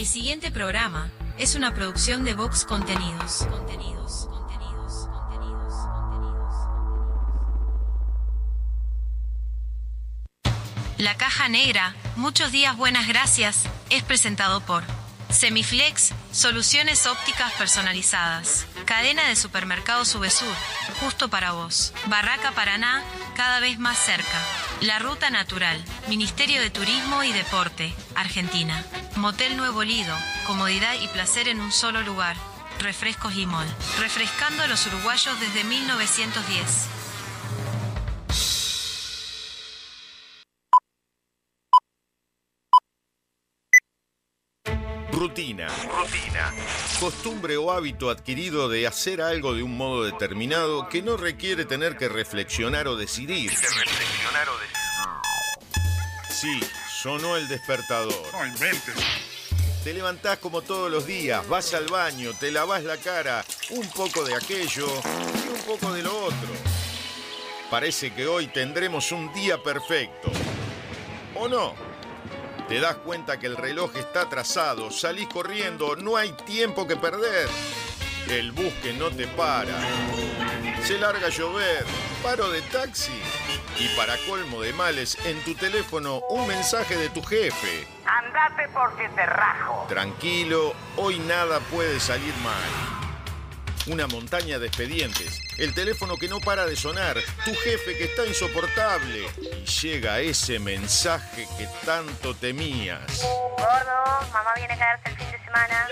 El siguiente programa es una producción de Vox Contenidos. Contenidos, contenidos, contenidos, contenidos. La caja negra, muchos días buenas gracias, es presentado por Semiflex, soluciones ópticas personalizadas. Cadena de supermercados Subesur, justo para vos. Barraca Paraná, cada vez más cerca. La Ruta Natural, Ministerio de Turismo y Deporte, Argentina. Motel Nuevo Lido, comodidad y placer en un solo lugar. Refrescos Mall, refrescando a los uruguayos desde 1910. Rutina. Rutina. Costumbre o hábito adquirido de hacer algo de un modo determinado que no requiere tener que reflexionar o decidir. reflexionar o decidir. Sí, sonó el despertador. No inventes. Te levantás como todos los días, vas al baño, te lavas la cara, un poco de aquello y un poco de lo otro. Parece que hoy tendremos un día perfecto. ¿O no? Te das cuenta que el reloj está atrasado, salís corriendo, no hay tiempo que perder. El bus que no te para. Se larga a llover, paro de taxi. Y para colmo de males, en tu teléfono un mensaje de tu jefe. Andate porque te rajo. Tranquilo, hoy nada puede salir mal. Una montaña de expedientes, el teléfono que no para de sonar, tu jefe que está insoportable. Y llega ese mensaje que tanto temías. Gordo, mamá viene a quedarse el fin de semana.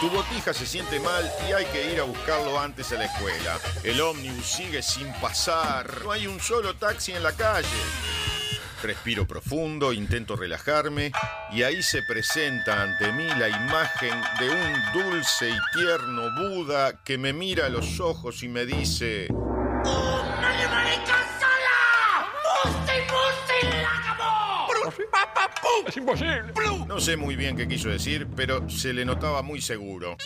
Tu botija se siente mal y hay que ir a buscarlo antes a la escuela. El ómnibus sigue sin pasar. No hay un solo taxi en la calle. Respiro profundo, intento relajarme y ahí se presenta ante mí la imagen de un dulce y tierno Buda que me mira a los ojos y me dice... Es imposible. No sé muy bien qué quiso decir, pero se le notaba muy seguro.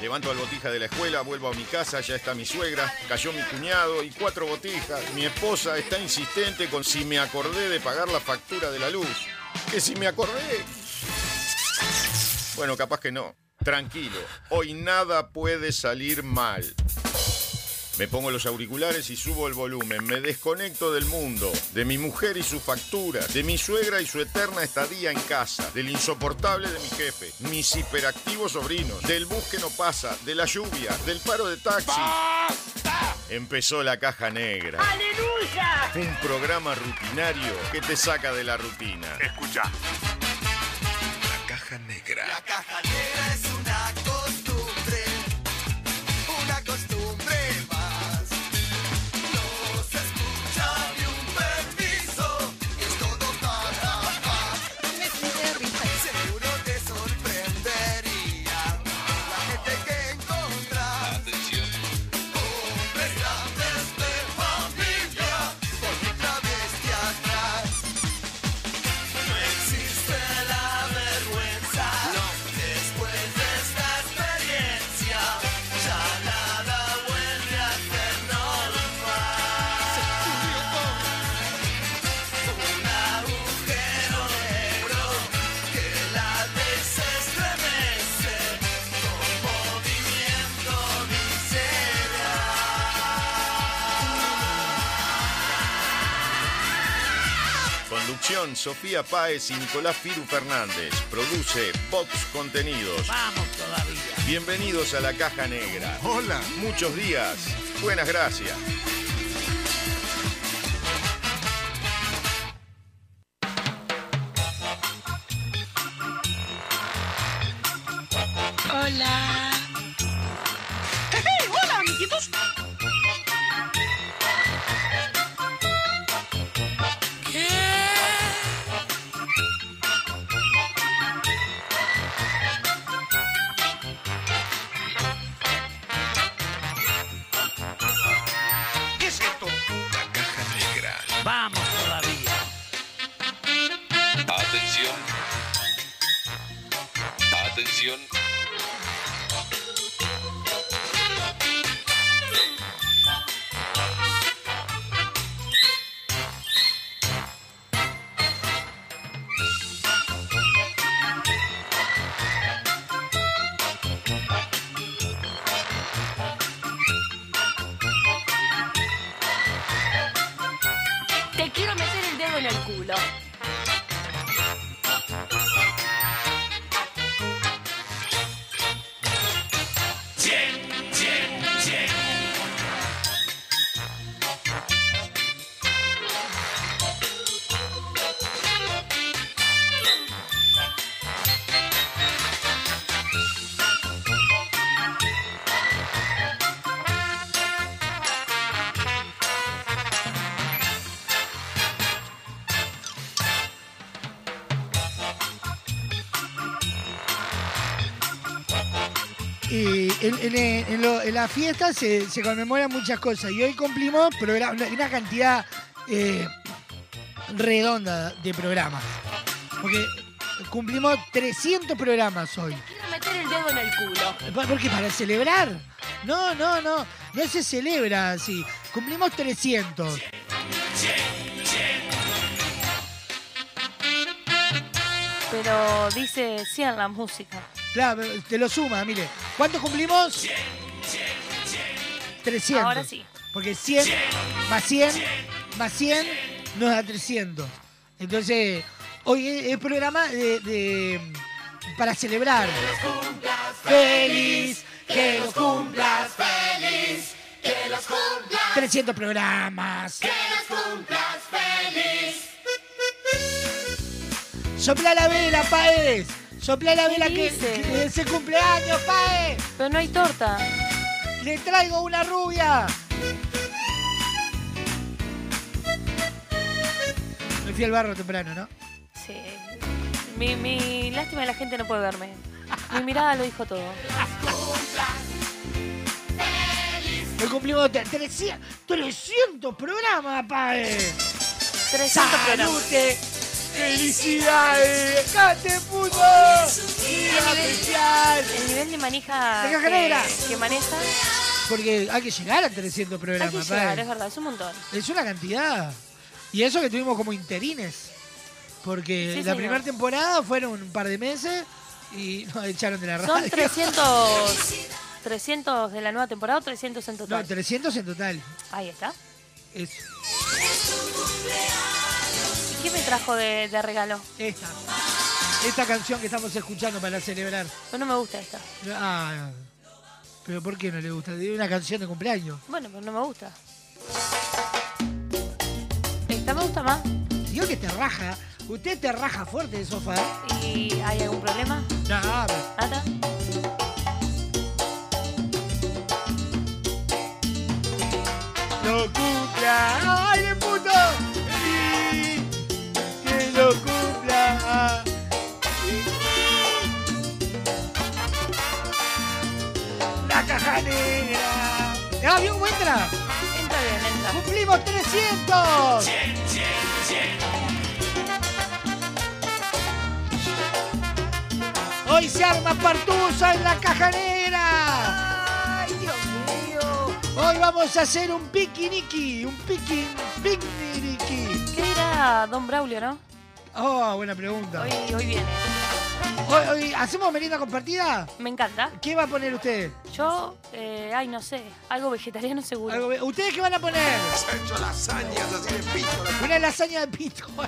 Levanto al botija de la escuela, vuelvo a mi casa, ya está mi suegra, cayó mi cuñado y cuatro botijas. Mi esposa está insistente con si me acordé de pagar la factura de la luz. Que si me acordé. Bueno, capaz que no. Tranquilo, hoy nada puede salir mal. Me pongo los auriculares y subo el volumen. Me desconecto del mundo, de mi mujer y su factura, de mi suegra y su eterna estadía en casa, del insoportable de mi jefe, mis hiperactivos sobrinos, del bus que no pasa, de la lluvia, del paro de taxi. Empezó la caja negra. ¡Aleluya! Un programa rutinario que te saca de la rutina. Escucha. La caja negra. La caja negra es Sofía Páez y Nicolás Firu Fernández. Produce Vox Contenidos. Vamos todavía. Bienvenidos a la caja negra. Hola. Muchos días. Buenas gracias. Hola, Atención. En- la fiesta se, se conmemoran muchas cosas. Y hoy cumplimos una, una cantidad eh, redonda de programas. Porque cumplimos 300 programas hoy. Quiero meter el dedo en el culo. ¿Por por qué? ¿Para celebrar? No, no, no. No se celebra así. Cumplimos 300. Pero dice 100 la música. Claro, te lo suma, mire. ¿Cuántos cumplimos? 300. Ahora sí. Porque 100 más 100 más 100 nos da 300. Entonces, hoy es, es programa de, de- para celebrar. Feliz, que los cumplas feliz, que los cumplas. 300 programas. Que los cumplas feliz. Sopla la vela, Paez. Sopla la ¿Qué vela que, dice? que es el cumpleaños, Paez. Pero no hay torta. Le traigo una rubia. Me fui al barro temprano, ¿no? Sí. Mi, mi lástima la gente no puede verme. Mi mirada lo dijo todo. Hoy cumplimos tre- 300, 300 programas, Paez. 300 programas. ¡Felicidades! ¡Cate puto! ¡Día especial! El nivel de manija que, que maneja Porque hay que llegar a 300 hay programas, que llegar, Paez. es verdad, es un montón. Es una cantidad. Y eso que tuvimos como interines. Porque Sí, la señor. primera temporada fueron un par de meses y nos echaron de la radio. Son 300, 300 de la nueva temporada o 300 en No, total. 300 en total. Ahí está. Es ¿Y qué me trajo de, de regalo? esta. Esta canción que estamos escuchando para celebrar. Pues no me gusta esta. Ah, pero ¿por qué no le gusta? Es una canción de cumpleaños. Bueno, pues no me gusta. Esta me gusta más. Dios que te raja. Usted te raja fuerte de sofá. ¿Y hay algún problema? No, pero- ¿Ata? lo cumpla. ¡Ay, puto! Ah, ¿vio cómo entra? Entra bien, entra. ¡Cumplimos 300! Hoy se arma partusa en la caja negra. ¡Ay, Dios mío! Hoy vamos a hacer un piquiniqui, un piquin, piquiniqui. ¿Qué dirá Don Braulio, no? Oh, buena pregunta. Hoy, hoy viene. Hoy, hoy- ¿Hacemos merienda compartida? Me encanta. ¿Qué va a poner usted? Yo, eh, ay, no sé, algo vegetariano seguro. Algo ve- ¿Ustedes qué van a poner? Se ha hecho lasañas así de pito. Una lasaña de pito.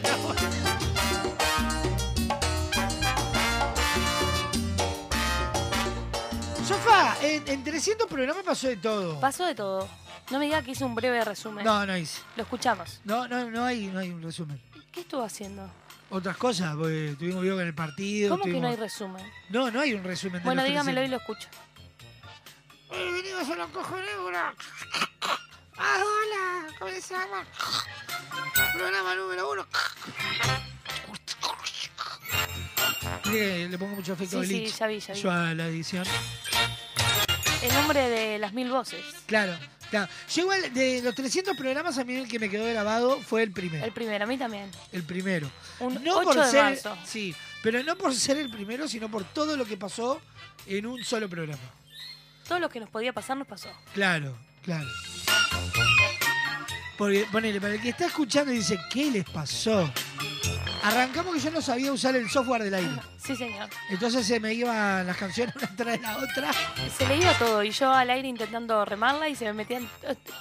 Sofá, en, en 300 programas pasó de todo. Pasó de todo. No me diga que hice un breve resumen. No, no hice. Lo escuchamos. No, no, no hay, no hay un resumen. ¿Qué estuvo haciendo? Otras cosas, porque tuvimos video con el partido. ¿Cómo que no tuvimos- hay resumen? No, no hay un resumen de Bueno, los dígamelo y 300. lo escucho. Hoy venimos a coja negra. Ah, hola, ¿cómo se llama? Programa número uno. Mire, le pongo mucho efecto Sí, sí, ya vi, ya vi. yo a la edición. El nombre de las mil voces. Claro, Yo igual, de los 300 programas, a mí el que me quedó grabado fue el primero. El primero, a mí también. El primero. Un no 8 por de ser, marzo. Sí, pero no por ser el primero, sino por todo lo que pasó en un solo programa. Todo lo que nos podía pasar nos pasó. Claro, claro. Porque, ponele, para el que está escuchando y dice, ¿qué les pasó? Arrancamos que yo no sabía usar el software del aire. Sí, señor. Entonces se me iban las canciones una tras la otra. Se le iba todo y yo al aire intentando remarla y se me metían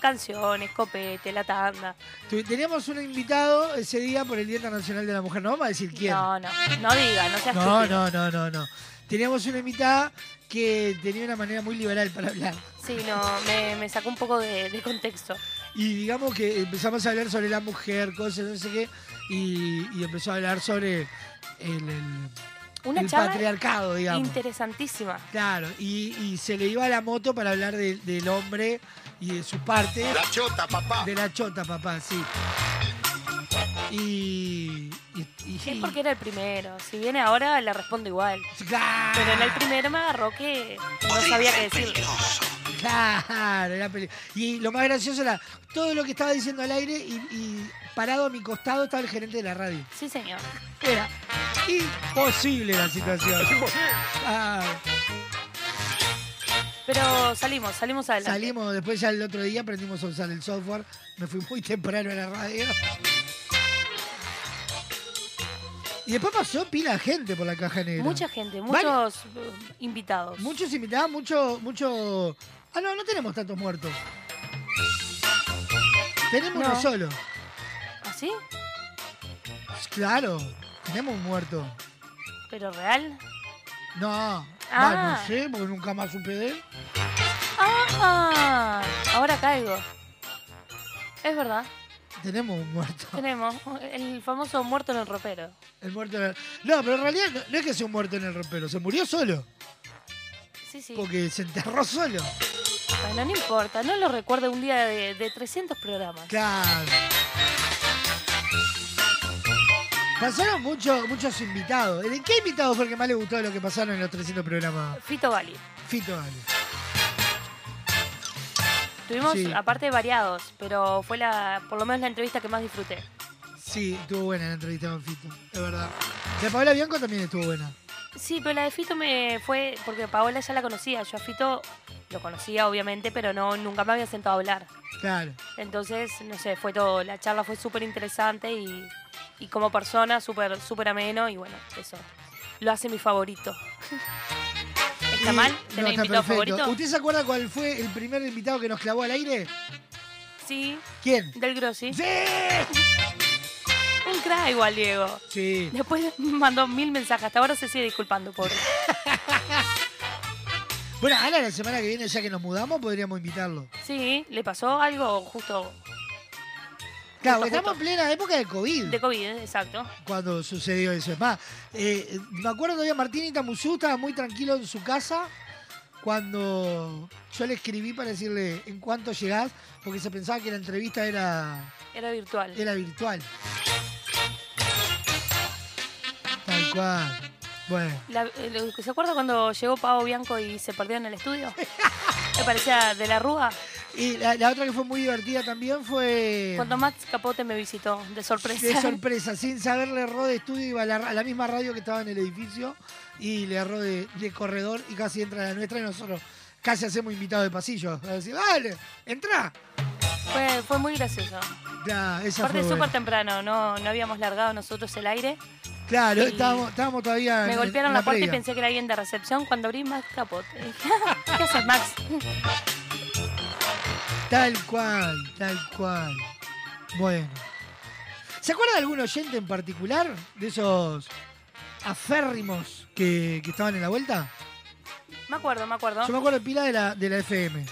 canciones, copete, la tanda. Teníamos un invitado ese día por el Día Internacional de la Mujer. No vamos a decir quién. No, no, no diga, no seas no, no, no, no, no. Teníamos una invitada que tenía una manera muy liberal para hablar. Sí, no, me, me sacó un poco de, de contexto. Y digamos que empezamos a hablar sobre la mujer, cosas, no sé qué, y, y empezó a hablar sobre el, el- Una el charla patriarcado, digamos. interesantísima. Claro, y, y se le iba la moto para hablar de- del hombre y de su parte. La chota, papá. De la chota, papá, sí. Y, y, y Es porque era el primero. Si viene ahora, le respondo igual. Claro. Pero en el primero me agarró que no sabía qué decirle. Claro, era Y lo más gracioso era todo lo que estaba diciendo al aire y, y parado a mi costado estaba el gerente de la radio. Sí, señor. Era imposible la situación. Ah, Pero salimos, salimos adelante. salimos, después ya el otro día aprendimos a usar el software. Me fui muy temprano a la radio. Y después pasó pila de gente por la caja negra. Mucha gente, muchos eh, invitados. Muchos invitados, mucho, mucho. Ah, no, no tenemos tantos muertos. Tenemos No. uno solo. ¿Así? Claro, tenemos un muerto. ¿Pero real? No, Ah. no sé, porque nunca más supe de él. Ah, ahora caigo. Es verdad, Tenemos un muerto. tenemos el famoso muerto en el ropero. El muerto en el- No, pero en realidad no, no es que sea un muerto en el ropero, se murió solo. Sí, sí. Porque se enterró solo. Bueno, no importa, no lo recuerdo un día de, de 300 programas. Claro. Pasaron muchos muchos invitados. ¿En qué invitado fue el que más le gustó de lo que pasaron en los 300 programas? Fito Gali. Fito, dale. Tuvimos, Sí. aparte, variados, pero fue la, por lo menos la entrevista que más disfruté. Sí, estuvo buena la entrevista con Fito, es verdad. La Paola Bianco también estuvo buena. Sí, pero la de Fito me fue, porque Paola ya la conocía, yo a Fito lo conocía obviamente, pero no nunca me había sentado a hablar. Claro. Entonces, no sé, fue todo, la charla fue súper interesante y, y como persona súper súper ameno y bueno, eso lo hace mi favorito. ¿Está mal? no, ¿Tenés está invitado perfecto. favorito? ¿Usted se acuerda cuál fue el primer invitado que nos clavó al aire? Sí, ¿Quién? del Grossi. ¡Sí! Un crack igual, Diego. Sí. Después mandó mil mensajes, hasta ahora se sigue disculpando, pobre. Bueno, ahora la semana que viene, ya que nos mudamos, podríamos invitarlo. Sí, le pasó algo justo Claro, Justo, estamos en plena época de COVID. de COVID, ¿eh? exacto. cuando sucedió eso. Es más, eh, me acuerdo todavía Martinita Musú estaba muy tranquilo en su casa cuando yo le escribí para decirle en cuánto llegás, porque se pensaba que la entrevista era, Era virtual. era virtual. Tal cual. Bueno, La- eh, ¿Se acuerda cuando llegó Pavo Bianco y se perdió en el estudio? Me parecía de la Rúa. y la, la otra que fue muy divertida también fue Cuando Max Capote me visitó, de sorpresa. de sorpresa, sin saber le erró de estudio, iba a la, a la misma radio que estaba en el edificio y le erró de, de corredor y casi entra a la nuestra y nosotros casi hacemos invitado de pasillo. A decir, dale, entra. Fue, fue muy gracioso. Ya, esa Aparte, fue súper buena. temprano, no, no habíamos largado nosotros el aire. Claro, estábamos, estábamos todavía. Me en- golpearon en la puerta y previa. pensé que era alguien de recepción cuando abrí Max Capote. ¿Qué haces, Max? Tal cual, tal cual. Bueno. ¿Se acuerda de algún oyente en particular? De esos aférrimos que, que estaban en la vuelta. Me acuerdo, me acuerdo. Yo me acuerdo de pila de la, de la FM.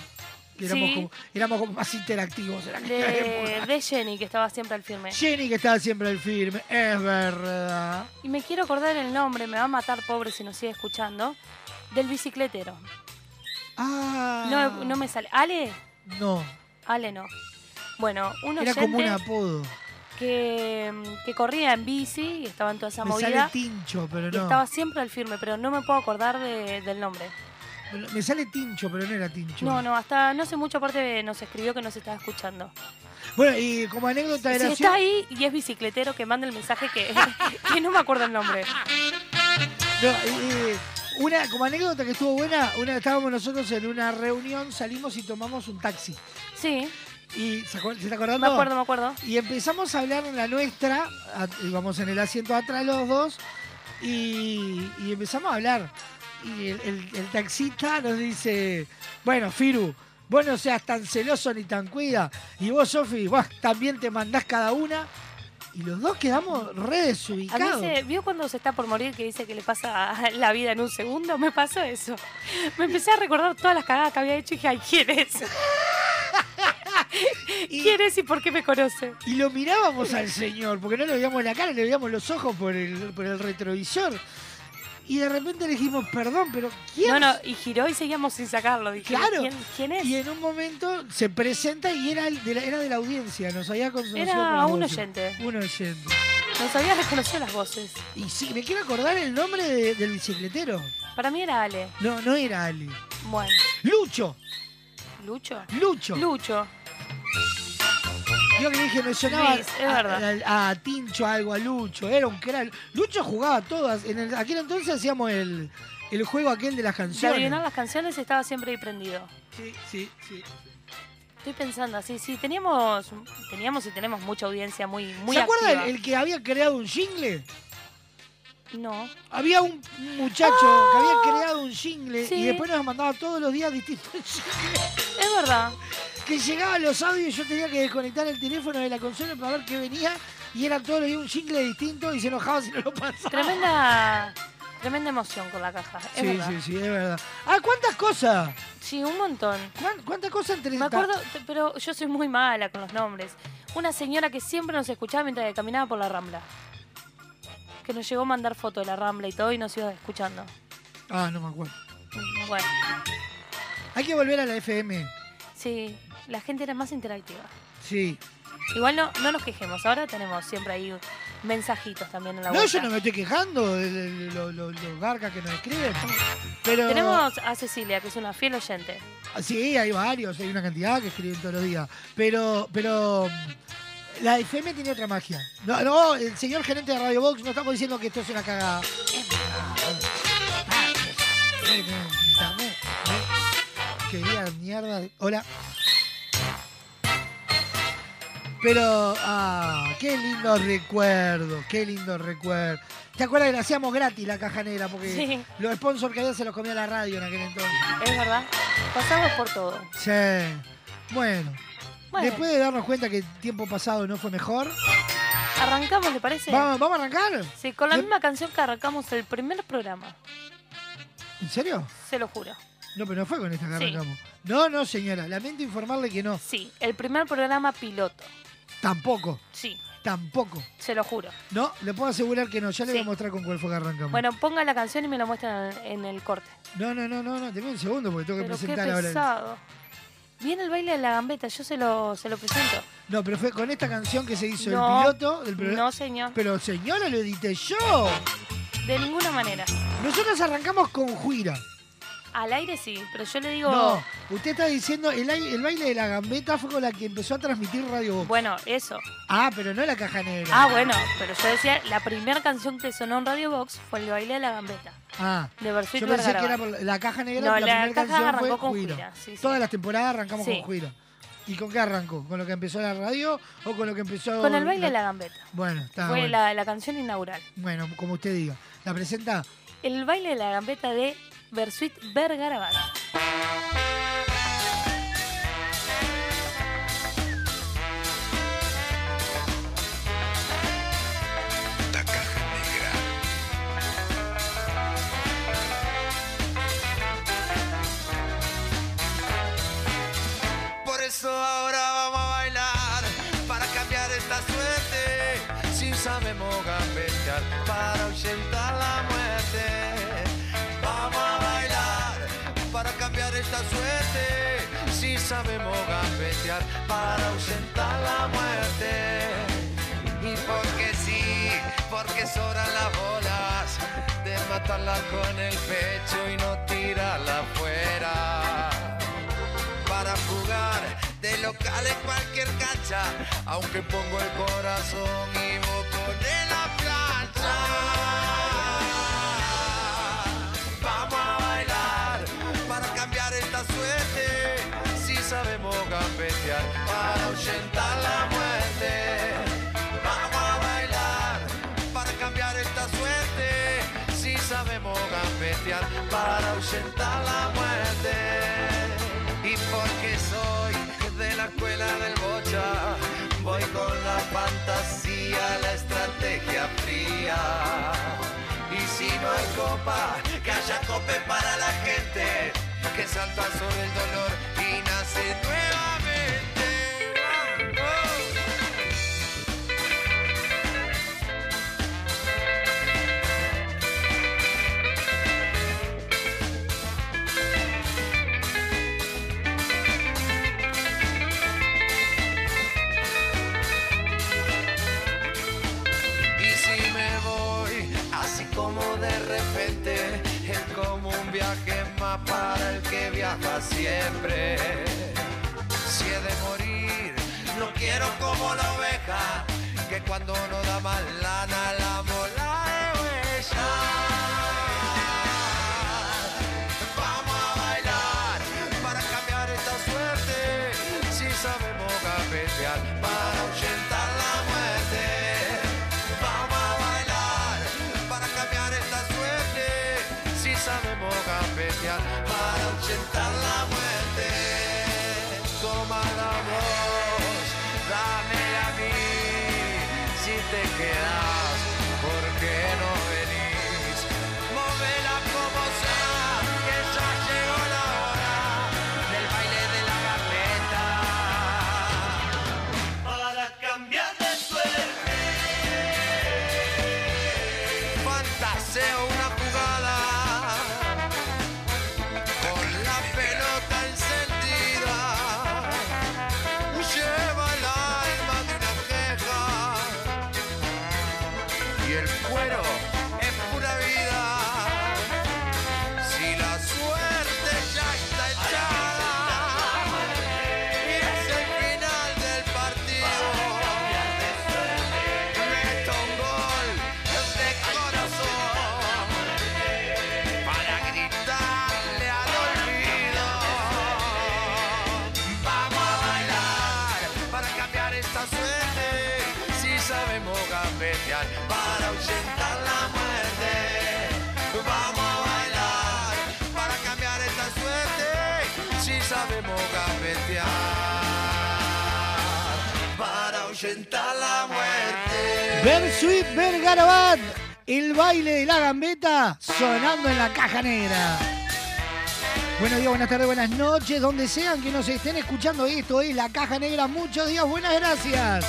Que éramos, Sí. como, éramos como más interactivos en De, de Jenny, que estaba siempre al firme. Jenny que estaba siempre al firme, es verdad. Y me quiero acordar el nombre, me va a matar pobre si nos sigue escuchando. Del bicicletero. Ah. No, no me sale. ¿Ale? No, Ale no. Bueno, un era como un apodo. que, que corría en bici y estaba en toda esa Me sale movida. Tincho, pero Y no. estaba siempre al firme, pero no me puedo acordar de- del nombre. Me sale Tincho, pero no era Tincho. No, no, hasta no sé mucho, aparte nos escribió que nos estaba escuchando. Bueno, y como anécdota Si graciosa. está ahí y es bicicletero, que mande el mensaje que, que no me acuerdo el nombre. No, eh, una, como anécdota que estuvo buena, una estábamos nosotros en una reunión, salimos y tomamos un taxi. Sí, Y ¿se, acuer- ¿se está acordando? me acuerdo, me acuerdo. Y empezamos a hablar en la nuestra, a- íbamos en el asiento atrás los dos, y, y empezamos a hablar. Y el, el- el taxista nos dice, bueno, Firu, vos no seas tan celoso ni tan cuida, y vos, Sofi, vos también te mandás cada una. Y los dos quedamos re A mí desubicados. se, ¿Vio cuando se está por morir que dice que le pasa la vida en un segundo? Me pasó eso. Me empecé a recordar todas las cagadas que había hecho y dije, ay, ¿quién es? Y- ¿Quién es y por qué me conoce? Y lo mirábamos al señor, porque no le veíamos la cara, le veíamos los ojos por el, por el retrovisor. Y de repente le dijimos, perdón, pero ¿quién? No, no, y giró y seguíamos sin sacarlo. Dije, Claro. ¿quién, quién es? Y en un momento se presenta y era el de la, era de la audiencia, nos había conocido Era un voz. oyente. Un oyente. No sabía reconocer las voces. Y sí, me quiero acordar el nombre de- del bicicletero. Para mí era Ale. No, no era Ali. Bueno, Lucho. Lucho. Lucho. Lucho. Yo que dije, me sonaba Luis, es verdad. a, a Tincho algo, a Lucho. Era un crack. Lucho jugaba todas. En el, aquel entonces hacíamos el, el juego aquel de las De canciones. adivinar las canciones estaba siempre ahí prendido. Sí, sí, sí. Estoy pensando así, sí, teníamos, teníamos y tenemos mucha audiencia muy, muy ¿Se acuerda el, que había creado un jingle? No. Había un muchacho que había creado un jingle Ah. Sí. y después nos mandaba todos los días distintos jingles. Es verdad. Que llegaban los audios y yo tenía que desconectar el teléfono de la consola para ver qué venía y era todos los un jingle distinto y se enojaba si no lo pasaba. Tremenda, tremenda emoción con la caja. Es Sí, verdad. sí, sí, es verdad. Ah, ¿cuántas cosas? Sí, un montón. ¿Cuán- ¿Cuántas cosas entre Me acuerdo, pero yo soy muy mala con los nombres. Una señora que siempre nos escuchaba mientras caminaba por la Rambla. Que nos llegó a mandar foto de la Rambla y todo y nos iba escuchando. Ah, no me acuerdo. Bueno, Hay que volver a la FM. sí, la gente era más interactiva. Sí. Igual no, no nos quejemos, ahora tenemos siempre ahí mensajitos también en la No, vuelta. yo no me estoy quejando de, lo- lo- los garcas que nos escriben. Pero. Tenemos a Cecilia, que es una fiel oyente. Sí, hay varios, hay una cantidad que escriben todos los días. Pero, pero mm, la FM tiene otra magia. No, no, el señor gerente de Radio Box no estamos diciendo que esto es una cagada. Ah, pues, ¿eh? Quería mierda. Hola. Pero, ah, qué lindo recuerdo, qué lindo recuerdo. ¿Te acuerdas que le hacíamos gratis la caja negra? Porque Sí. los sponsors que había se los comía la radio en aquel entonces. Es verdad. Pasamos por todo. Sí. Bueno, Bueno, después de darnos cuenta que el tiempo pasado no fue mejor, arrancamos, ¿le parece? ¿vamos, ¿vamos a arrancar? Sí, con la ¿Qué? misma canción que arrancamos el primer programa. ¿En serio? Se lo juro. No, pero no fue con esta que Sí. arrancamos. No, no, señora. Lamento informarle que no. Sí, el primer programa piloto. Tampoco. Sí, Tampoco. se lo juro. No, le puedo asegurar que no. Ya le voy a Sí. mostrar con cuál fue que arrancamos. Bueno, ponga la canción y me la muestran en el corte. No, no, no, no, no. Tengo un segundo porque tengo que Pero qué presentar ahora. el- pesado. Viene el baile de la gambeta, yo se lo, se lo presento. No, pero fue con esta canción que se hizo No, el piloto del programa. No, señor. Pero señora, lo edité yo. De ninguna manera. Nosotros arrancamos con Juira. Al aire sí, pero yo le digo. No, usted está diciendo el, el baile de la gambeta fue con la que empezó a transmitir Radio Box. Bueno, eso. Ah, pero no la caja negra. Ah, bueno, pero yo decía, la primera canción que sonó en Radio Box fue el baile de la gambeta. Ah, De Versuit yo pensé que era por la, caja negra. No, la, la primera canción arrancó fue con. Juira, sí, sí. Todas las temporadas arrancamos Sí. con Juira. ¿Y con qué arrancó? ¿Con lo que empezó la radio o con lo que empezó...? Con el baile de la gambeta. Bueno, está Fue bueno. la, la canción inaugural. Bueno, como usted diga. ¿La presenta? El baile de la gambeta de Versuit Vergarabat. Ahora vamos a bailar para cambiar esta suerte. Si sabemos gambetear para ahuyentar para ahuyentar la muerte. Y porque sí, porque sobran las bolas de matarla con el pecho y no tirarla afuera. Para jugar de locales cualquier cancha, aunque pongo el corazón y vos ponés la plancha. Para ahuyentar la muerte. Vamos a bailar para cambiar esta suerte. Si sabemos gambetear para ahuyentar la muerte. Y porque soy de la escuela del bocha, voy con la fantasía, la estrategia fría. Y si no hay copa, que haya cope para la gente que salta sobre el dolor y nace nuevamente. Viaja siempre. Si he de morir, no quiero como la oveja, que cuando no da lana la muerte. Bersuit Bergarabat, el baile de la gambeta sonando en la caja negra. Buenos días, buenas tardes, buenas noches, donde sean que nos estén escuchando esto es la caja negra. Muchos días, buenas gracias.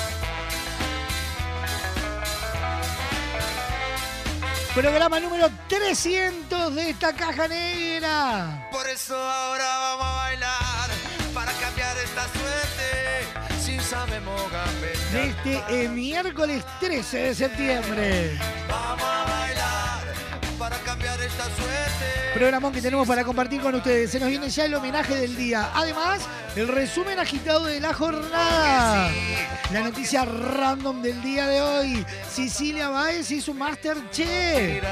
Programa número 300 de esta caja negra. Por eso ahora vamos a bailar para cambiar esta suerte. Si sabemos gambetear. De este eh, miércoles 13 de septiembre. Vamos a bailar para cambiar esta suerte. Programón que tenemos para compartir con ustedes. Se nos viene ya el homenaje del día. Además, el resumen agitado de la jornada. La noticia random del día de hoy. Sicilia Baez y su Masterchef.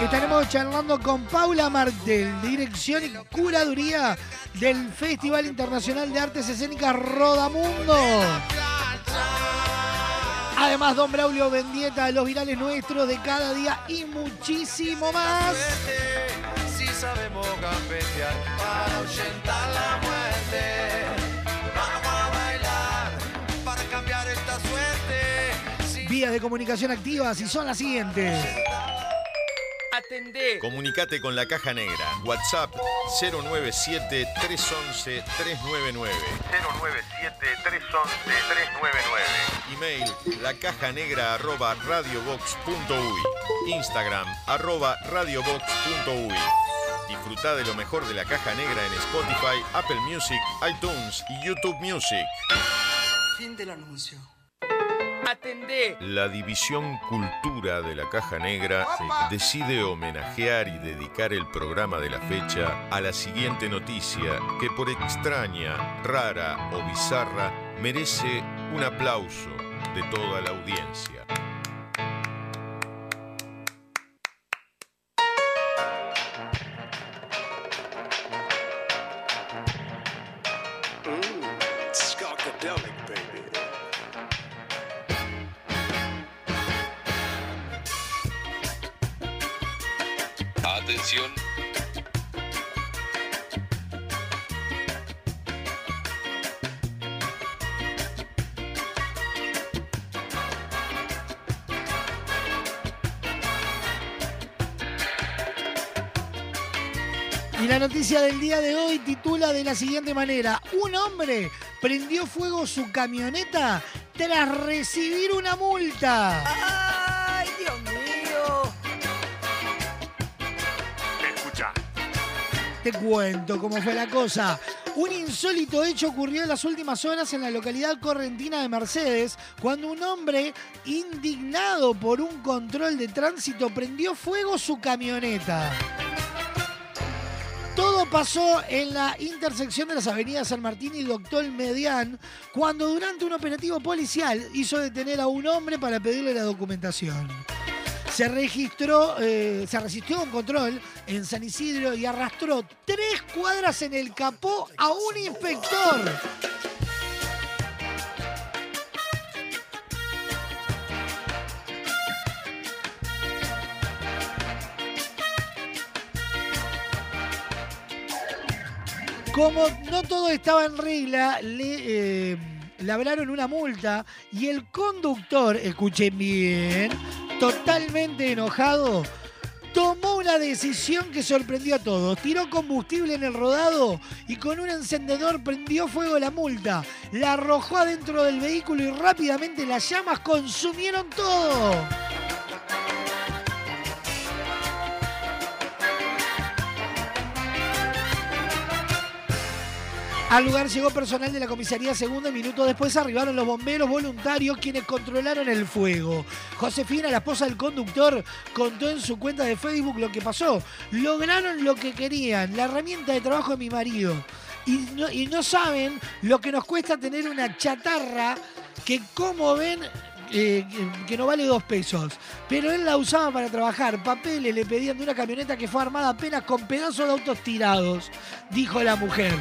Estaremos charlando con Paula Martel, dirección y curaduría del Festival Internacional de Artes Escénicas Rodamundo. Además, Don Braulio Vendieta, los virales nuestros de cada día y muchísimo más. Suerte, Si sabemos gambetear para ahuyentar la muerte. Vamos a bailar para cambiar esta suerte. Si Vías de comunicación activas y son las siguientes. Atendé. Comunicate con la Caja Negra. WhatsApp 097-311-399. 097-311-399. Email lacajanegra arroba radiobox.uy. Instagram arroba radiobox.uy. Disfruta de lo mejor de la Caja Negra en Spotify, Apple Music, iTunes y YouTube Music. Fin del anuncio. Atendé. La División Cultura de la Caja Negra decide homenajear y dedicar el programa de la fecha a la siguiente noticia que por extraña, rara o bizarra merece un aplauso de toda la audiencia. Noticia del día de hoy titula de la siguiente manera. Un hombre prendió fuego su camioneta tras recibir una multa. ¡Ay, Dios mío! Te cuento cómo fue la cosa. Un insólito hecho ocurrió en las últimas horas en la localidad correntina de Mercedes, cuando un hombre indignado por un control de tránsito prendió fuego su camioneta. Todo pasó en la intersección de las avenidas San Martín y Doctor Medián, cuando durante un operativo policial hizo detener a un hombre para pedirle la documentación. Se registró, eh, se resistió a un control en San Isidro y arrastró tres cuadras en el capó a un inspector. Como no todo estaba en regla, le eh, labraron una multa y el conductor, escuchen bien, totalmente enojado, tomó una decisión que sorprendió a todos. Tiró combustible en el rodado y con un encendedor prendió fuego la multa. La arrojó adentro del vehículo y rápidamente las llamas consumieron todo. Al lugar llegó personal de la comisaría segunda y minutos después arribaron los bomberos voluntarios quienes controlaron el fuego. Josefina, la esposa del conductor, contó en su cuenta de Facebook lo que pasó. Lograron lo que querían, la herramienta de trabajo de mi marido. Y no, saben lo que nos cuesta tener una chatarra que como ven eh, que no vale dos pesos. Pero él la usaba para trabajar. Papeles le pedían de una camioneta que fue armada apenas con pedazos de autos tirados, dijo la mujer.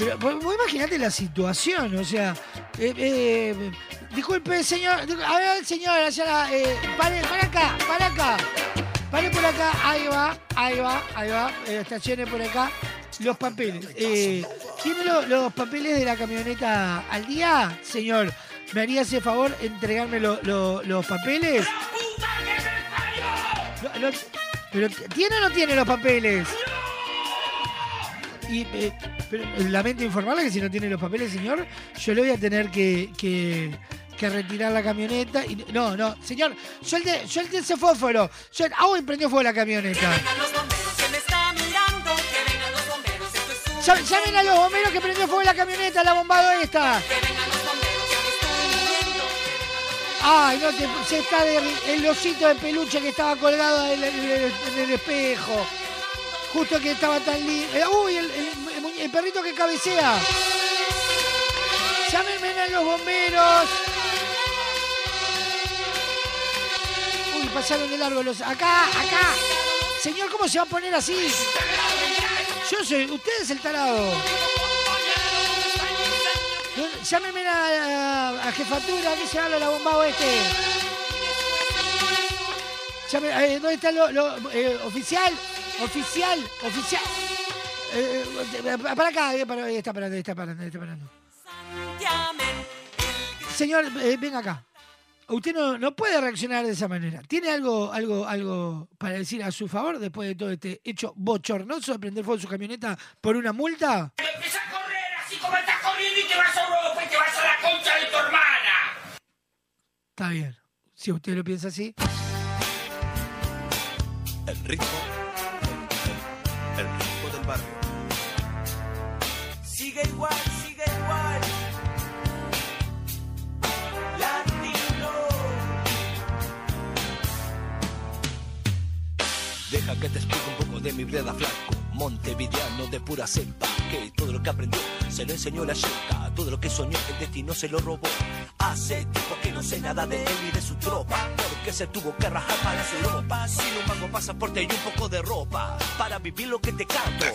Pero vos vos imaginate la situación, o sea, eh, eh, disculpe, señor, a ver, señora, señora, eh, pare, para acá, para acá, pare por acá, ahí va, ahí va, ahí va, eh, estacione por acá, los papeles. ¿Tiene lo- los papeles de la camioneta al día, señor? ¿Me haría ese favor entregarme lo- lo- los papeles? No, no, pero ¿tiene o no tiene los papeles? Y, eh, pero lamento informarle que si no tiene los papeles, señor, yo le voy a tener que, que- que retirar la camioneta. Y, no, no, señor, suelte, suelte ese fósforo. Suelte, ah, uy, prendió fuego la camioneta. Llame- Llamen a los bomberos que prendió fuego la camioneta, la bombado esta. Ay, no te, se está de, el osito de peluche que estaba colgado en el, en el- en el espejo. Justo que estaba tan lindo. uy, el, perrito que cabecea. Llámenme a los bomberos. Uy, pasaron de largo los. Acá, acá. Señor, ¿cómo se va a poner así? Yo soy. Usted es el tarado. Llámenme a, a- a jefatura, que se habla la bombao este. Llame- eh, ¿Dónde está lo- eh, oficial? Oficial, oficial. Eh, eh, para acá, eh, para- ahí está parando, ahí está parando, ahí está parando. Señor, eh, venga acá. Usted no, no puede reaccionar de esa manera. ¿Tiene algo, algo, algo para decir a su favor después de todo este hecho bochornoso de prender fuego su camioneta por una multa? Empieza a correr así como estás corriendo y te vas a Europa y te vas a la concha de tu hermana. Está bien. Si usted lo piensa así. El ritmo. Sigue igual, sigue igual. Latino. Deja que te explique un poco de mi breda flaco. Montevideano de pura cepa. Que todo lo que aprendió se lo enseñó la yeca. Todo lo que soñó el destino se lo robó. Hace tiempo que no sé nada de él y de su tropa. Porque se tuvo que rajar para su Europa. Sin un mango pasaporte y un poco de ropa. Para vivir lo que te canto.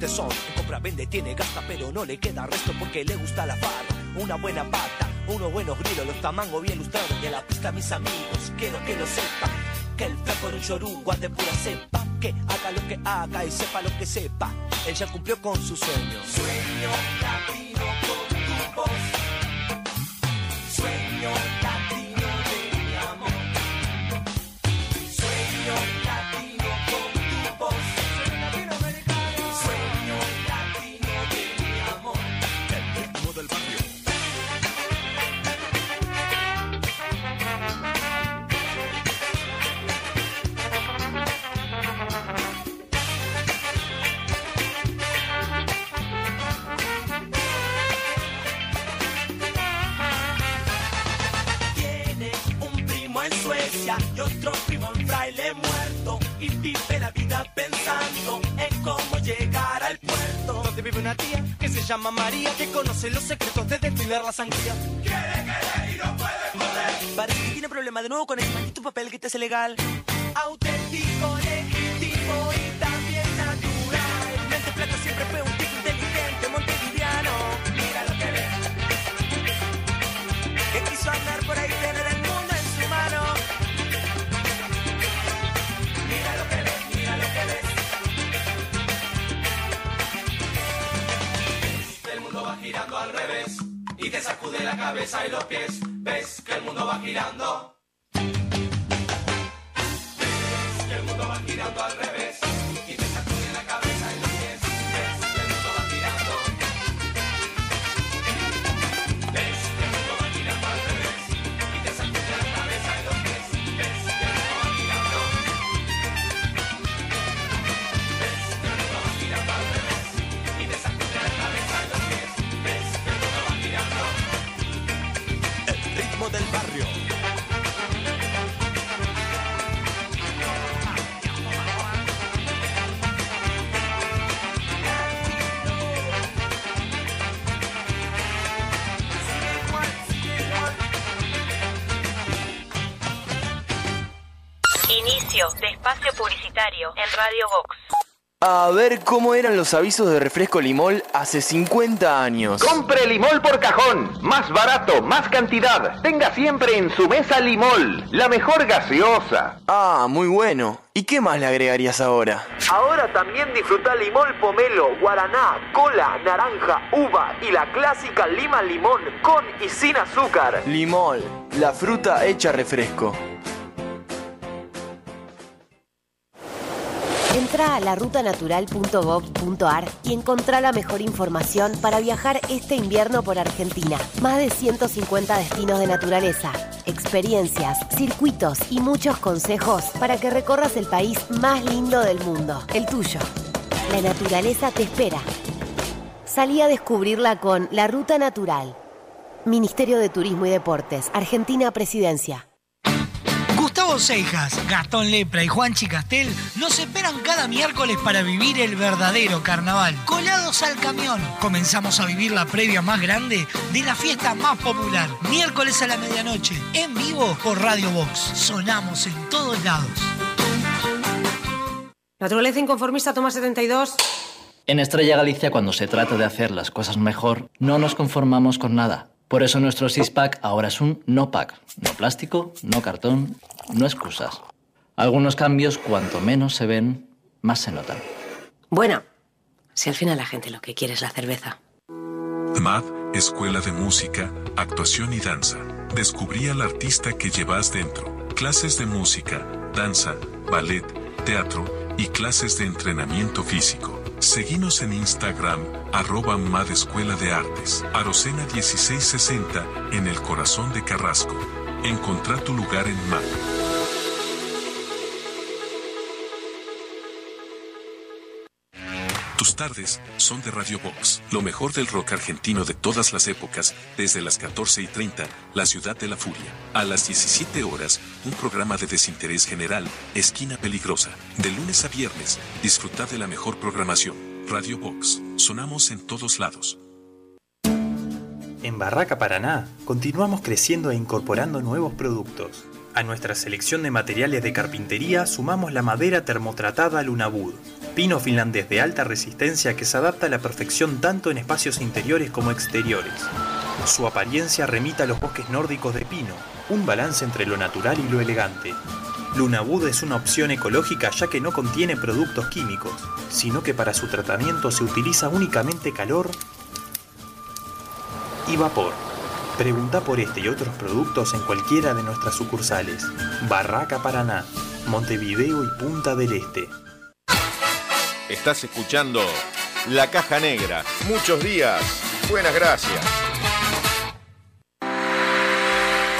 Tesón. Compra, vende, tiene, gasta, pero no le queda resto porque le gusta la farra. Una buena pata, unos buenos grilos, los tamangos bien lustrados. Y a la pista, mis amigos, quiero que lo sepan. Que el flaco de un chorugo de pura cepa. Que haga lo que haga y sepa lo que sepa. Él ya cumplió con su sueño. Sueño latino llama María, que conoce los secretos de destilar la sangría. Quiere querer y no puede poder. Parece que tiene problema de nuevo con el maldito papel que te hace legal. Y te sacude la cabeza y los pies. Ves que el mundo va girando. Inicio de espacio publicitario en Radio Vox. A ver cómo eran los avisos de refresco Limol hace 50 años. Compre Limol por cajón. Más barato, más cantidad. Tenga siempre en su mesa Limol. La mejor gaseosa. Ah, muy bueno. ¿Y qué más le agregarías ahora? Ahora también disfruta Limol Pomelo, Guaraná, Cola, Naranja, Uva y la clásica Lima Limón con y sin azúcar. Limol, la fruta hecha refresco. Entra a larutanatural.gov.ar y encontrá la mejor información para viajar este invierno por Argentina. Más de 150 destinos de naturaleza, experiencias, circuitos y muchos consejos para que recorras el país más lindo del mundo, el tuyo. La naturaleza te espera. Salí a descubrirla con La Ruta Natural. Ministerio de Turismo y Deportes, Argentina Presidencia. Gustavo Seijas, Gastón Lepra y Juan Chicastel nos esperan cada miércoles para vivir el verdadero carnaval. Colados al camión. Comenzamos a vivir la previa más grande de la fiesta más popular. Miércoles a la medianoche, en vivo por Radio Box. Sonamos en todos lados. Naturaleza inconformista, toma 72. En Estrella Galicia, cuando se trata de hacer las cosas mejor, no nos conformamos con nada. Por eso nuestro six-pack ahora es un no-pack. No plástico, no cartón, no excusas. Algunos cambios, cuanto menos se ven, más se notan. Bueno, si al final la gente lo que quiere es la cerveza. MAD, Escuela de Música, Actuación y Danza. Descubrí al artista que llevas dentro. Clases de música, danza, ballet, teatro y clases de entrenamiento físico. Seguinos en Instagram, arroba MAD Escuela de Artes. Arocena 1660, en el corazón de Carrasco. Encontrá tu lugar en MAD. Tus tardes son de Radio Box, lo mejor del rock argentino de todas las épocas, desde las 14 y 30, La Ciudad de la Furia. A las 17 horas, un programa de desinterés general, Esquina Peligrosa. De lunes a viernes, disfruta de la mejor programación. Radio Box, sonamos en todos lados. En Barraca Paraná continuamos creciendo e incorporando nuevos productos. A nuestra selección de materiales de carpintería sumamos la madera termotratada Lunabud, pino finlandés de alta resistencia que se adapta a la perfección tanto en espacios interiores como exteriores. Su apariencia remita a los bosques nórdicos de pino, un balance entre lo natural y lo elegante. Lunawood es una opción ecológica ya que no contiene productos químicos, sino que para su tratamiento se utiliza únicamente calor y vapor. Pregunta por este y otros productos en cualquiera de nuestras sucursales. Barraca Paraná, Montevideo y Punta del Este. Estás escuchando La Caja Negra. Muchos días. Buenas gracias.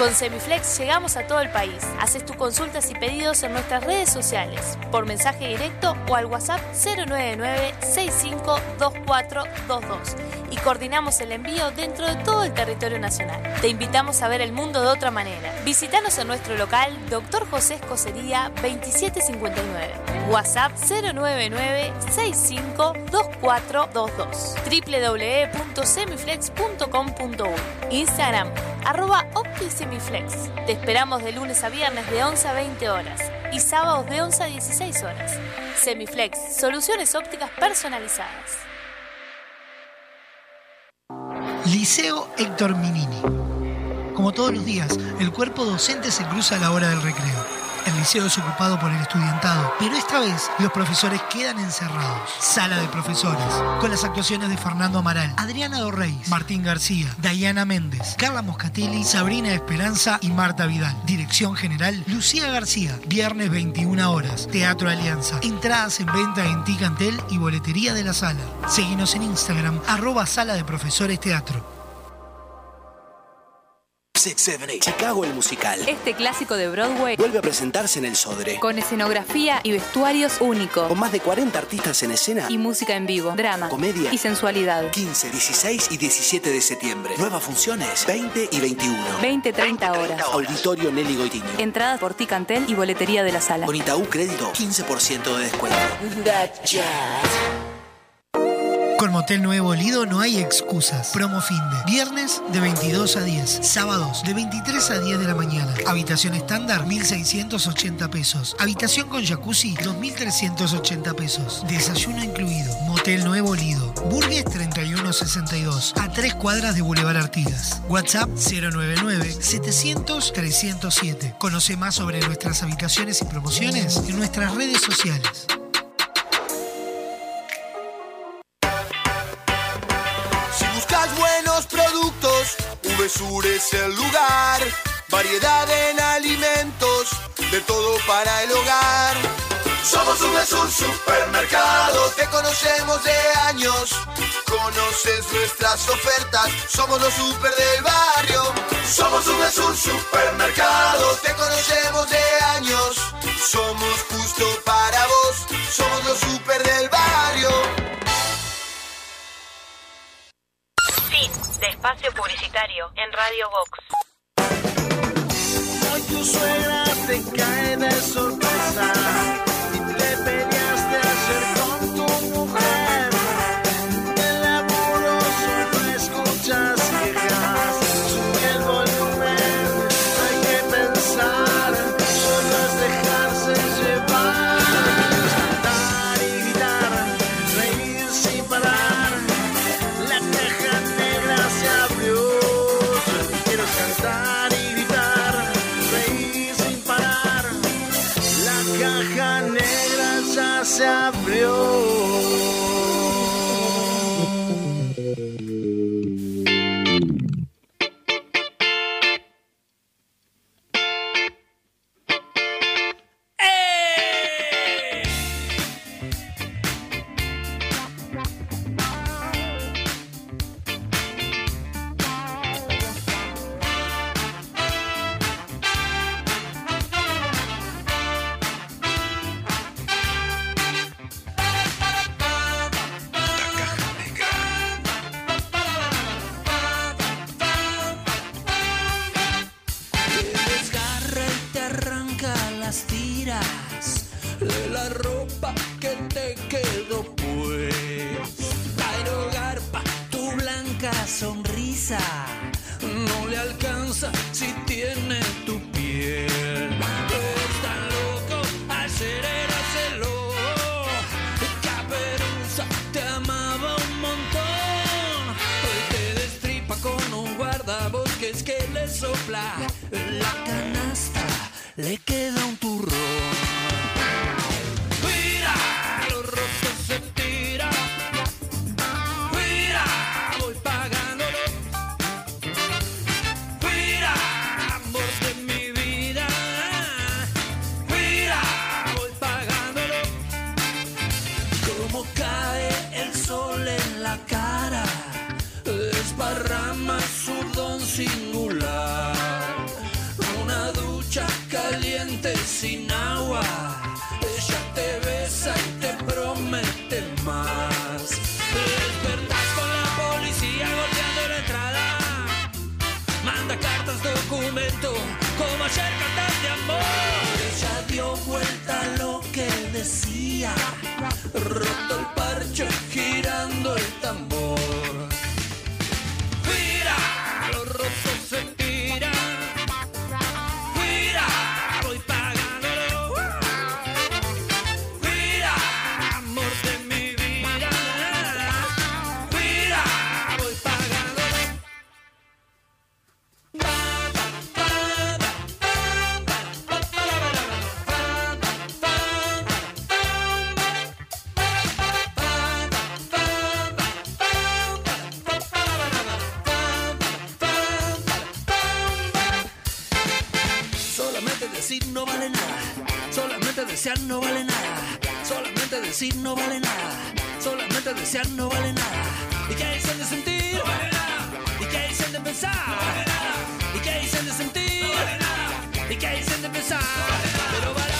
Con Semiflex llegamos a todo el país. Haces tus consultas y pedidos en nuestras redes sociales, por mensaje directo o al WhatsApp 099-652422 y coordinamos el envío dentro de todo el territorio nacional. Te invitamos a ver el mundo de otra manera. Visítanos en nuestro local Dr. José Escocería 2759. WhatsApp 099-652422 www.semiflex.com.uy Instagram arroba. Te esperamos de lunes a viernes de 11 a 20 horas y sábados de 11 a 16 horas. Semiflex, soluciones ópticas personalizadas. Liceo Héctor Minini. Como todos los días, el cuerpo docente se cruza a la hora del recreo. Liceo es ocupado por el estudiantado, pero esta vez los profesores quedan encerrados. Sala de profesores, con las actuaciones de Fernando Amaral, Adriana Dorreis, Martín García, Dayana Méndez, Carla Moscatelli, Sabrina Esperanza y Marta Vidal. Dirección general, Lucía García. Viernes 21 horas. Teatro Alianza. Entradas en venta en Ticantel y boletería de la sala. Seguinos en Instagram, arroba sala de profesores teatro. Chicago el musical. Este clásico de Broadway Vuelve a presentarse en el Sodre. con escenografía y vestuarios únicos Con más de 40 artistas en escena. y música en vivo, drama Comedia. y sensualidad. 15, 16 y 17 de septiembre. Nuevas funciones, 20 y 21. 20-30 horas. Auditorio Nelly Goitiño. Entradas por Ticantel y boletería de la sala. Con Itaú Crédito, 15% de descuento. Con Motel Nuevo Lido no hay excusas. Promo fin de viernes de 22 a 10, sábados de 23 a 10 de la mañana. Habitación estándar 1.680 pesos. Habitación con jacuzzi 2.380 pesos. Desayuno incluido. Motel Nuevo Lido. Burgues 3162 a 3 cuadras de Boulevard Artigas. WhatsApp 099 700 307. Conoce más sobre nuestras habitaciones y promociones en nuestras redes sociales. VSUR es el lugar. Variedad en alimentos, de todo para el hogar. Somos VSUR Supermercado, te conocemos de años. Conoces nuestras ofertas, somos los super del barrio. Somos VSUR Supermercado, te conocemos de años. Somos justo para vos, somos los super del barrio. De espacio publicitario en Radio Vox. Desear no vale nada. Solamente decir no vale nada. Solamente desear no vale nada. ¿Y qué dicen de sentir? No vale nada. ¿Y qué dicen de pensar? No vale nada. ¿Y qué dicen de sentir? No vale nada. ¿Y qué dicen de pensar? Pero para, para un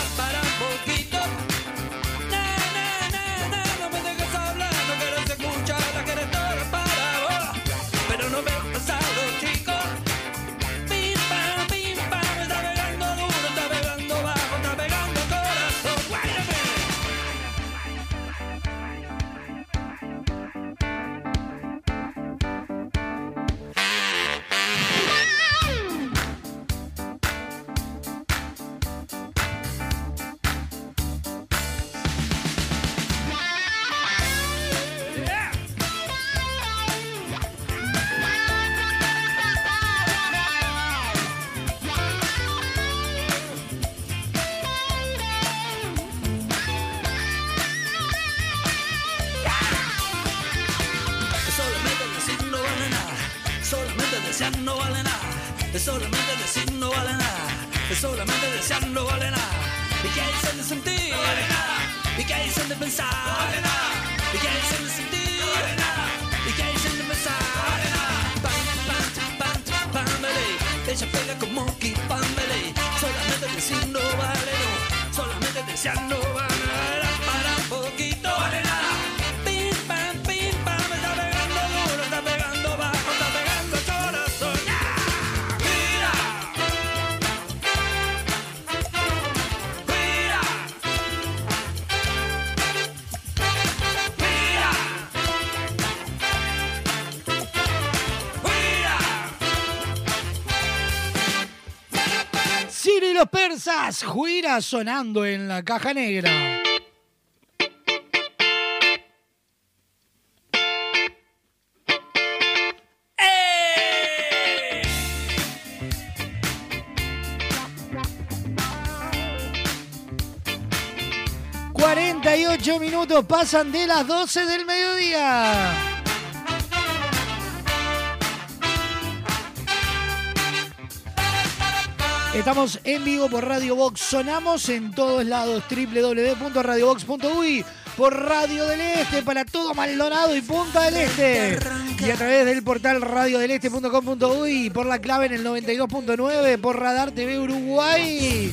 persas, Juira sonando en la caja negra. ...48 minutos pasan de las 12 del mediodía. Estamos en vivo por Radio Box. Sonamos en todos lados. www.radiobox.uy por Radio del Este para todo Maldonado y Punta del Este. Y a través del portal radiodeleste.com.uy por la clave en el 92.9 por Radar TV Uruguay.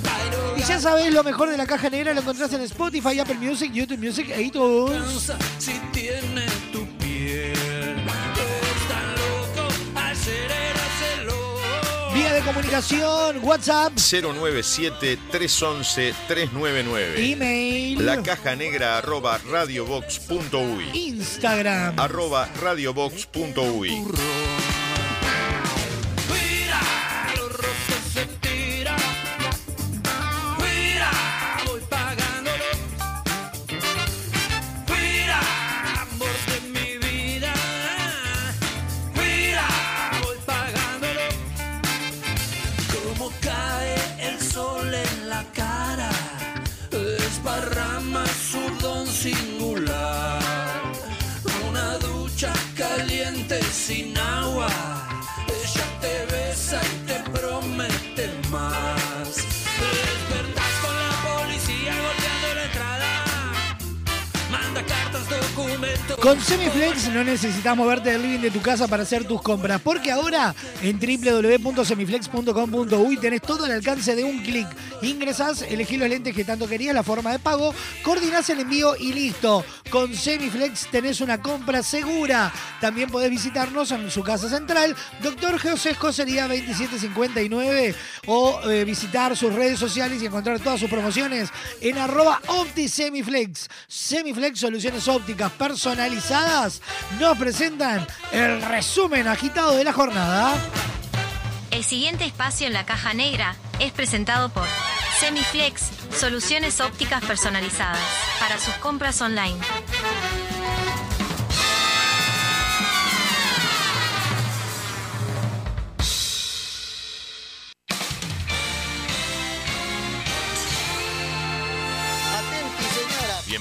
Y ya sabéis, lo mejor de la caja negra lo encontrás en Spotify, Apple Music, YouTube Music e iTunes. De comunicación, WhatsApp, 097-311-399. email, La caja negra arroba radiobox.uy. Instagram. Arroba radiobox.uy. Con Semiflex no necesitas moverte del living de tu casa para hacer tus compras, porque ahora en www.semiflex.com.uy tenés todo al alcance de un clic. Ingresás, elegís los lentes que tanto querías, la forma de pago, coordinás el envío y listo. Con Semiflex tenés una compra segura. También podés visitarnos en su casa central, Doctor José Escocería 2759, o eh, visitar sus redes sociales y encontrar todas sus promociones en arroba OptiSemiflex. Semiflex Soluciones Ópticas Personalizadas nos presentan el resumen agitado de la jornada. El siguiente espacio en la caja negra es presentado por Semiflex, soluciones ópticas personalizadas para sus compras online.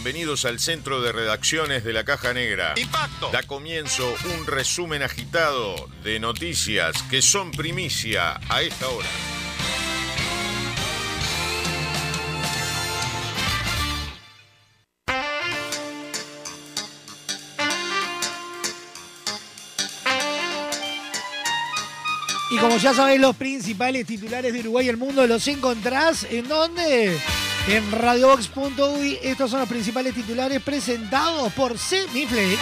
Bienvenidos al centro de redacciones de la Caja Negra. Impacto. Da comienzo un resumen agitado de noticias que son primicia a esta hora. Y como ya sabéis, los principales titulares de Uruguay y el mundo los encontrás en dónde? En radiobox.uy. Estos son los principales titulares presentados por Semiflex.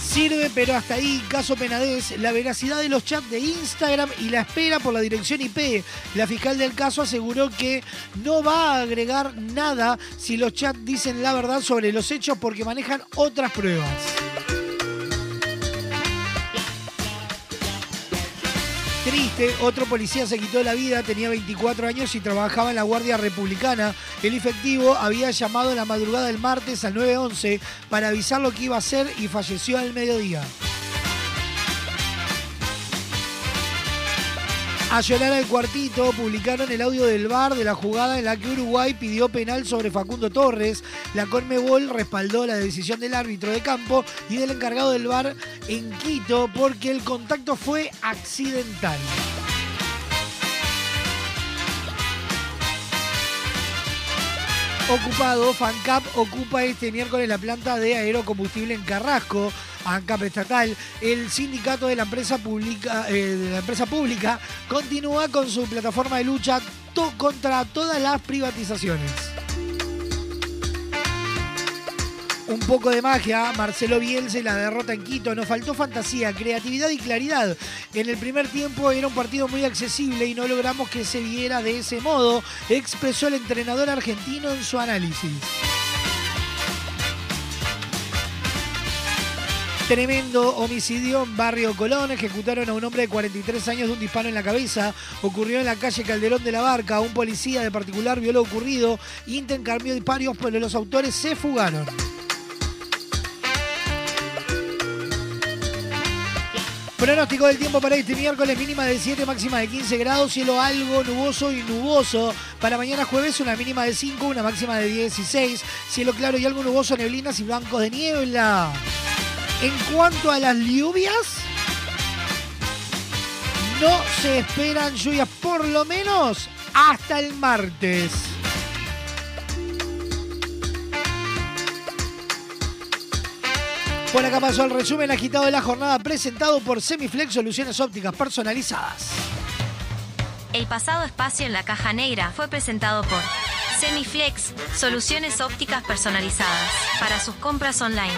Sirve, pero hasta ahí, caso Penadez, la veracidad de los chats de Instagram y la espera por la dirección IP. La fiscal del caso aseguró que no va a agregar nada si los chats dicen la verdad sobre los hechos porque manejan otras pruebas. Triste, otro policía se quitó la vida, tenía 24 años y trabajaba en la Guardia Republicana. El efectivo había llamado en la madrugada del martes al 911 para avisar lo que iba a hacer y falleció al mediodía. A llorar al cuartito publicaron el audio del VAR de la jugada en la que Uruguay pidió penal sobre Facundo Torres. La Conmebol respaldó la decisión del árbitro de campo y del encargado del VAR en Quito porque el contacto fue accidental. Ocupado, FANCAP ocupa este miércoles la planta de aerocombustible en Carrasco. ANCAP estatal, el sindicato de la empresa pública, eh, de la empresa pública continúa con su plataforma de lucha contra todas las privatizaciones. Un poco de magia, Marcelo Bielsa y la derrota en Quito. Nos faltó fantasía, creatividad y claridad. En el primer tiempo era un partido muy accesible y no logramos que se viera de ese modo, expresó el entrenador argentino en su análisis. Tremendo homicidio en Barrio Colón. Ejecutaron a un hombre de 43 años de un disparo en la cabeza. Ocurrió en la calle Calderón de la Barca. Un policía de particular vio lo ocurrido. Intercambió disparos, pero los autores se fugaron. Pronóstico del tiempo para este miércoles, mínima de 7, máxima de 15 grados, cielo algo nuboso y nuboso. Para mañana jueves, una mínima de 5, una máxima de 16, cielo claro y algo nuboso, neblinas y blancos de niebla. En cuanto a las lluvias, no se esperan lluvias, por lo menos hasta el martes. Por acá pasó el resumen agitado de la jornada presentado por Semiflex Soluciones Ópticas Personalizadas. El pasado espacio en la caja negra fue presentado por Semiflex, soluciones ópticas personalizadas para sus compras online.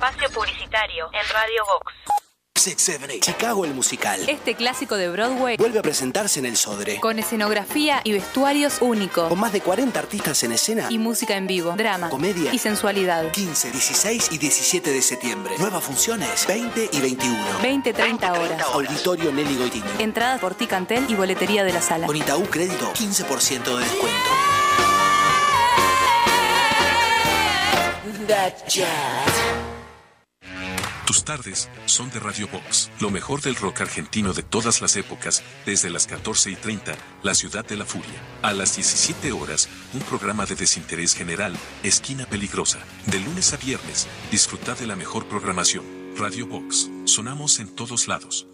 Espacio publicitario en Radio Vox. Six, seven, eight. Chicago el musical. Este clásico de Broadway Vuelve a presentarse en el Sodre. con escenografía y vestuarios únicos Con más de 40 artistas en escena. y música en vivo, drama Comedia. y sensualidad. 15, 16 y 17 de septiembre. Nuevas funciones, 20 y 21. 20-30 horas. Auditorio Nelly Goitini. Entradas por Ticantel y boletería de la sala. Con Itaú Crédito, 15% de descuento. Tus tardes son de Radio Box, lo mejor del rock argentino de todas las épocas, desde las 14 y 30, La Ciudad de la Furia. A las 17 horas, un programa de desinterés general, Esquina Peligrosa. De lunes a viernes, disfruta de la mejor programación. Radio Box, sonamos en todos lados.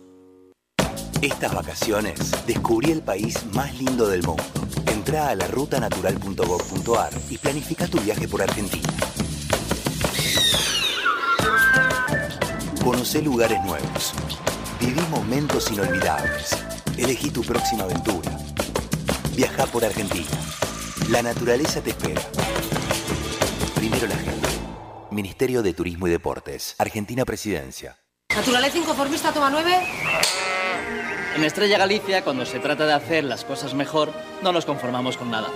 Estas vacaciones descubrí el país más lindo del mundo. Entra a la rutanatural.gov.ar y planifica tu viaje por Argentina. Conoce lugares nuevos. Viví momentos inolvidables. Elegí tu próxima aventura. Viaja por Argentina. La naturaleza te espera. Primero la gente. Ministerio de Turismo y Deportes. Argentina Presidencia. Naturaleza inconformista toma 9. En Estrella Galicia, cuando se trata de hacer las cosas mejor, no nos conformamos con nada.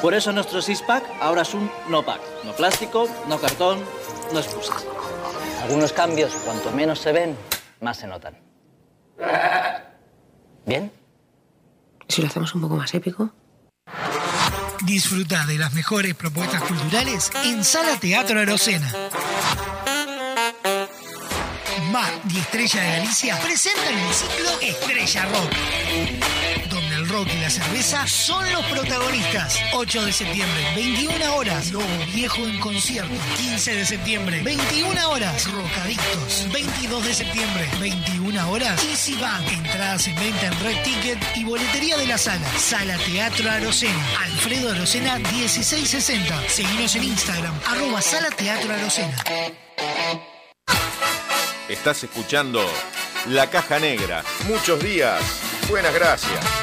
Por eso nuestro six-pack ahora es un no-pack. No plástico, no cartón, no excusas. Algunos cambios, cuanto menos se ven, más se notan. ¿Bien? Si lo hacemos un poco más épico. Disfruta de las mejores propuestas culturales en Sala Teatro Arocena. Mar y Estrella de Galicia presentan el ciclo Estrella Rock, rock y la cerveza son los protagonistas. 8 de septiembre, 21 horas, Lobo Viejo en concierto. 15 de septiembre, 21 horas, Rocadictos. 22 de septiembre, 21 horas, Easy Band. Entradas en venta en Red Ticket y boletería de la sala. Sala Teatro Arocena. Alfredo Arocena 1660. Seguinos en Instagram, arroba Sala Teatro Arocena. Estás escuchando La Caja Negra. Muchos días. Buenas gracias.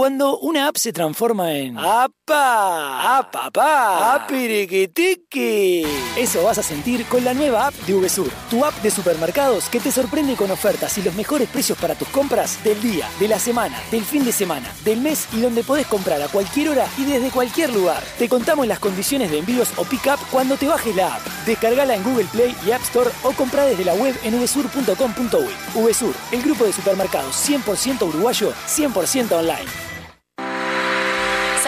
Cuando una app se transforma en ¡Apa! ¡Apa, papá! ¡Apiriquitiqui! Eso vas a sentir con la nueva app de VSUR, tu app de supermercados que te sorprende con ofertas y los mejores precios para tus compras del día, de la semana, del fin de semana, del mes y donde podés comprar a cualquier hora y desde cualquier lugar. Te contamos las condiciones de envíos o pick-up cuando te bajes la app. Descargala en Google Play y App Store o compra desde la web en vsur.com.uy. VSUR, el grupo de supermercados 100% uruguayo, 100% online.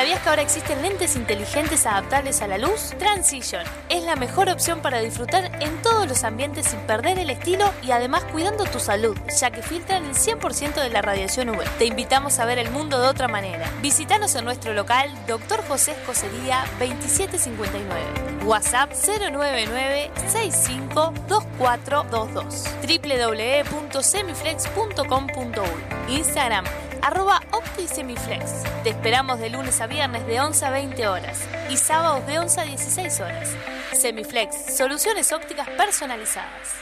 ¿Sabías que ahora existen lentes inteligentes adaptables a la luz? Transition es la mejor opción para disfrutar en todos los ambientes sin perder el estilo y además cuidando tu salud, ya que filtran el 100% de la radiación UV. Te invitamos a ver el mundo de otra manera. Visítanos en nuestro local Dr. José Escocería 2759. WhatsApp 099 652422 www.semiflex.com.uy Instagram arroba OptiSemiflex. Te esperamos de lunes a viernes de 11 a 20 horas y sábados de 11 a 16 horas. Semiflex, soluciones ópticas personalizadas.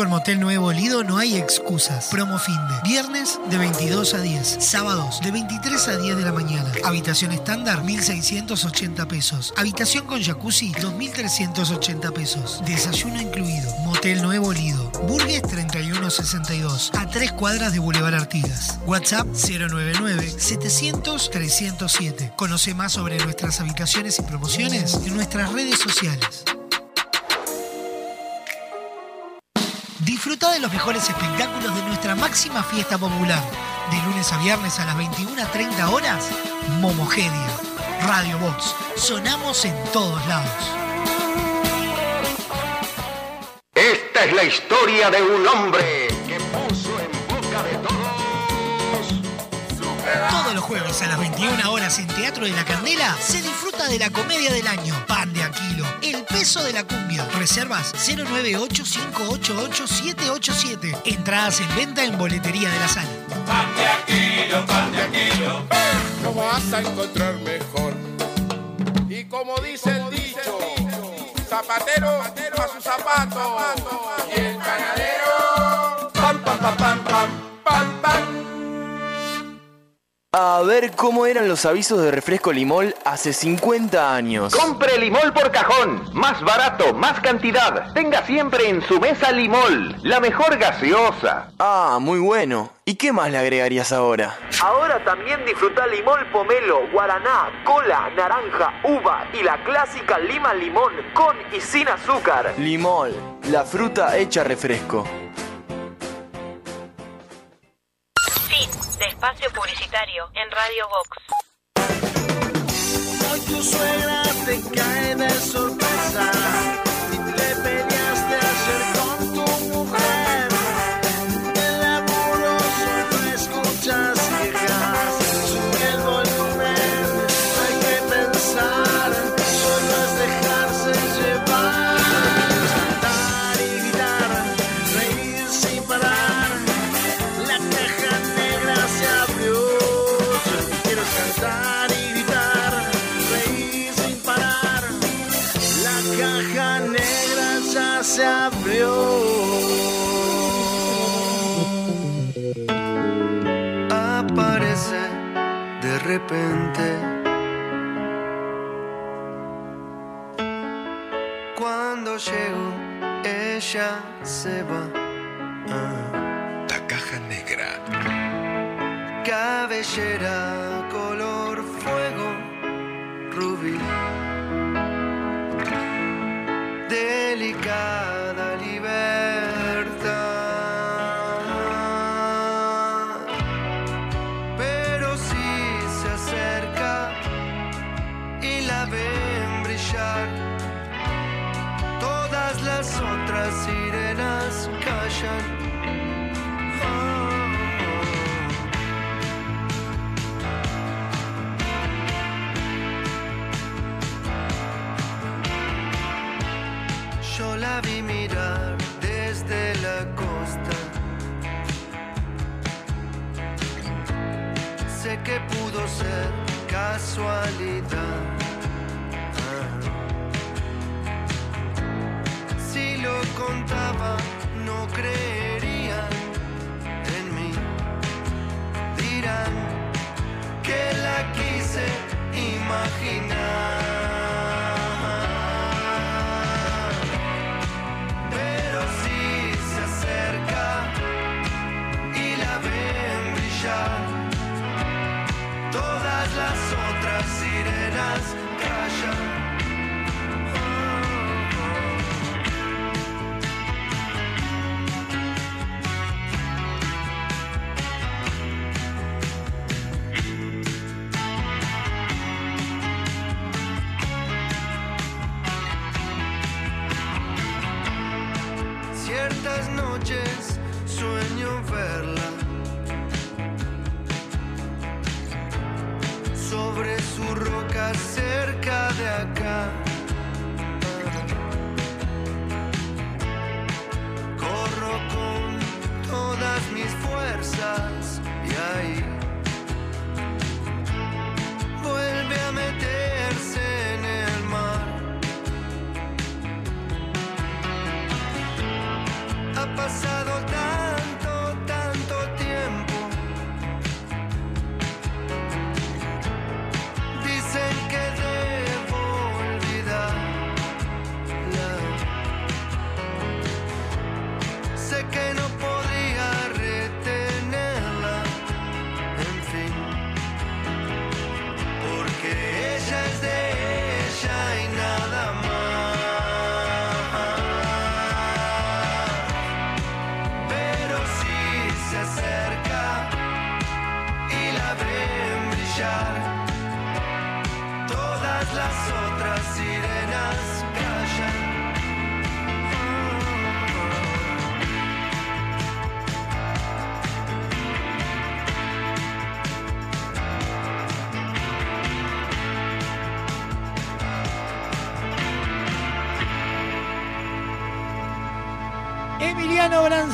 Con Motel Nuevo Lido no hay excusas. Promo fin de viernes de 22 a 10, sábados de 23 a 10 de la mañana. Habitación estándar 1680 pesos. Habitación con jacuzzi 2380 pesos. Desayuno incluido. Motel Nuevo Lido. Burgues 3162 a 3 cuadras de Boulevard Artigas. WhatsApp 099 700 307. Conoce más sobre nuestras habitaciones y promociones en nuestras redes sociales. Disfruta de los mejores espectáculos de nuestra máxima fiesta popular. De lunes a viernes a las 21.30 horas, Momogedia. Radio Box. Sonamos en todos lados. Esta es la historia de un hombre que puso Todos los jueves a las 21 horas en Teatro de la Candela se disfruta de la comedia del año. Pan de Aquilo. El peso de la cumbia. Reservas 098-588-787. Entradas en venta en boletería de la sala. Pan de Aquilo, pan de Aquilo. No vas a encontrar mejor. Y como dice el dicho, zapatero a su zapato. A ver cómo eran los avisos de refresco limol hace 50 años. Compre Limol por cajón. Más barato, más cantidad. Tenga siempre en su mesa Limol. La mejor gaseosa. Ah, muy bueno. ¿Y qué más le agregarías ahora? Ahora también disfruta Limol Pomelo, Guaraná, Cola, Naranja, Uva y la clásica Lima Limón con y sin azúcar. Limol, la fruta hecha refresco. De espacio publicitario en Radio Vox. Hoy tu suegra te cae de sorpresa y te peleaste repente. Cuando llego, ella se va. Ah. La caja negra. Cabellera casualidad. Si lo contaba, no creerían en mí. Dirán que la quise imaginar.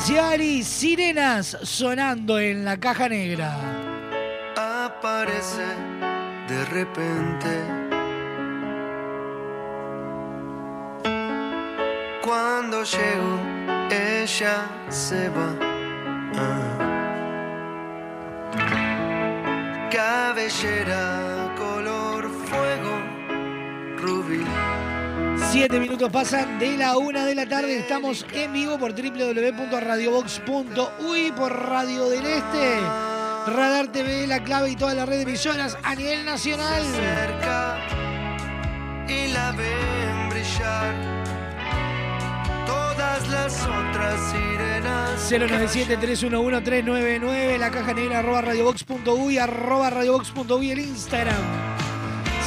Branciari, sirenas sonando en la caja negra. Aparece de repente. Cuando llego, ella se va. Ah. Cabellera Siete minutos pasan de la una de la tarde. Estamos en vivo por www.radiobox.uy por Radio del Este. Radar TV, La Clave y toda la red de emisoras a nivel nacional. cerca y la ven brillar. Todas las otras sirenas. 097-311-399, la caja negra arroba radiobox.uy, arroba radiobox.uy el Instagram.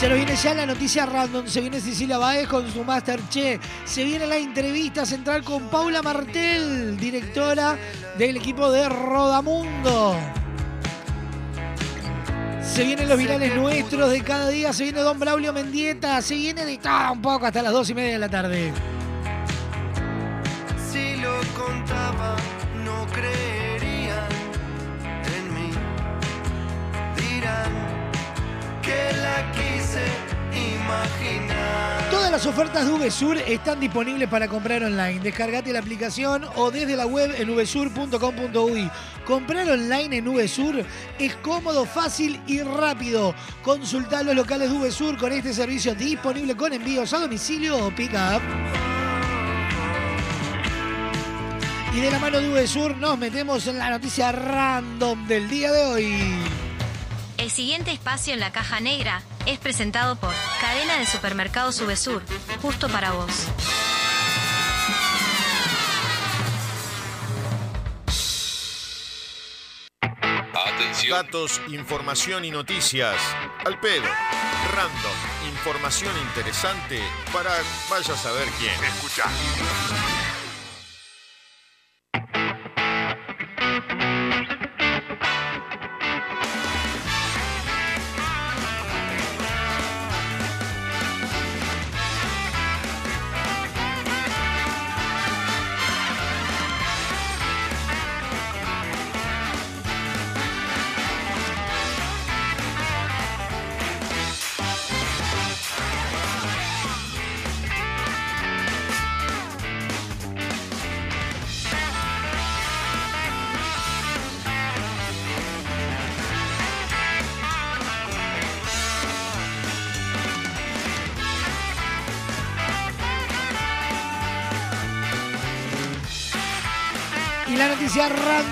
Se nos viene ya la noticia random, se viene Cecilia Baez con su Masterchef, se viene la entrevista central con Paula Martel, directora del equipo de Rodamundo. Se vienen los virales nuestros de cada día, se viene Don Braulio Mendieta, se viene de todo un poco hasta las dos y media de la tarde. Todas las ofertas de VSUR están disponibles para comprar online. Descargate la aplicación o desde la web en vsur.com.uy. Comprar online en VSUR es cómodo, fácil y rápido. Consultar los locales de VSUR con este servicio disponible con envíos a domicilio o pick-up. Y de la mano de VSUR nos metemos en la noticia random del día de hoy. El siguiente espacio en la caja negra es presentado por Cadena de Supermercados Subesur, justo para vos. Atención datos, información y noticias. Al pedo. Random. Información interesante para vaya a saber quién. Escucha.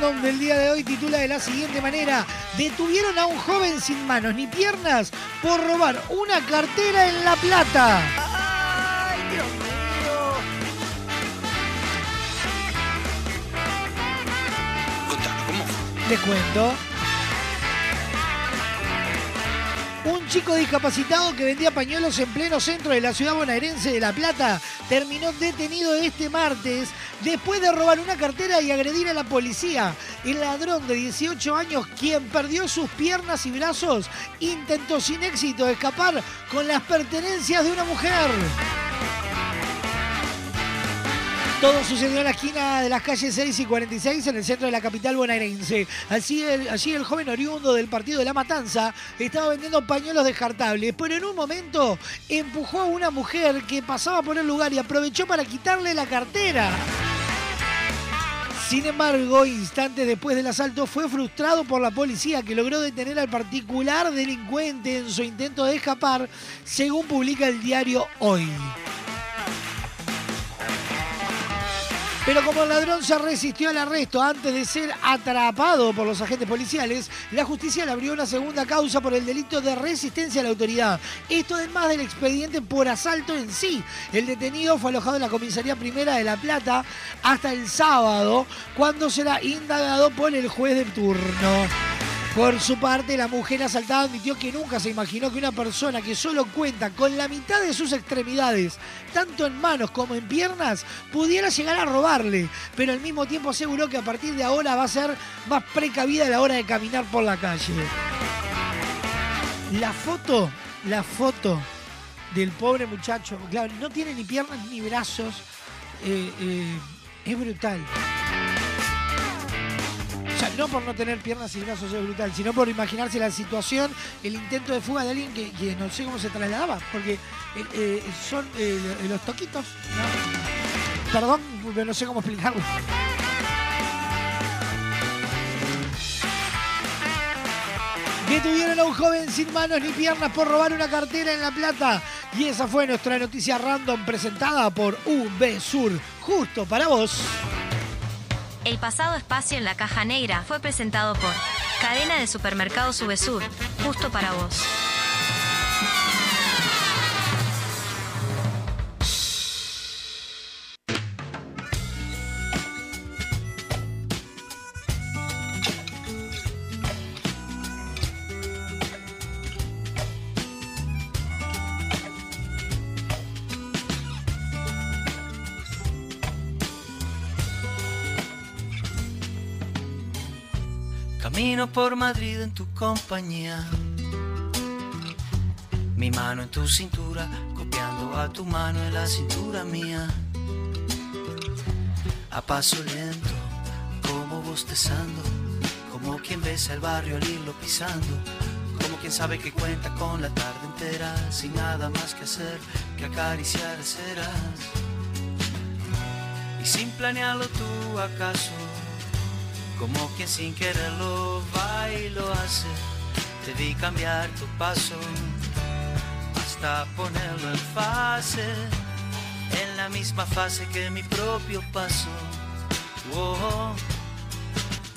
Random del día de hoy titula de la siguiente manera. Detuvieron a un joven sin manos ni piernas por robar una cartera en La Plata. ¡Ay, Dios mío! Les cuento. Un chico discapacitado que vendía pañuelos en pleno centro de la ciudad bonaerense de La Plata terminó detenido este martes después de robar una cartera y agredir a la policía. El ladrón de 18 años, quien perdió sus piernas y brazos, intentó sin éxito escapar con las pertenencias de una mujer. Todo sucedió en la esquina de las calles 6 y 46 en el centro de la capital bonaerense. Allí el, allí el joven oriundo del partido de La Matanza estaba vendiendo pañuelos descartables, pero en un momento empujó a una mujer que pasaba por el lugar y aprovechó para quitarle la cartera. Sin embargo, instantes después del asalto fue frustrado por la policía que logró detener al particular delincuente en su intento de escapar, según publica el diario Hoy. Pero como el ladrón se resistió al arresto antes de ser atrapado por los agentes policiales, la justicia le abrió una segunda causa por el delito de resistencia a la autoridad. Esto además del expediente por asalto en sí. El detenido fue alojado en la comisaría primera de La Plata hasta el sábado, cuando será indagado por el juez de turno. Por su parte, la mujer asaltada admitió que nunca se imaginó que una persona que solo cuenta con la mitad de sus extremidades, tanto en manos como en piernas, pudiera llegar a robarle, pero al mismo tiempo aseguró que a partir de ahora va a ser más precavida a la hora de caminar por la calle. La foto, la foto del pobre muchacho, claro, no tiene ni piernas ni brazos, eh, eh, es brutal. O sea, no por no tener piernas y brazos es brutal, sino por imaginarse la situación, el intento de fuga de alguien que, no sé cómo se trasladaba, porque eh, eh, son eh, los toquitos. Perdón, pero no sé cómo explicarlo. Detuvieron a un joven sin manos ni piernas por robar una cartera en La Plata. Y esa fue nuestra noticia random presentada por UB Sur, justo para vos. El pasado espacio en la caja negra fue presentado por Cadena de Supermercados Subesur, justo para vos. Camino por Madrid en tu compañía. Mi mano en tu cintura, copiando a tu mano en la cintura mía. A paso lento, como bostezando, como quien besa el barrio al irlo pisando. Como quien sabe que cuenta con la tarde entera, sin nada más que hacer que acariciar ceras. Y sin planearlo tú acaso como quien sin quererlo va y lo hace. Te vi cambiar tu paso hasta ponerlo en fase, en la misma fase que mi propio paso. Oh,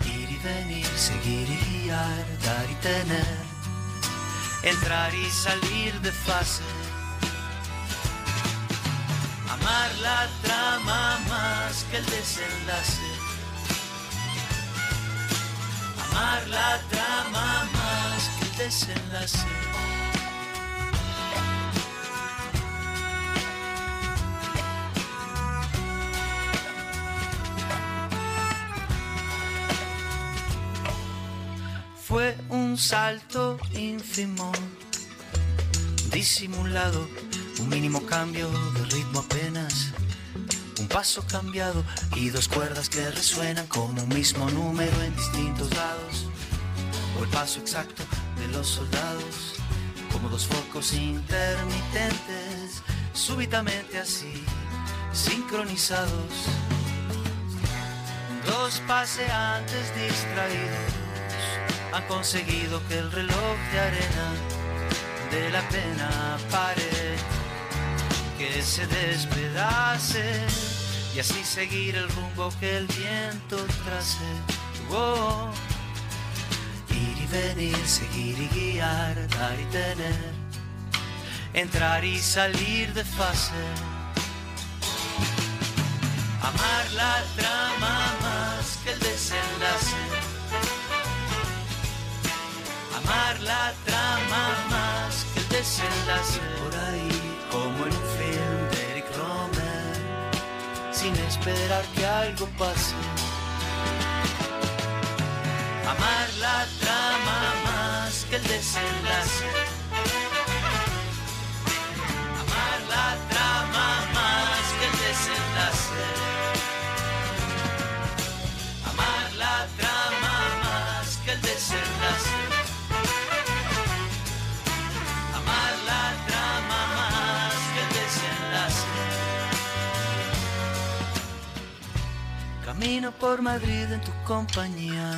ir y venir, seguir y guiar, dar y tener, entrar y salir de fase. Amar la trama más que el desenlace La trama más que desenlace. Fue un salto ínfimo, disimulado, un mínimo cambio de ritmo apenas. Un paso cambiado y dos cuerdas que resuenan como un mismo número en distintos lados. O el paso exacto de los soldados, como dos focos intermitentes, súbitamente así, sincronizados. Dos paseantes distraídos han conseguido que el reloj de arena de la pena pare, que se despedace y así seguir el rumbo que el viento trace. Oh, ir y venir, seguir y guiar, dar y tener, entrar y salir de fase. Amar la trama más que el desenlace amar la trama más que el desenlace sin esperar que algo pase. Amar la trama más que el desenlace. Amar la trama Camino por Madrid en tu compañía.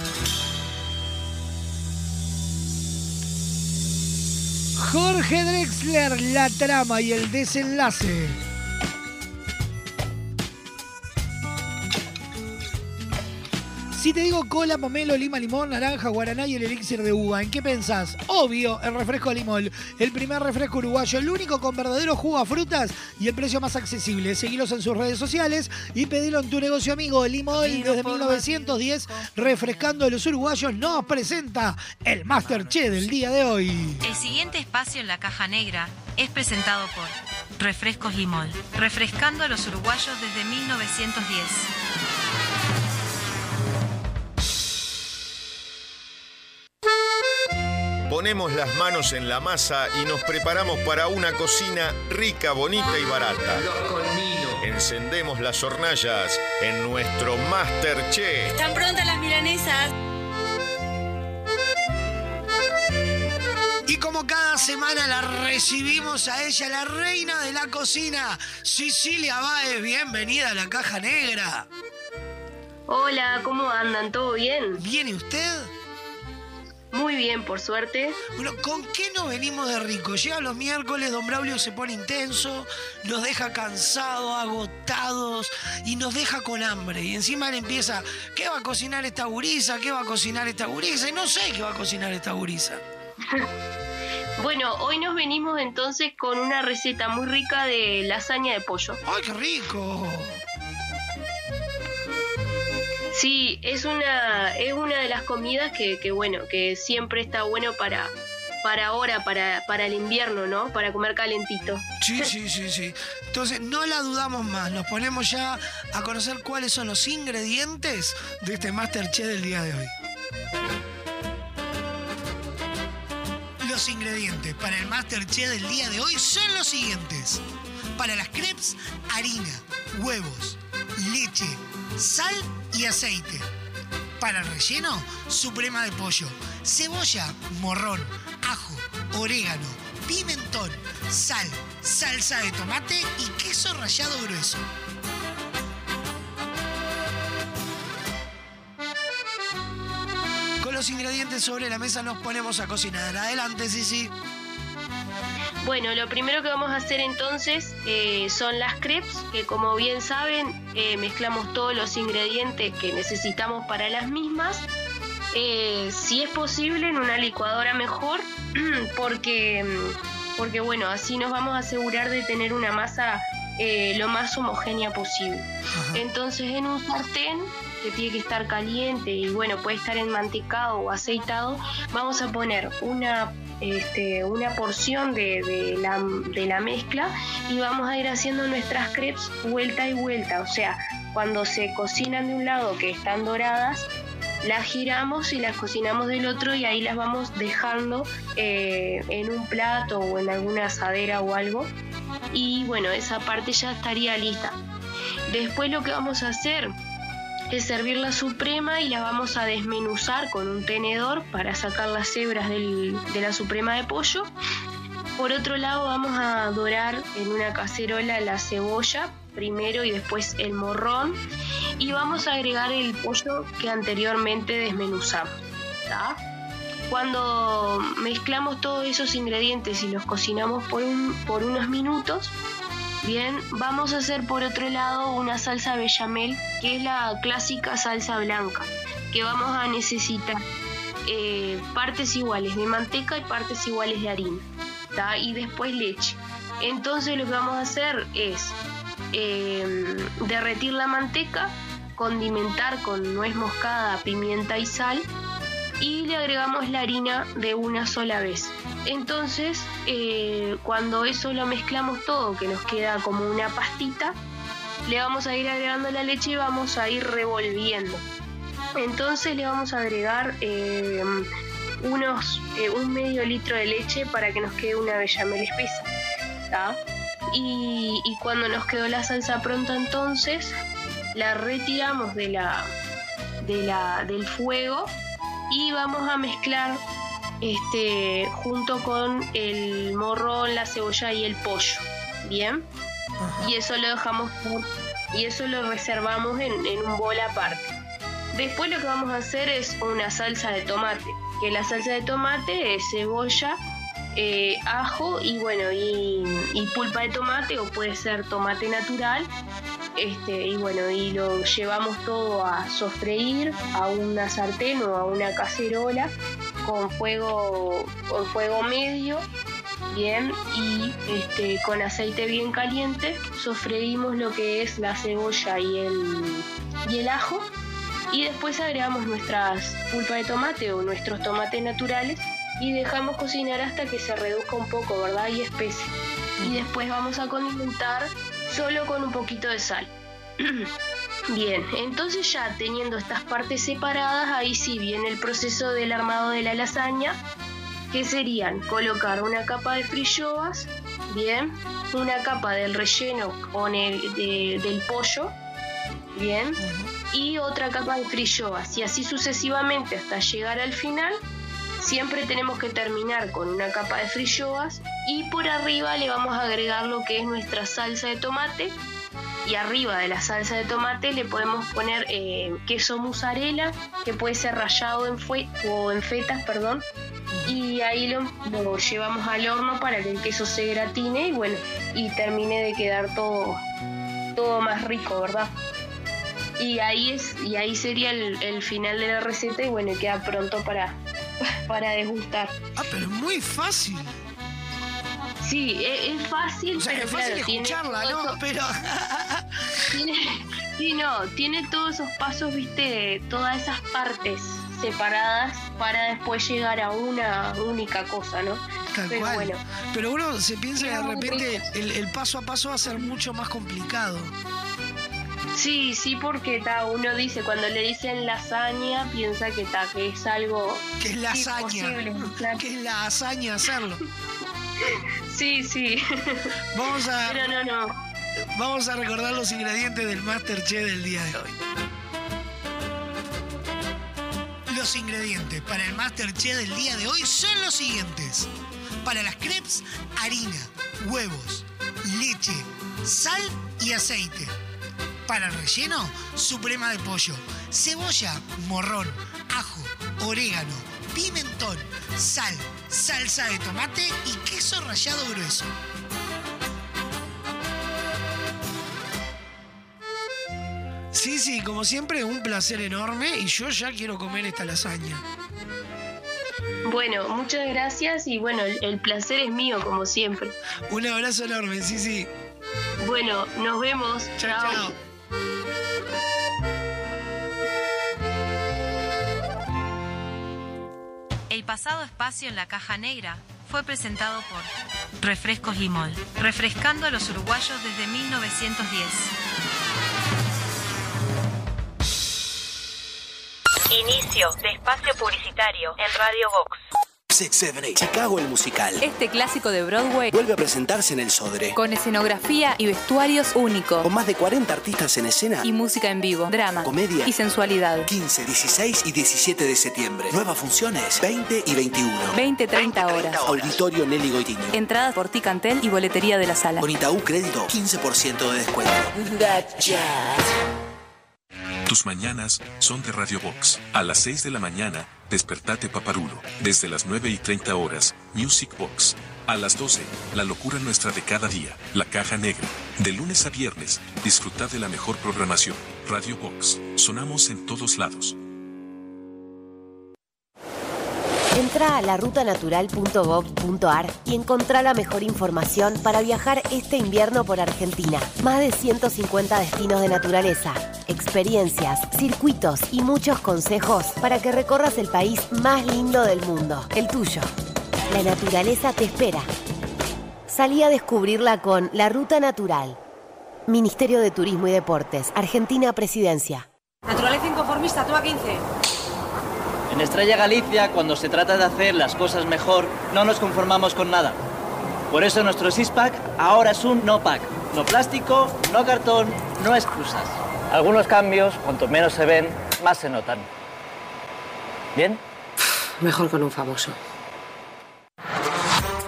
Jorge Drexler, la trama y el desenlace. Si te digo cola, pomelo, lima, limón, naranja, guaraná y el elixir de uva, ¿en qué pensás? Obvio, el refresco de limón, el primer refresco uruguayo, el único con verdadero jugo a frutas y el precio más accesible. Seguilos en sus redes sociales y pedilo en tu negocio amigo. Limón desde 1910, refrescando a los uruguayos, nos presenta el Masterchef del día de hoy. El siguiente espacio en la caja negra es presentado por Refrescos Limón, refrescando a los uruguayos desde 1910. Ponemos las manos en la masa y nos preparamos para una cocina rica, bonita y barata. Encendemos las hornallas en nuestro Masterchef. ¿Están prontas las milanesas? Y como cada semana la recibimos a ella, la reina de la cocina, Cecilia Baez, bienvenida a la caja negra. Hola, ¿cómo andan? ¿Todo bien? ¿Bien y usted? Muy bien, por suerte. Bueno, ¿con qué nos venimos de rico? Llega los miércoles, don Braulio se pone intenso, nos deja cansados, agotados y nos deja con hambre. Y encima él empieza, ¿qué va a cocinar esta gurisa? ¿Qué va a cocinar esta gurisa? Y no sé qué va a cocinar esta gurisa. Bueno, hoy nos venimos entonces con una receta muy rica de lasaña de pollo. ¡Ay, qué rico! Sí, es una, es una de las comidas que, que, bueno, que siempre está bueno para, para ahora, para, para el invierno, ¿no? Para comer calentito. Sí, sí, sí, sí. Entonces, no la dudamos más. Nos ponemos ya a conocer cuáles son los ingredientes de este Masterchef del día de hoy. Los ingredientes para el Masterchef del día de hoy son los siguientes. Para las crepes, harina, huevos, leche, sal y aceite. Para el relleno, suprema de pollo, cebolla, morrón, ajo, orégano, pimentón, sal, salsa de tomate y queso rallado grueso. Con los ingredientes sobre la mesa nos ponemos a cocinar. Adelante, Sisi. Bueno, lo primero que vamos a hacer entonces eh, son las crepes, que como bien saben eh, mezclamos todos los ingredientes que necesitamos para las mismas. Eh, si es posible en una licuadora mejor, porque, porque bueno, así nos vamos a asegurar de tener una masa lo más homogénea posible. Entonces en un sartén que tiene que estar caliente y bueno, puede estar enmantecado o aceitado, vamos a poner una, este, una porción de, de la, de la mezcla y vamos a ir haciendo nuestras crepes vuelta y vuelta. O sea, cuando se cocinan de un lado que están doradas, las giramos y las cocinamos del otro y ahí las vamos dejando eh, en un plato o en alguna asadera o algo. Y bueno, esa parte ya estaría lista. Después lo que vamos a hacer servir la suprema y la vamos a desmenuzar con un tenedor para sacar las hebras del- de la suprema de pollo. Por otro lado vamos a dorar en una cacerola la cebolla primero y después el morrón y vamos a agregar el pollo que anteriormente desmenuzamos. Cuando mezclamos todos esos ingredientes y los cocinamos por, un- por unos minutos, bien, vamos a hacer por otro lado una salsa bechamel, que es la clásica salsa blanca, que vamos a necesitar eh, partes iguales de manteca y partes iguales de harina, y después leche. Entonces lo que vamos a hacer es eh, derretir la manteca, condimentar con nuez moscada, pimienta y sal y le agregamos la harina de una sola vez. Entonces, eh, cuando eso lo mezclamos todo, que nos queda como una pastita, le vamos a ir agregando la leche y vamos a ir revolviendo. Entonces le vamos a agregar eh, unos eh, un medio litro de leche para que nos quede una bechamel espesa. Y, y cuando nos quedó la salsa pronta entonces, la retiramos de la, de la, del fuego y vamos a mezclar este, junto con el morrón, la cebolla y el pollo. Bien. Y eso lo dejamos y eso lo reservamos en, en un bol aparte. Después lo que vamos a hacer es una salsa de tomate, que la salsa de tomate es cebolla, eh, ajo y bueno, y, y pulpa de tomate o puede ser tomate natural. Este, y bueno, y lo llevamos todo a sofreír a una sartén o a una cacerola con fuego, con fuego medio, bien, y este, con aceite bien caliente, sofreímos lo que es la cebolla y el, y el ajo y después agregamos nuestras pulpa de tomate o nuestros tomates naturales y dejamos cocinar hasta que se reduzca un poco, ¿verdad? Y espese. Y después vamos a condimentar solo con un poquito de sal. Bien, entonces ya teniendo estas partes separadas, ahí sí viene el proceso del armado de la lasaña, que serían colocar una capa de frilloas, bien, una capa del relleno con el de- del pollo, bien, y otra capa de frilloas, y así sucesivamente hasta llegar al final. Siempre tenemos que terminar con una capa de frilloas y por arriba le vamos a agregar lo que es nuestra salsa de tomate y arriba de la salsa de tomate le podemos poner eh, queso mozzarella que puede ser rallado en fue o en fetas, perdón, y ahí lo, lo llevamos al horno para que el queso se gratine y bueno, y termine de quedar todo, todo más rico, ¿verdad? Y ahí es, y ahí sería el, el final de la receta y bueno, queda pronto para, para degustar. Ah, pero es muy fácil. Sí, es, es fácil, O sea, pero es fácil claro, escucharla, ¿no? eso- Pero. tiene, sí, no, tiene todos esos pasos, viste, todas esas partes separadas para después llegar a una única cosa, ¿no? Tal pero cual. bueno, Pero uno se piensa que de repente el, el paso a paso va a ser mucho más complicado. Sí, sí, porque ta, uno dice, cuando le dicen lasaña, piensa que, ta, que es algo Que es claro. Que es la hazaña hacerlo. Sí, sí. Vamos a, Pero no, no. vamos a recordar los ingredientes del Masterchef del día de hoy. Los ingredientes para el Masterchef del día de hoy son los siguientes. Para las crepes, harina, huevos, leche, sal y aceite. Para el relleno, suprema de pollo, cebolla, morrón, ajo, orégano, pimentón, sal, salsa de tomate y queso rallado grueso. Sí, sí, como siempre, un placer enorme y yo ya quiero comer esta lasaña. Bueno, muchas gracias y bueno, el, el placer es mío, como siempre. Un abrazo enorme, sí, sí. Bueno, nos vemos. Chao, chao. El pasado espacio en la caja negra fue presentado por Refrescos Limón, refrescando a los uruguayos desde 1910. Inicio de espacio publicitario en Radio Vox. 678. Chicago el musical. Este clásico de Broadway Vuelve a presentarse en el Sodre. con escenografía y vestuarios únicos Con más de 40 artistas en escena. y música en vivo, drama Comedia. y sensualidad. 15, 16 y 17 de septiembre. Nuevas funciones. 20 y 21. 20, 30 horas. Auditorio Nelly Goitiño. Entradas por Ticantel y boletería de la sala. Con Itaú Crédito, 15% de descuento. Tus mañanas son de Radio Box. A las 6 de la mañana, despertate paparulo. Desde las 9 y 30 horas, Music Box. A las 12, la locura nuestra de cada día, la caja negra. De lunes a viernes, disfruta de la mejor programación. Radio Box. Sonamos en todos lados. Entra a larutanatural.gov.ar y encontrá la mejor información para viajar este invierno por Argentina. Más de 150 destinos de naturaleza, experiencias, circuitos y muchos consejos para que recorras el país más lindo del mundo, el tuyo. La naturaleza te espera. Salí a descubrirla con La Ruta Natural. Ministerio de Turismo y Deportes, Argentina Presidencia. Naturaleza inconformista, toma 15. En Estrella Galicia, cuando se trata de hacer las cosas mejor, no nos conformamos con nada. Por eso nuestro six-pack ahora es un no-pack. No plástico, no cartón, no excusas. Algunos cambios, cuanto menos se ven, más se notan. ¿Bien? Mejor con un famoso.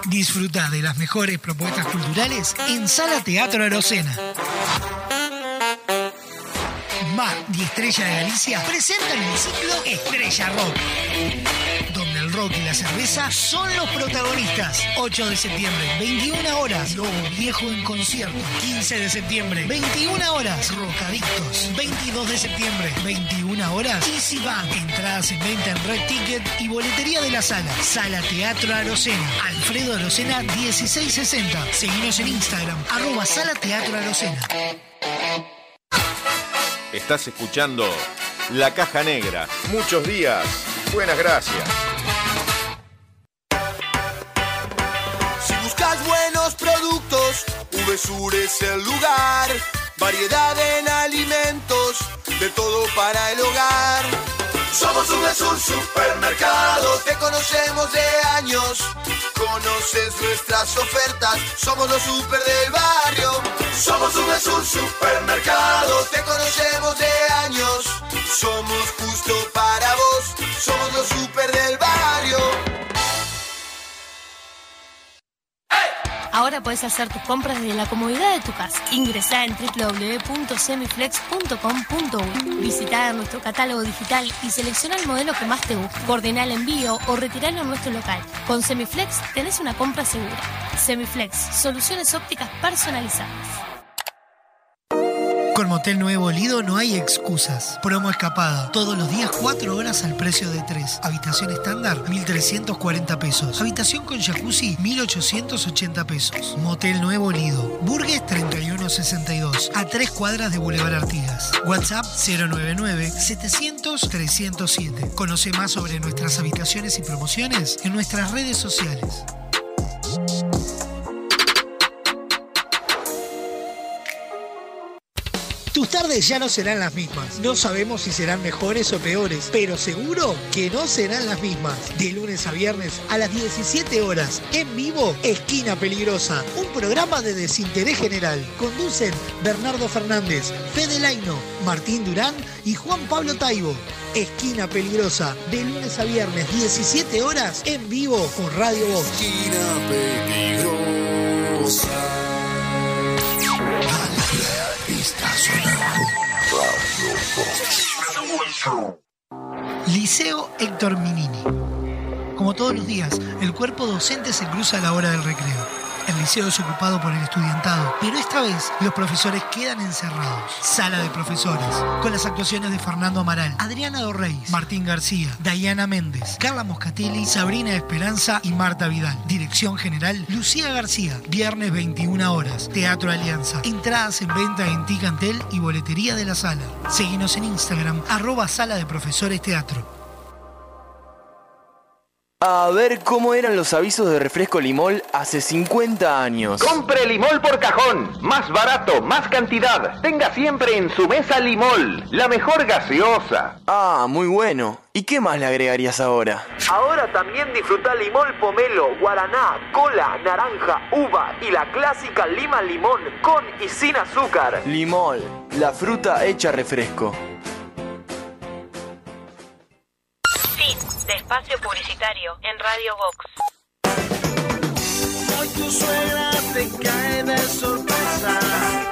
Disfruta de las mejores propuestas culturales en Sala Teatro Arocena. Mar y Estrella de Galicia presentan el ciclo Estrella Rock, donde el rock y la cerveza son los protagonistas. 8 de septiembre, 21 horas, Lobo Viejo en concierto. 15 de septiembre, 21 horas, Rocadictos. 22 de septiembre, 21 horas, Easy Band. Entradas en venta en Red Ticket y boletería de la sala. Sala Teatro Arocena. Alfredo Arocena 1660. Seguinos en Instagram, arroba Sala Teatro Arocena. Estás escuchando La Caja Negra. Muchos días. Buenas gracias. Si buscas buenos productos, VSUR es el lugar. Variedad en alimentos, de todo para el hogar. Somos VSUR Supermercado, te conocemos de años. Conoces nuestras ofertas, somos los super del barrio. Somos VSUR Supermercado, te conocemos Puedes hacer tus compras desde la comodidad de tu casa. Ingresá en www.semiflex.com.uy. Visita nuestro catálogo digital y selecciona el modelo que más te guste. Coordina el envío o retiralo en nuestro local. Con Semiflex tenés una compra segura. Semiflex, soluciones ópticas personalizadas. Con Motel Nuevo Lido no hay excusas. Promo escapada. Todos los días 4 horas al precio de 3. Habitación estándar, 1.340 pesos. Habitación con jacuzzi, 1.880 pesos. Motel Nuevo Lido. Burgues 3162. A 3 cuadras de Boulevard Artigas. WhatsApp 099-700-307. Conoce más sobre nuestras habitaciones y promociones en nuestras redes sociales. Tus tardes ya no serán las mismas. No sabemos si serán mejores o peores, pero seguro que no serán las mismas. De lunes a viernes a las 17 horas, en vivo, Esquina Peligrosa, un programa de desinterés general. Conducen Bernardo Fernández, Fede Laino, Martín Durán y Juan Pablo Taibo. Esquina Peligrosa, de lunes a viernes, 17 horas, en vivo por Radio Voz. Liceo Héctor Minini. Como todos los días, el cuerpo docente se cruza a la hora del recreo. Liceo es ocupado por el estudiantado, pero esta vez los profesores quedan encerrados. Sala de profesores, con las actuaciones de Fernando Amaral, Adriana Dorreis, Martín García, Dayana Méndez, Carla Moscatelli, Sabrina Esperanza y Marta Vidal. Dirección general, Lucía García. Viernes 21 horas. Teatro Alianza. Entradas en venta en Ticantel y boletería de la sala. Seguinos en Instagram, arroba sala de profesores teatro. A ver cómo eran los avisos de refresco limol hace 50 años. Compre Limol por cajón. Más barato, más cantidad. Tenga siempre en su mesa Limol. La mejor gaseosa. Ah, muy bueno. ¿Y qué más le agregarías ahora? Ahora también disfruta Limol Pomelo, Guaraná, Cola, Naranja, Uva y la clásica Lima Limón con y sin azúcar. Limol, la fruta hecha refresco. Espacio publicitario en Radio Vox. Hoy tu suegra te cae de sorpresa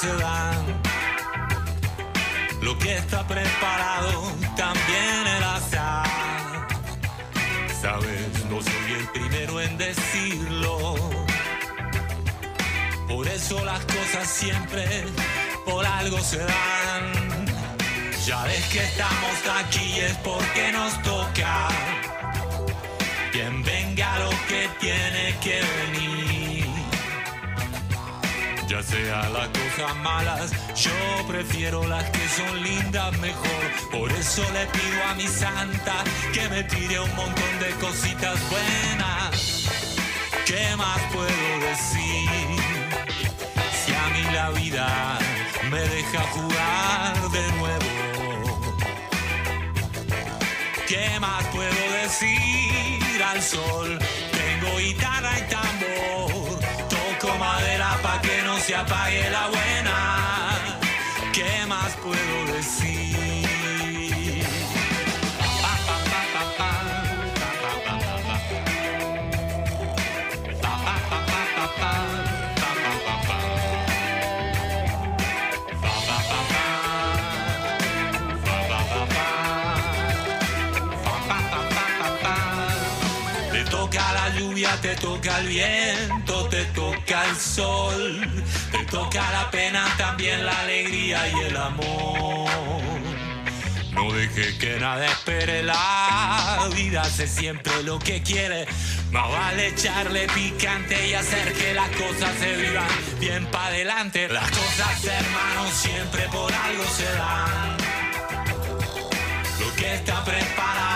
se. Lo que está preparado también el azar. Sabes, no soy el primero en decirlo. Por eso las cosas siempre por algo se dan. Ya ves que estamos aquí es porque nos toca. Quien venga lo que tiene que venir. Ya sea las cosas malas, yo prefiero las que son lindas mejor. Por eso le pido a mi santa que me tire un montón de cositas buenas. ¿Qué más puedo decir? Si a mí la vida me deja jugar de nuevo. ¿Qué más puedo decir al sol? Tengo guitarra y tambor. Toco madera pa' que no se apague la buena. ¿Qué más puedo decir? Te toca el viento, te toca el sol, te toca la pena, también la alegría y el amor. No deje que nada espere la vida, hace siempre lo que quiere. Más vale echarle picante y hacer que las cosas se vivan bien para adelante. Las cosas, hermanos, siempre por algo se dan. Lo que está preparado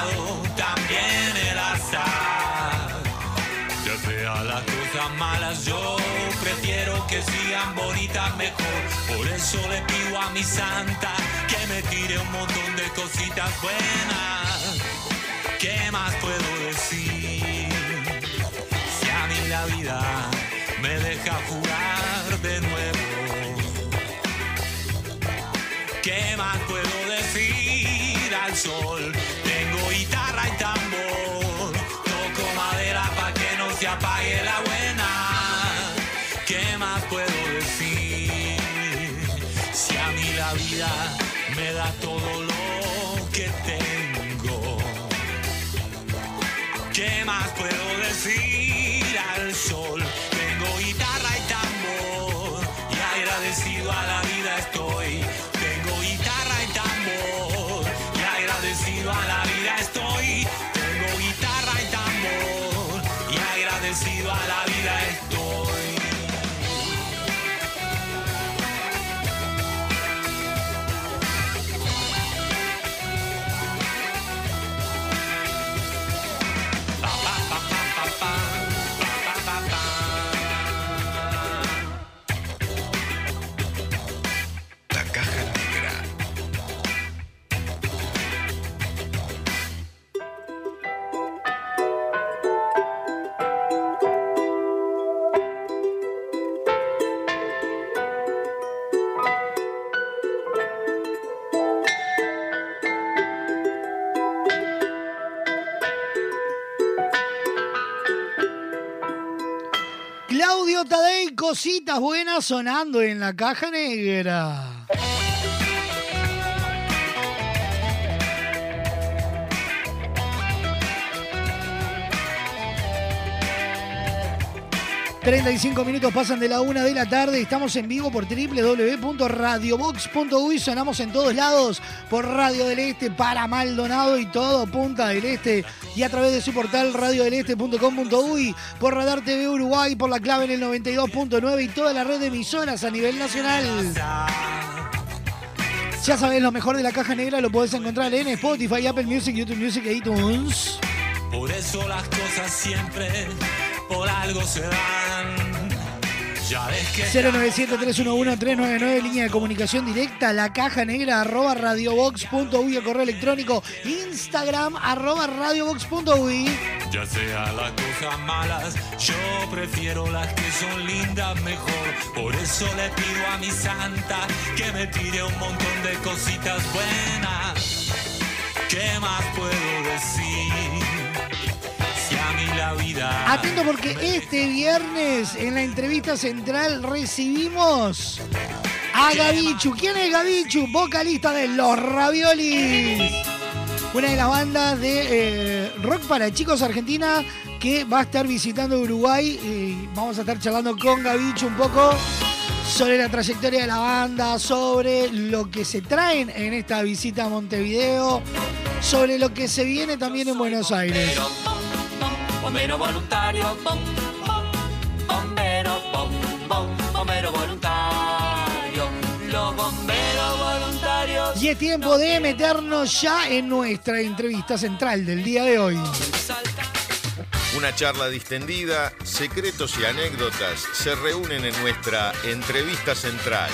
Sea las cosas malas, yo prefiero que sigan bonitas mejor. Por eso le pido a mi santa que me tire un montón de cositas buenas. ¿Qué más puedo decir? Si a mí la vida me deja jugar de nuevo. ¿Qué más puedo decir al sol? Cositas buenas sonando en la caja negra. ...35 minutos pasan de la una de la tarde... ...estamos en vivo por www.radiobox.uy... ...sonamos en todos lados... ...por Radio del Este, para Maldonado y todo... ...Punta del Este... ...y a través de su portal radiodeleste.com.uy... ...por Radar TV Uruguay... ...por la clave en el 92.9... ...y toda la red de emisoras a nivel nacional... Ya sabes, lo mejor de la caja negra lo puedes encontrar en Spotify, Apple Music, YouTube Music e iTunes. Por eso las cosas siempre por algo se dan. Ya ves que 097-311-399, línea de comunicación directa, la caja negra, arroba radiobox.uy, el correo electrónico, Instagram, arroba radiobox.uy. ya sea las cosas malas, yo prefiero las que son lindas mejor. Por eso le pido a mi santa que me tire un montón de cositas buenas. ¿Qué más puedo decir? La vida. Atento porque este viernes en la entrevista central recibimos a Gabichu. ¿Quién es Gabichu? Vocalista de Los Raviolis. Una de las bandas de eh, rock para chicos argentina que va a estar visitando Uruguay. y vamos a estar charlando con Gabichu un poco sobre la trayectoria de la banda, sobre lo que se traen en esta visita a Montevideo, sobre lo que se viene también en Buenos Aires. Bombero voluntario, bom, bom, bombero, bom, bom, bombero voluntario. Los bomberos voluntarios. Y es tiempo de meternos ya en nuestra entrevista central del día de hoy. Una charla distendida, secretos y anécdotas se reúnen en nuestra entrevista central.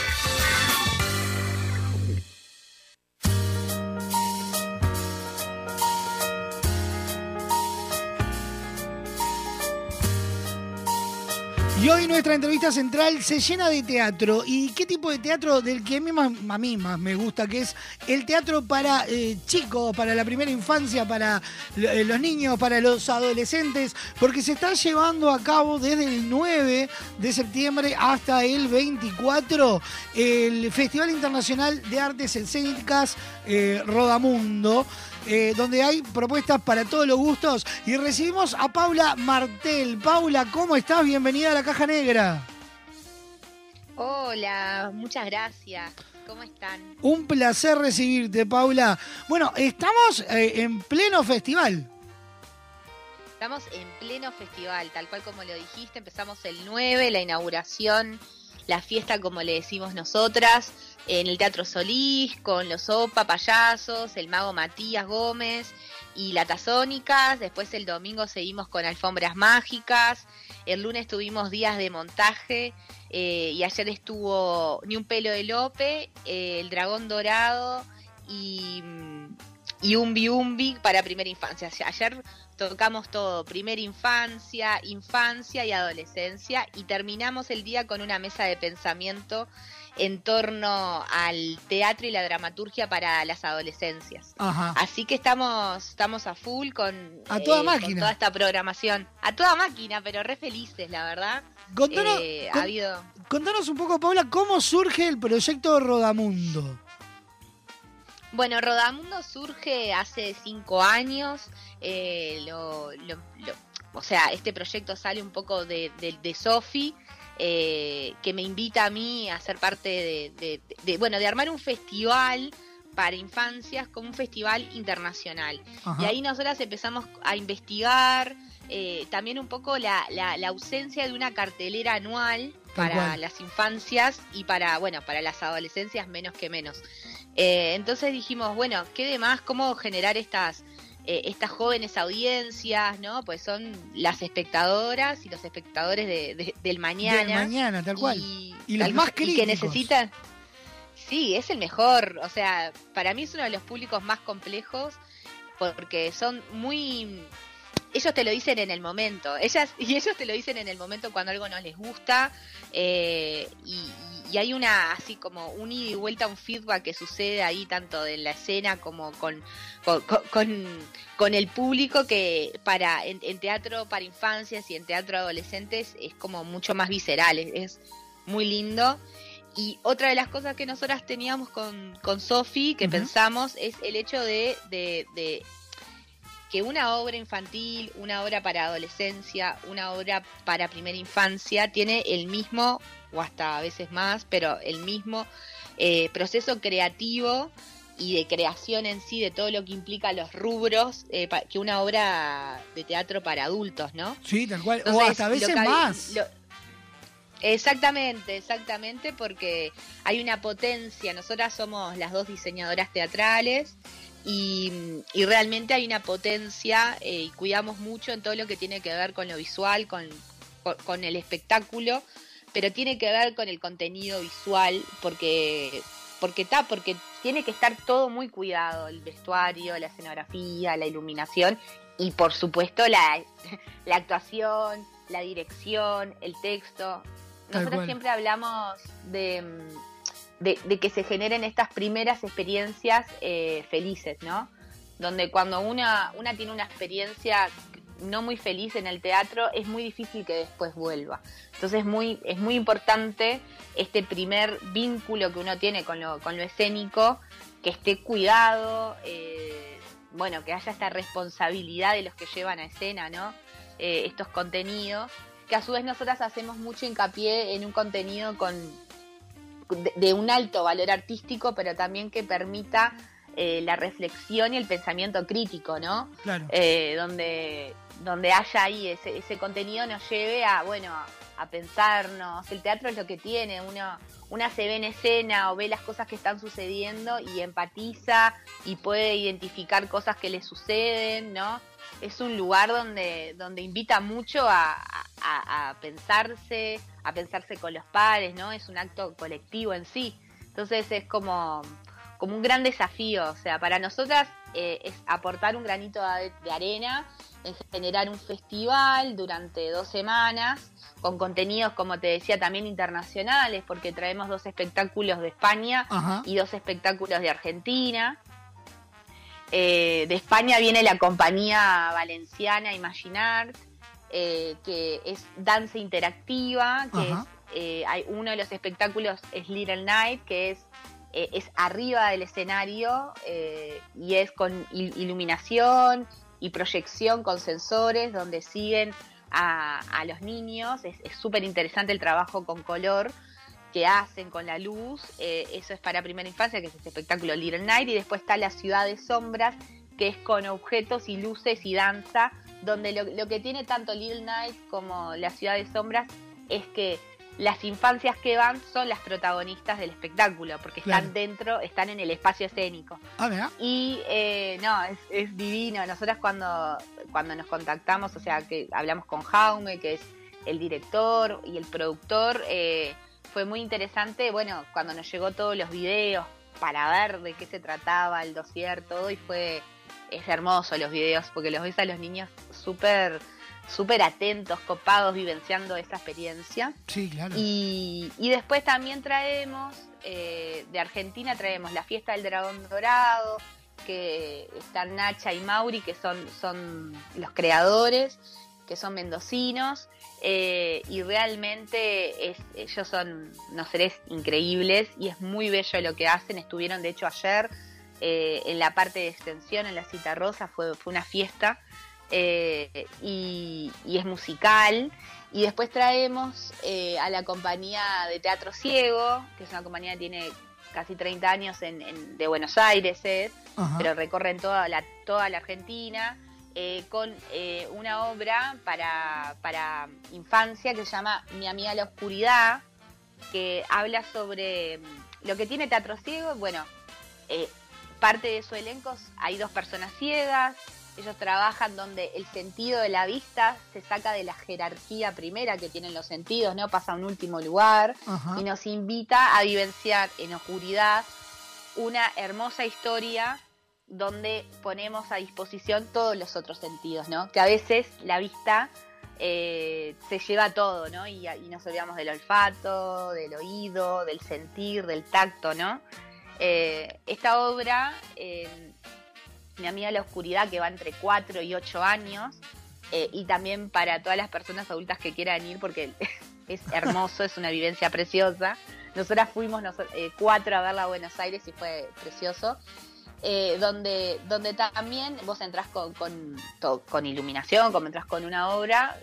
Y hoy nuestra entrevista central se llena de teatro. ¿Y qué tipo de teatro? Del que a mí más, a mí más me gusta, que es el teatro para eh, chicos, para la primera infancia, para eh, los niños, para los adolescentes, porque se está llevando a cabo desde el 9 de septiembre hasta el 24 el Festival Internacional de Artes Escénicas eh, Rodamundo eh, donde hay propuestas para todos los gustos. Y recibimos a Paula Martel. Paula, ¿cómo estás? Bienvenida a la Caja Negra. Hola, muchas gracias. ¿Cómo están? Un placer recibirte, Paula. Bueno, estamos eh, en pleno festival. Estamos en pleno festival, tal cual como lo dijiste, empezamos el 9, la inauguración, la fiesta como le decimos nosotras, en el Teatro Solís, con los Opa Payasos, el mago Matías Gómez y la Tazónicas. Después el domingo seguimos con Alfombras Mágicas. El lunes tuvimos días de montaje eh, y ayer estuvo Ni un pelo de Lope, eh, El Dragón Dorado y, y Umbi Umbi para primera infancia. Ayer tocamos todo, primera infancia, infancia y adolescencia y terminamos el día con una mesa de pensamiento en torno al teatro y la dramaturgia para las adolescencias. Ajá. Así que estamos, estamos a full con, A toda con máquina. toda esta programación. A toda máquina, pero re felices, la verdad. Contanos, Eh, con- ha habido... contanos un poco, Paula, cómo surge el proyecto Rodamundo. Bueno, Rodamundo surge hace cinco años. eh, lo, lo- lo- o sea, este proyecto sale un poco de, de, de Sofi, eh, que me invita a mí a ser parte de, de- de- bueno, de armar un festival para infancias como un festival internacional. Ajá. Y ahí nosotras empezamos a investigar eh, también un poco la, la- la ausencia de una cartelera anual para las infancias y para, bueno, para las adolescencias menos que menos. Eh, entonces dijimos, bueno, ¿qué de más? ¿Cómo generar estas, eh, estas jóvenes audiencias, ¿no? Pues son las espectadoras y los espectadores de- de- del mañana. Del mañana, tal cual. Y, Y los tal más cual, y críticos. que necesitan... Sí, es el mejor. O sea, para mí es uno de los públicos más complejos porque son muy ellos te lo dicen en el momento, ellas y ellos te lo dicen en el momento cuando algo no les gusta eh, y, y hay una así como un ida y vuelta, un feedback que sucede ahí tanto en la escena como con, con, con, con el público que para en, en teatro para infancias y en teatro adolescentes es como mucho más visceral, es, es muy lindo. Y otra de las cosas que nosotras teníamos con, con Sofi, que pensamos, es el hecho de, de, de que una obra infantil, una obra para adolescencia, una obra para primera infancia, tiene el mismo, o hasta a veces más, pero el mismo eh, proceso creativo y de creación en sí, de todo lo que implica los rubros, eh, pa- que una obra de teatro para adultos, ¿no? Sí, tal cual. o hasta a veces que más. lo- Exactamente, exactamente, porque hay una potencia. Nosotras somos las dos diseñadoras teatrales y, y realmente hay una potencia eh, y cuidamos mucho en todo lo que tiene que ver con lo visual, con, con, con el espectáculo, pero tiene que ver con el contenido visual, porque porque está, porque tiene que estar todo muy cuidado, el vestuario, la escenografía, la iluminación y por supuesto la, la actuación, la dirección, el texto. Nosotros siempre hablamos de, de, de que se generen estas primeras experiencias eh, felices, ¿no? Donde cuando una, una tiene una experiencia no muy feliz en el teatro, es muy difícil que después vuelva. Entonces es muy, es muy importante este primer vínculo que uno tiene con lo, con lo escénico, que esté cuidado, eh, bueno, que haya esta responsabilidad de los que llevan a escena, ¿no? Eh, estos contenidos, que a su vez nosotras hacemos mucho hincapié en un contenido con de, de un alto valor artístico, pero también que permita eh, la reflexión y el pensamiento crítico, ¿no? Claro. Eh, donde, donde haya ahí ese, ese contenido nos lleve a, bueno, a pensarnos. El teatro es lo que tiene, uno, una se ve en escena o ve las cosas que están sucediendo y empatiza y puede identificar cosas que le suceden, ¿no? Es un lugar donde, donde invita mucho a, a- a pensarse, a pensarse con los pares, ¿no? Es un acto colectivo en sí. Entonces es como, como un gran desafío. O sea, para nosotras eh, es aportar un granito de, de arena en generar un festival durante dos semanas con contenidos, como te decía, también internacionales, porque traemos dos espectáculos de España Ajá. y dos espectáculos de Argentina. Eh, de España viene la compañía valenciana Imaginar, eh, que es danza interactiva, que Ajá. es, eh, hay uno de los espectáculos es Little Night, que es, eh, es arriba del escenario eh, y es con il- iluminación y proyección con sensores donde siguen a, a los niños. Es súper interesante el trabajo con color que hacen con la luz. eh, eso es para primera infancia, que es este espectáculo Little Night. Y después está La Ciudad de Sombras, que es con objetos y luces y danza, donde lo, lo que tiene tanto Little Night como La Ciudad de Sombras es que las infancias que van son las protagonistas del espectáculo, porque Claro. están dentro, están en el espacio escénico. Ah. Y eh, no, es, es divino. Nosotras cuando, cuando nos contactamos, o sea, que hablamos con Jaume, que es el director y el productor, eh, fue muy interesante, bueno, cuando nos llegó todos los videos para ver de qué se trataba, el dossier, todo, y fue, es hermoso los videos, porque los ves a los niños súper, súper atentos, copados, vivenciando esa experiencia. Sí, claro. Y, y después también traemos, eh, de Argentina traemos la fiesta del dragón dorado, que están Nacha y Mauri, que son, son los creadores, que son mendocinos, eh, y realmente es, ellos son unos seres increíbles y es muy bello lo que hacen. Estuvieron, de hecho, ayer eh, en la parte de extensión, en la cita rosa, fue, fue una fiesta eh, y, y es musical. Y después traemos eh, a la compañía de Teatro Ciego, que es una compañía que tiene casi 30 años en, en- de Buenos Aires, pero recorren toda la, toda la Argentina, con una obra para, para infancia que se llama Mi amiga la oscuridad, que habla sobre mm, lo que tiene Teatro Ciego. Bueno, eh, parte de su elenco hay dos personas ciegas, ellos trabajan donde el sentido de la vista se saca de la jerarquía primera que tienen los sentidos, ¿no? Pasa a un último lugar Ajá. y nos invita a vivenciar en oscuridad una hermosa historia donde ponemos a disposición todos los otros sentidos, ¿no? Que a veces la vista eh, se lleva todo, ¿no? Y, y nos olvidamos del olfato, del oído, del sentir, del tacto, ¿no? Eh, esta obra, eh, Mi amiga la oscuridad, que va entre 4 y 8 años, eh, y también para todas las personas adultas que quieran ir, porque es hermoso, es una vivencia preciosa. Nosotras fuimos cuatro a verla a Buenos Aires y fue precioso. Donde, donde también vos entrás con, con, con iluminación, como entras con una obra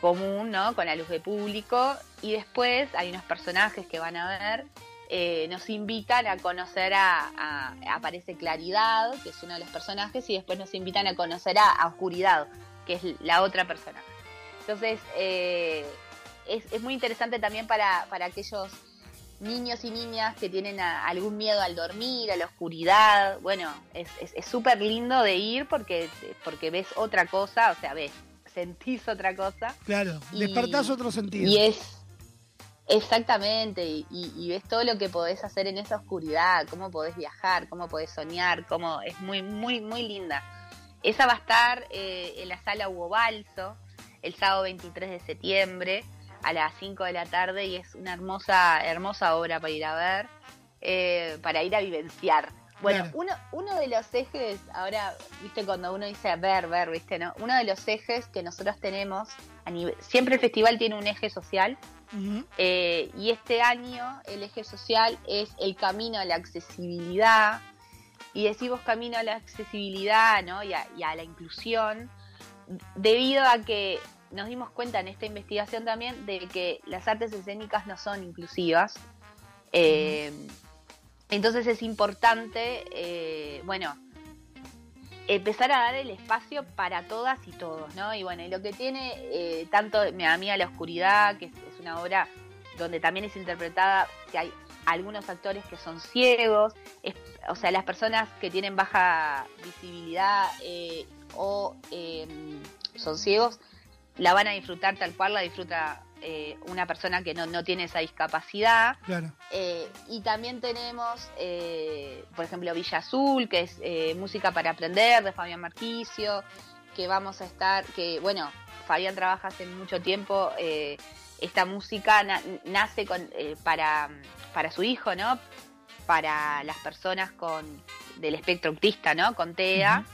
común, ¿no? Con la luz de público. Y después hay unos personajes que van a ver, eh, nos invitan a conocer a, a- Aparece Claridad, que es uno de los personajes, y después nos invitan a conocer a, a Oscuridad, que es la otra persona. Entonces, eh, es, es muy interesante también para, para aquellos niños y niñas que tienen a- algún miedo al dormir, a la oscuridad. Bueno, es es- es súper lindo de ir porque, porque ves otra cosa, o sea, ves, sentís otra cosa. Claro, Y- despertás otro sentido. Y es exactamente, y, ves todo lo que podés hacer en esa oscuridad, cómo podés viajar, cómo podés soñar, cómo es muy, muy, muy linda. Esa va a estar eh, en la sala Hugo Balso el sábado 23 de septiembre a las 5 de la tarde y es una hermosa, hermosa obra para ir a ver, eh, para ir a vivenciar. Bueno, uno, uno de los ejes, ahora, viste, cuando uno dice ver, ver, viste, ¿no? Uno de los ejes que nosotros tenemos, a nivel, siempre el festival tiene un eje social, eh, y este año el eje social es el camino a la accesibilidad. Y decimos camino a la accesibilidad ¿no? y, a, y a la inclusión, debido a que nos dimos cuenta en esta investigación también de que las artes escénicas no son inclusivas. Eh, entonces es importante, eh, bueno, empezar a dar el espacio para todas y todos, ¿no? Y bueno, y lo que tiene eh, tanto Mi amiga la oscuridad, que es, una obra donde también es interpretada, que hay algunos actores que son ciegos, o sea, las personas que tienen baja visibilidad eh, o eh, son ciegos, la van a disfrutar tal cual la disfruta eh, una persona que no, no tiene esa discapacidad. Claro. Eh, y también tenemos, eh, por ejemplo, Villa Azul, que es música para aprender de Fabián Marquicio, que vamos a estar, que bueno, Fabián trabaja hace mucho tiempo, esta música na- nace con, para, para su hijo, ¿no? Para las personas con del espectro autista, ¿no? Con TEA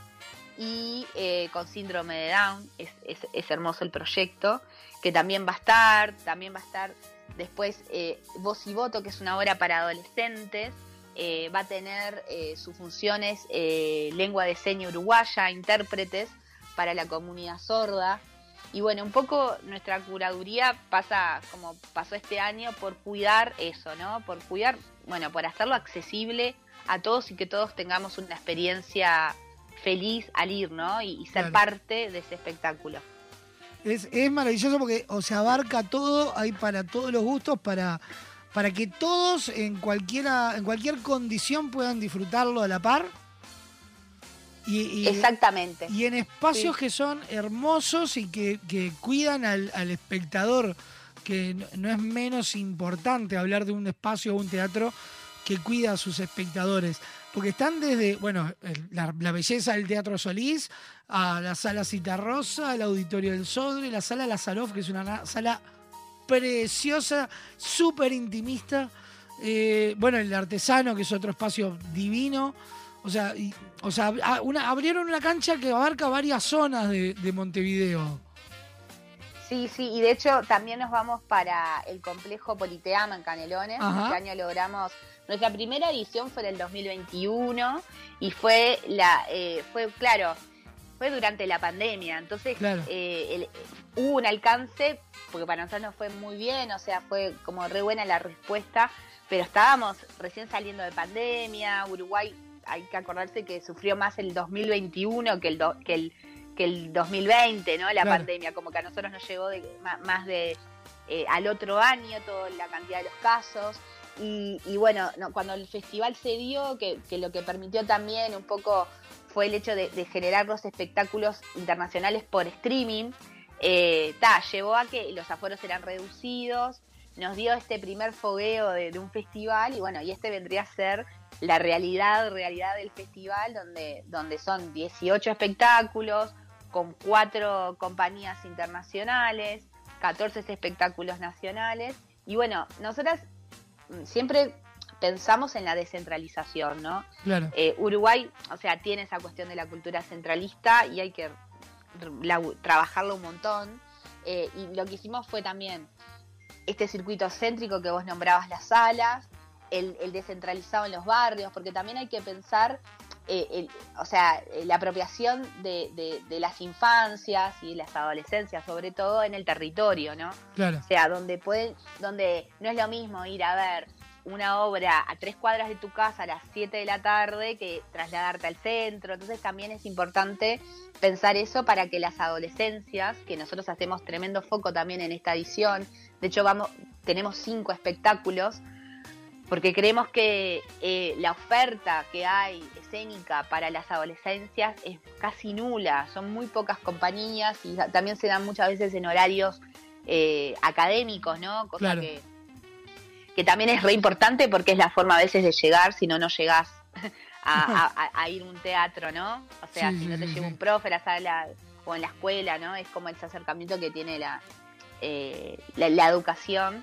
y con síndrome de Down. Es, es- es hermoso el proyecto, que también va a estar, también va a estar después eh, Voz y Voto, que es una obra para adolescentes. eh, va a tener eh, sus funciones eh, lengua de seña uruguaya, intérpretes para la comunidad sorda. Y bueno, un poco nuestra curaduría pasa, como pasó este año, por cuidar eso, ¿no? Por cuidar, bueno, por hacerlo accesible a todos y que todos tengamos una experiencia feliz al ir, ¿no? Y, y ser Claro. parte de ese espectáculo. Es, es maravilloso porque o se abarca todo, hay para todos los gustos, para, para que todos en cualquiera, en cualquier condición puedan disfrutarlo a la par. Y, y- Exactamente. Y en espacios Sí. que son hermosos y que, que cuidan al, al espectador, que no, no es menos importante hablar de un espacio o un teatro que cuida a sus espectadores. Porque están desde, bueno, la, la belleza del Teatro Solís, a la sala Citarrosa, al Auditorio del Sodre, la sala Lazarov, que es una na- sala preciosa, súper intimista. Eh, bueno, el Artesano, que es otro espacio divino. O sea, y- o sea una- abrieron una cancha que abarca varias zonas de, de Montevideo. Sí, sí, y de hecho también nos vamos para el complejo Politeama en Canelones. Este año logramos, nuestra primera edición fue en el 2021 y fue la, eh, fue claro, fue durante la pandemia, entonces Claro. eh, el- hubo un alcance, porque para nosotros nos fue muy bien, o sea, fue como re buena la respuesta, pero estábamos recién saliendo de pandemia, Uruguay, hay que acordarse que sufrió más el 2021 que el, do- que el, que el 2020, ¿no? La Claro. pandemia, como que a nosotros nos llegó de, más de eh, al otro año toda la cantidad de los casos. Y, bueno, no, cuando el festival se dio, que, lo que permitió también un poco fue el hecho de, generar los espectáculos internacionales por streaming, eh, llevó a que los aforos eran reducidos, nos dio este primer fogueo de, un festival y bueno, y este vendría a ser la realidad, realidad del festival, donde, donde son 18 espectáculos, con cuatro compañías internacionales, 14 espectáculos nacionales. Y bueno, nosotras siempre pensamos en la descentralización, ¿no? Claro. Eh, Uruguay, o sea, tiene esa cuestión de la cultura centralista y hay que la- trabajarlo un montón. Eh, y lo que hicimos fue también este circuito céntrico que vos nombrabas las salas, el, el descentralizado en los barrios, porque también hay que pensar, eh, el- o sea, eh, la apropiación de, de- de las infancias y las adolescencias, sobre todo en el territorio, ¿no? Claro. O sea, donde pueden, donde no es lo mismo ir a ver una obra a tres cuadras de tu casa a las 7 de la tarde que trasladarte al centro. Entonces también es importante pensar eso para que las adolescencias, que nosotros hacemos tremendo foco también en esta edición, de hecho vamos, tenemos cinco espectáculos, porque creemos que eh, la oferta que hay escénica para las adolescencias es casi nula, son muy pocas compañías y también se dan muchas veces en horarios eh, académicos, ¿no? Cosa Claro. que, que también es re importante porque es la forma a veces de llegar, si no, no llegás a, a- a ir a un teatro, ¿no? O sea, Sí, si no te lleva un profe a la sala o en la escuela, ¿no? Es como ese acercamiento que tiene la, eh, la, la educación.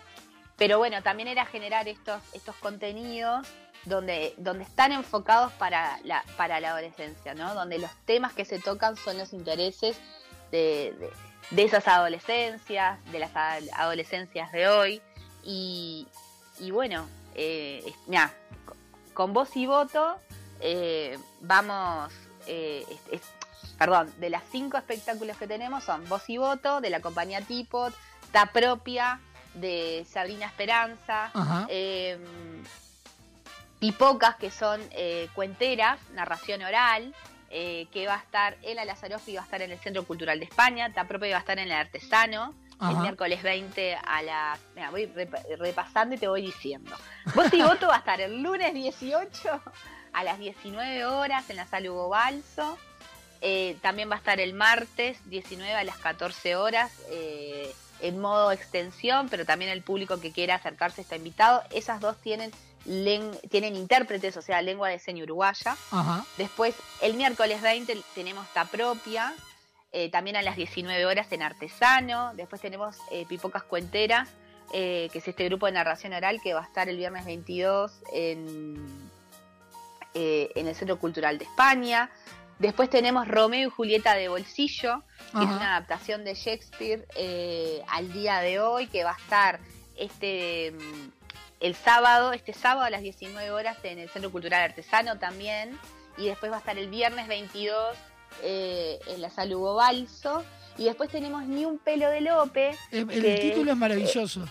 Pero bueno, también era generar estos, estos contenidos donde, donde están enfocados para la, para la adolescencia, ¿no? Donde los temas que se tocan son los intereses de, de- esas adolescencias, de las ad- adolescencias de hoy. Y, y bueno, eh, mirá, co- con voz y voto eh, vamos, eh, perdón, de las cinco espectáculos que tenemos son Voz y Voto, de la compañía Tipot, Ta Propia, de Sabrina Esperanza, eh, Pipocas, que son eh, cuenteras, narración oral, eh, que va a estar, Ela Lazarofi va a estar en el Centro Cultural de España, Ta Propia va a estar en el Artesano, el miércoles 20 a las... Mira, voy repa- repasando y te voy diciendo. Y Voto va a estar el lunes 18 a las 19 horas en la sala Hugo Balso. Eh, también va a estar el martes 19 a las 14 horas eh, en modo extensión, pero también el público que quiera acercarse está invitado. Esas dos tienen, tienen intérpretes, o sea, lengua de seña uruguaya. Ajá. Después, el miércoles 20 tenemos Ta Propia, eh, también a las 19 horas en Artesano. Después tenemos eh, Pipocas Cuenteras, eh, que es este grupo de narración oral que va a estar el viernes 22 en, en el Centro Cultural de España. Después tenemos Romeo y Julieta de Bolsillo, que es una adaptación de Shakespeare eh, al día de hoy, que va a estar este mm, el sábado, este sábado a las 19 horas en el Centro Cultural Artesano también. Y después va a estar el viernes 22 eh, en la sala Hugo Balso. Y después tenemos Ni un pelo de Lope. El, el que título es maravilloso.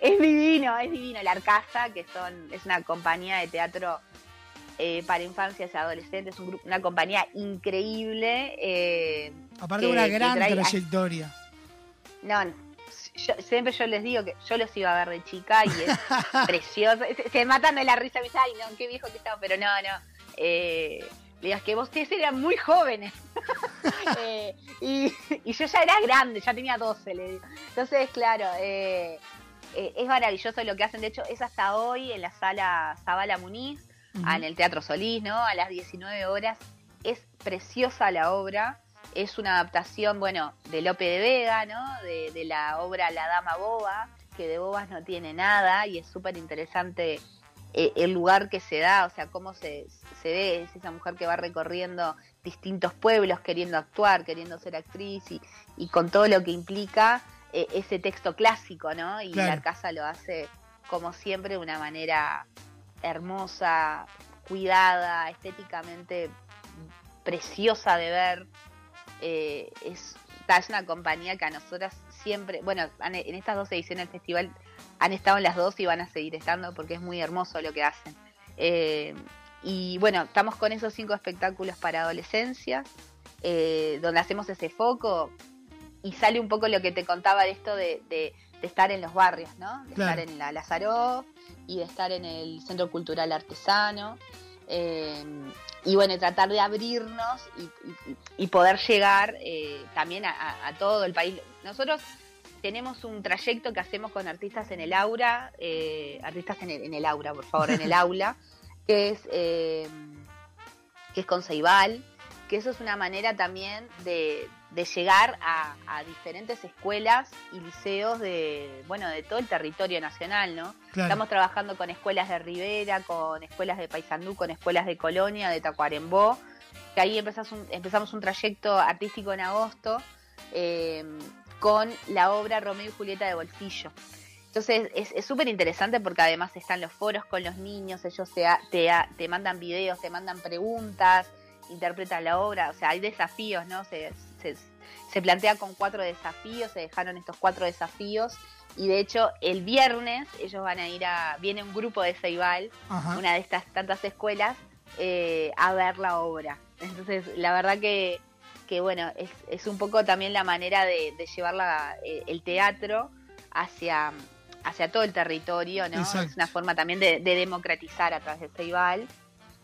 es divino, es divino. La Arcasa, que son, es una compañía de teatro eh, para infancias y adolescentes, un grupo, una compañía increíble. eh, Aparte de una gran trayectoria. No, no. Yo- siempre yo les digo que yo los iba a ver de chica y es precioso. Se, se matan de la risa, me dicen, ay, no, qué viejo que estaba, pero no, no. Eh, es que vos ustedes eran muy jóvenes. Eh, y, y yo ya era grande, ya tenía 12, le digo. Entonces, claro, eh, eh, es maravilloso lo que hacen. De hecho, es hasta hoy en la sala Zabala Muniz, Ah, en el Teatro Solís, ¿no? A las 19 horas. Es preciosa la obra. Es una adaptación, bueno, de Lope de Vega, ¿no? De, de la obra La Dama Boba, que de bobas no tiene nada y es súper interesante eh, el lugar que se da, o sea, cómo se, se ve, es esa mujer que va recorriendo distintos pueblos queriendo actuar, queriendo ser actriz y, y con todo lo que implica eh, ese texto clásico, ¿no? Y Claro. la casa lo hace, como siempre, de una manera hermosa, cuidada, estéticamente preciosa de ver. Eh, es, es una compañía que a nosotras siempre, bueno, en estas dos ediciones del festival han estado en las dos y van a seguir estando porque es muy hermoso lo que hacen. Eh, y bueno, estamos con esos cinco espectáculos para adolescencias, eh, donde hacemos ese foco y sale un poco lo que te contaba de esto de, de- de estar en los barrios, ¿no? De Claro. estar en la Lazaró y de estar en el Centro Cultural Artesano. eh, y bueno, tratar de abrirnos y, y- y poder llegar eh, también a, todo el país. Nosotros tenemos un trayecto que hacemos con artistas en el aura, eh, artistas en el, en el aura, por favor, en el aula, que es, eh, que es con Ceibal, que eso es una manera también de, de llegar a, a diferentes escuelas y liceos de, bueno, de todo el territorio nacional, ¿no? Claro. Estamos trabajando con escuelas de Rivera, con escuelas de Paysandú, con escuelas de Colonia, de Tacuarembó, que ahí empezamos un, empezamos un trayecto artístico en agosto eh, con la obra Romeo y Julieta de Bolsillo. Entonces es súper interesante porque además están los foros con los niños, ellos te, te, te mandan videos, te mandan preguntas, interpretan la obra, o sea, hay desafíos, ¿no? Se, se, se plantea con cuatro desafíos, se dejaron estos cuatro desafíos y de hecho el viernes ellos van a ir a, viene un grupo de Ceibal, Ajá. una de estas tantas escuelas, eh, a ver la obra. Entonces, la verdad que, que bueno, es, es un poco también la manera de, de llevar la- eh, el teatro hacia, hacia todo el territorio, ¿no? Exacto. Es una forma también de, de democratizar a través de Ceibal.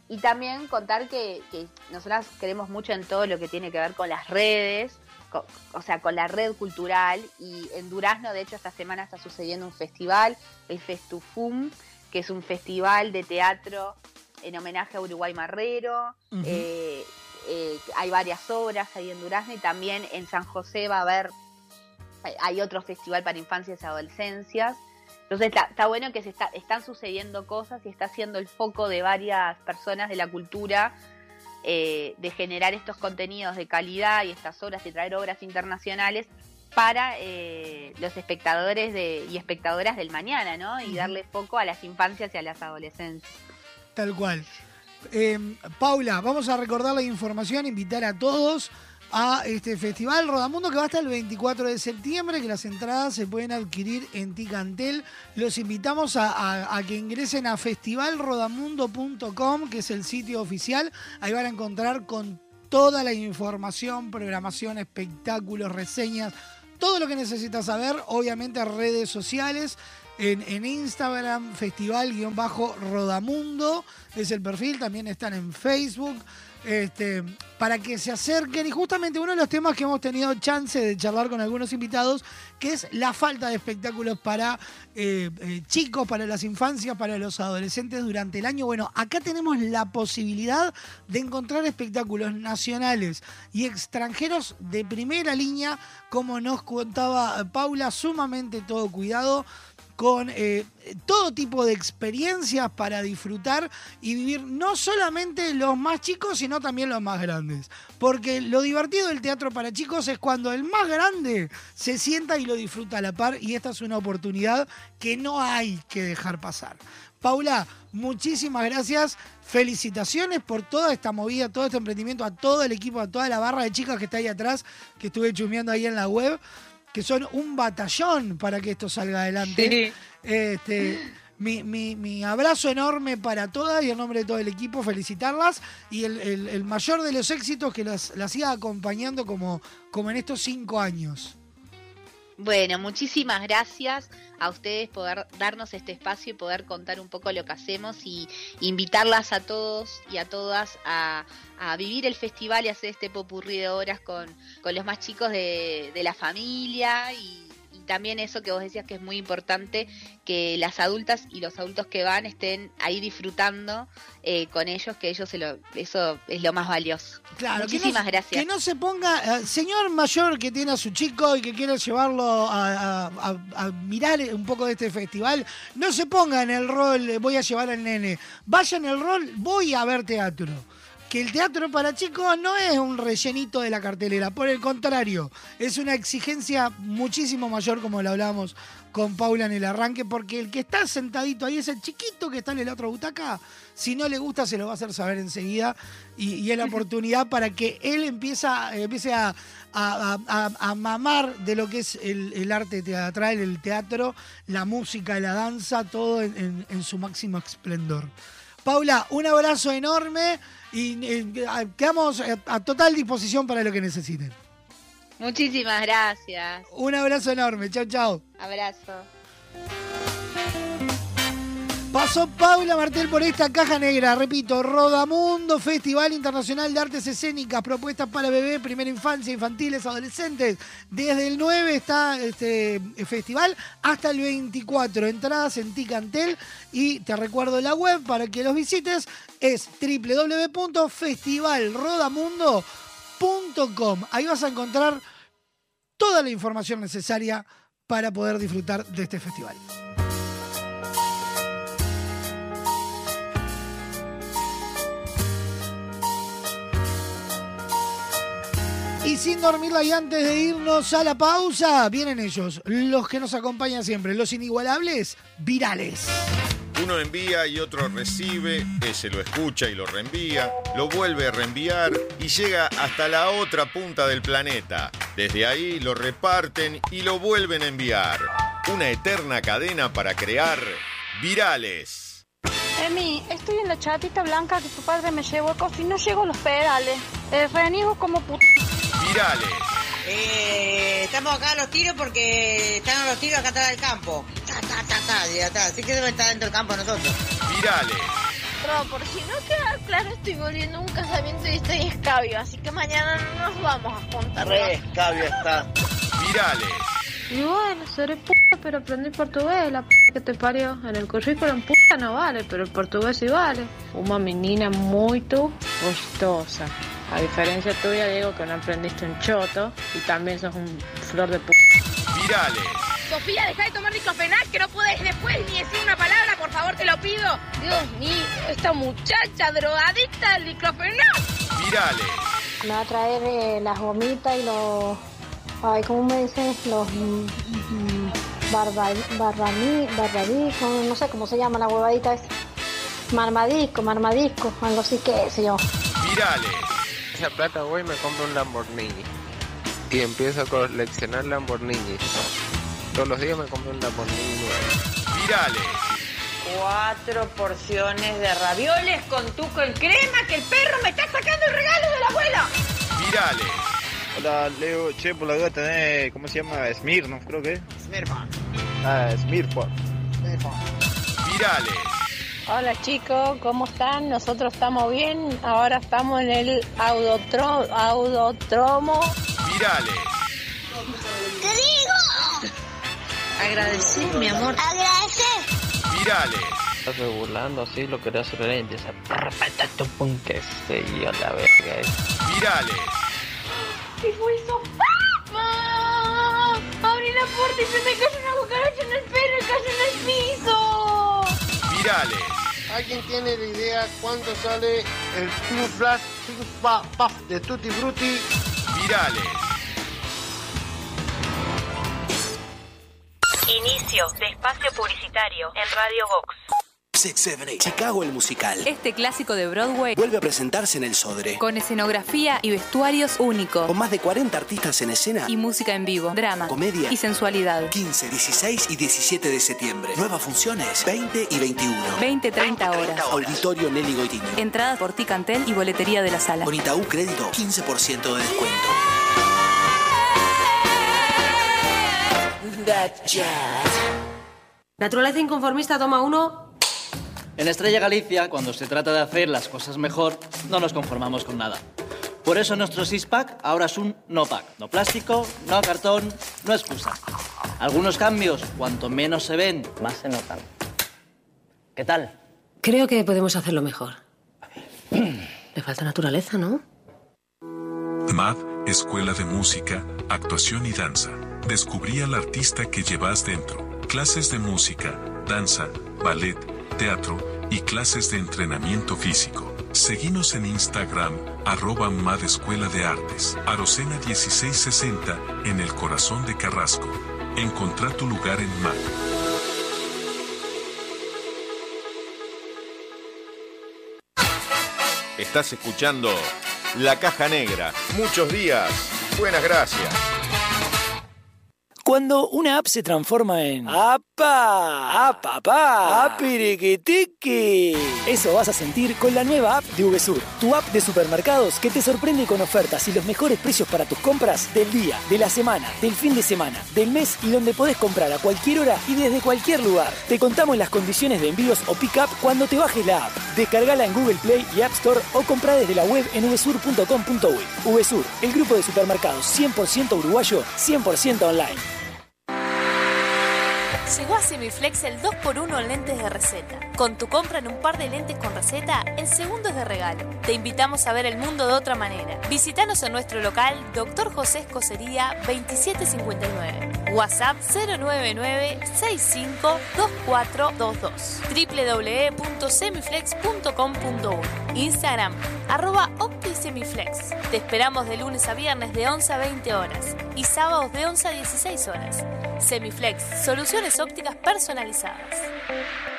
Y también contar que, que nosotras queremos mucho en todo lo que tiene que ver con las redes, co- o sea, con la red cultural. Y en Durazno, de hecho, esta semana está sucediendo un festival, el Festufum, que es un festival de teatro en homenaje a Uruguay Marrero. Eh, eh, hay varias obras ahí en Durazno y también en San José va a haber, hay- hay otro festival para infancias y adolescencias. Entonces está, está bueno que se está, están sucediendo cosas y está siendo el foco de varias personas de la cultura eh, de generar estos contenidos de calidad y estas obras y traer obras internacionales para eh, los espectadores de, y espectadoras del mañana, ¿no? Y darle foco a las infancias y a las adolescencias. Tal cual. Eh, Paula, vamos a recordar la información, invitar a todos a este festival Rodamundo que va hasta el 24 de septiembre, que las entradas se pueden adquirir en Ticantel. Los invitamos a, que ingresen a festivalrodamundo.com, que es el sitio oficial. Ahí van a encontrar con toda la información, programación, espectáculos, reseñas, todo lo que necesitas saber, obviamente redes sociales. En, en Instagram, festival-rodamundo es el perfil, también están en Facebook, este, para que se acerquen. Y justamente uno de los temas que hemos tenido chance de charlar con algunos invitados, que es la falta de espectáculos para eh, eh, chicos, para las infancias, para los adolescentes durante el año. Bueno, acá tenemos la posibilidad de encontrar espectáculos nacionales y extranjeros de primera línea, como nos contaba Paula, sumamente todo cuidado con eh, todo tipo de experiencias para disfrutar y vivir no solamente los más chicos, sino también los más grandes. Porque lo divertido del teatro para chicos es cuando el más grande se sienta y lo disfruta a la par y esta es una oportunidad que no hay que dejar pasar. Paula, muchísimas gracias. Felicitaciones por toda esta movida, todo este emprendimiento, a todo el equipo, a toda la barra de chicas que está ahí atrás, que estuve chumeando ahí en la web que son un batallón para que esto salga adelante. Este, mi, mi- mi abrazo enorme para todas y en nombre de todo el equipo felicitarlas y el, el- el mayor de los éxitos que las, las siga acompañando como, como en estos cinco años. Bueno, muchísimas gracias a ustedes por darnos este espacio y poder contar un poco lo que hacemos y invitarlas a todos y a todas a, a vivir el festival y hacer este popurrí de horas con, con los más chicos de, de la familia y también eso que vos decías que es muy importante, que las adultas y los adultos que van estén ahí disfrutando eh, con ellos, que ellos se lo, eso es lo más valioso. Claro, que Muchísimas no, gracias. Que no se ponga, eh, señor mayor que tiene a su chico y que quiere llevarlo a, a- a- a mirar un poco de este festival, no se ponga en el rol, eh, voy a llevar al nene. Vaya en el rol, voy a ver teatro. Que el teatro para chicos no es un rellenito de la cartelera, por el contrario, es una exigencia muchísimo mayor, como lo hablábamos con Paula en el arranque, porque el que está sentadito ahí es el chiquito que está en el otro butaca. Si no le gusta, se lo va a hacer saber enseguida. Y, y es la oportunidad para que él empieza, empiece a, a- a- a mamar de lo que es el, el arte teatral, el teatro, la música, la danza, todo en, en- en su máximo esplendor. Paula, un abrazo enorme y eh, quedamos a, a total disposición para lo que necesiten. Muchísimas gracias. Un abrazo enorme, chao, chao. Abrazo. Pasó Paula Martel por esta caja negra. Repito, Rodamundo, Festival Internacional de Artes Escénicas, propuestas para bebé, primera infancia, infantiles, adolescentes. Desde el 9 está este festival hasta el 24. Entradas en Ticantel y te recuerdo la web para que los visites. Es www.festivalrodamundo.com. Ahí vas a encontrar toda la información necesaria para poder disfrutar de este festival. Y sin dormirla y antes de irnos a la pausa, vienen ellos, los que nos acompañan siempre, los inigualables virales. Uno envía y otro recibe, ese lo escucha y lo reenvía, lo vuelve a reenviar y llega hasta la otra punta del planeta. Desde ahí lo reparten y lo vuelven a enviar. Una eterna cadena para crear virales. Emi, estoy en la chatita blanca que tu padre me llevó y no llego a los pedales. Eh, reniego como puto. Virales. Eh, estamos acá a los tiros porque están a los tiros acá atrás del campo. Ta, ta, ta, ta, y atrás. Así que deben estar dentro del campo nosotros. Virales. Bro, por si no queda claro, estoy volviendo a un casamiento y estoy escabio, así que mañana no nos vamos a juntar. Re escabio está. Virales. Y bueno, seré puta, pero aprendí portugués, la p que te parió. En el currículum puta no vale, pero el portugués sí vale. Una menina muy gostosa. A diferencia tuya, digo que no aprendiste un choto y también sos un flor de p. Virales. Sofía, deja de tomar diclofenac, que no puedes después ni decir una palabra, por favor, te lo pido. Dios mío, esta muchacha drogadicta del diclofenac. Virales. Me va a traer eh, las gomitas y los... Ay, ¿cómo me dicen? Los... mm, mm, barba, barbadisco, no sé cómo se llama la huevadita esa. Marmadisco, marmadisco, algo así que sé yo. Virales. Esa plata voy y me compro un Lamborghini. Y empiezo a coleccionar Lamborghinis. Todos los días me compro un Lamborghini nuevo. Virales. Cuatro porciones de ravioles con tuco en crema que el perro me está sacando el regalo de la abuela. Virales. Hola, Leo. Che, por la duda tenés, ¿cómo se llama? Smirnoff, creo que es. Smirnoff. Ah, Smirnoff. Virales. Hola chicos, ¿cómo están? Nosotros estamos bien. Ahora estamos en el audotro, audótromo. Virales. ¡Te digo! Agradecer, mi amor. ¡Agradecer! Virales. Estás burlando así, lo quería hacer y empieza a tu pum que se yo la verga. Virales. ¿Qué fue eso? ¡Papá! Abrí la puerta y se me cayó una cucaracha en el pelo y cayó en el piso. Virales. ¿Alguien tiene la idea cuánto sale el Pink Flash de Tutti Frutti? Virales. Inicio de espacio publicitario en Radio Vox. 678, Chicago el musical. Este clásico de Broadway Vuelve a presentarse en el Sodre. con escenografía y vestuarios únicos Con más de 40 artistas en escena. y música en vivo, drama, Comedia. y sensualidad. 15, 16 y 17 de septiembre. Nuevas funciones, 20 y 21. 20, 30 horas. Auditorio Nelly Goitini. Entradas por Ticantel y boletería de la sala. Con Itaú Crédito, 15% de descuento. Naturaleza inconformista, toma uno. En Estrella Galicia, cuando se trata de hacer las cosas mejor, no nos conformamos con nada. Por eso nuestro six-pack ahora es un no-pack. No plástico, no cartón, no excusa. Algunos cambios, cuanto menos se ven, más se notan. ¿Qué tal? Creo que podemos hacerlo mejor. Le falta naturaleza, ¿no? MAD, Escuela de Música, Actuación y Danza. Descubrí al artista que llevas dentro. Clases de música, danza, ballet, teatro y clases de entrenamiento físico. Seguinos en Instagram, arroba MAD Escuela de Artes, Arocena 1660, en el corazón de Carrasco. Encontrá tu lugar en MAD. Estás escuchando La Caja Negra. Muchos días. Buenas gracias. Cuando una app se transforma en ¡Apa! ¡Apa, pa! ¡Apiriquitiqui! Eso vas a sentir con la nueva app de VSUR, tu app de supermercados que te sorprende con ofertas y los mejores precios para tus compras del día, de la semana, del fin de semana, del mes y donde podés comprar a cualquier hora y desde cualquier lugar. Te contamos las condiciones de envíos o pick-up cuando te bajes la app. Descargala en Google Play y App Store o compra desde la web en vsur.com.uy. VSUR, el grupo de supermercados 100% uruguayo, 100% online. Llegó a Semiflex el 2x1 en lentes de receta. Con tu compra en un par de lentes con receta, en segundos de regalo. Te invitamos a ver el mundo de otra manera. Visítanos en nuestro local, Dr. José Escocería 2759. WhatsApp 099-652422. www.semiflex.com.uy Instagram, arroba OptiSemiflex. Te esperamos de lunes a viernes de 11 a 20 horas y sábados de 11 a 16 horas. Semiflex, soluciones ópticas personalizadas.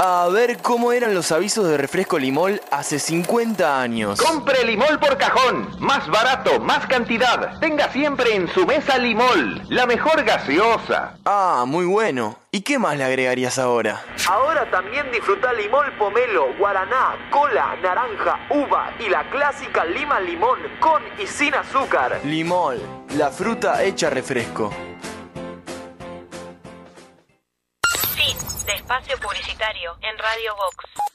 A ver cómo eran los avisos de refresco limol hace 50 años. Compre Limol por cajón. Más barato, más cantidad. Tenga siempre en su mesa Limol. La mejor gaseosa. Ah, muy bueno. ¿Y qué más le agregarías ahora? Ahora también disfruta Limol Pomelo, Guaraná, Cola, Naranja, Uva y la clásica Lima Limón con y sin azúcar. Limol, la fruta hecha refresco. De espacio publicitario en Radio Vox.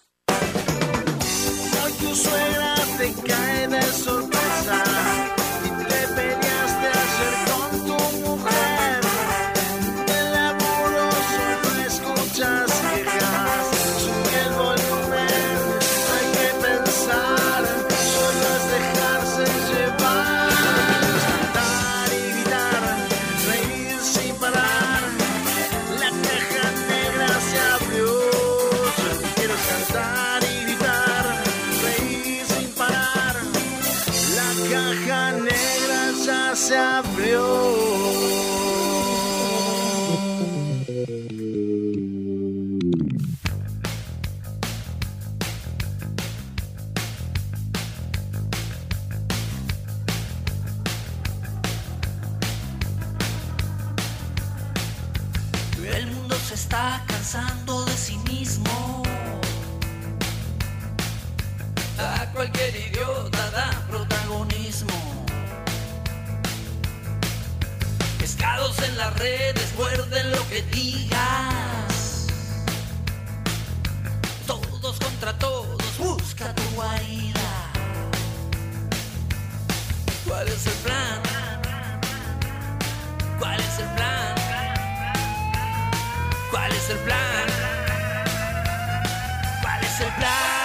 En las redes, muerden lo que digas. Todos contra todos, busca tu guarida. ¿Cuál es el plan? ¿Cuál es el plan? ¿Cuál es el plan? ¿Cuál es el plan?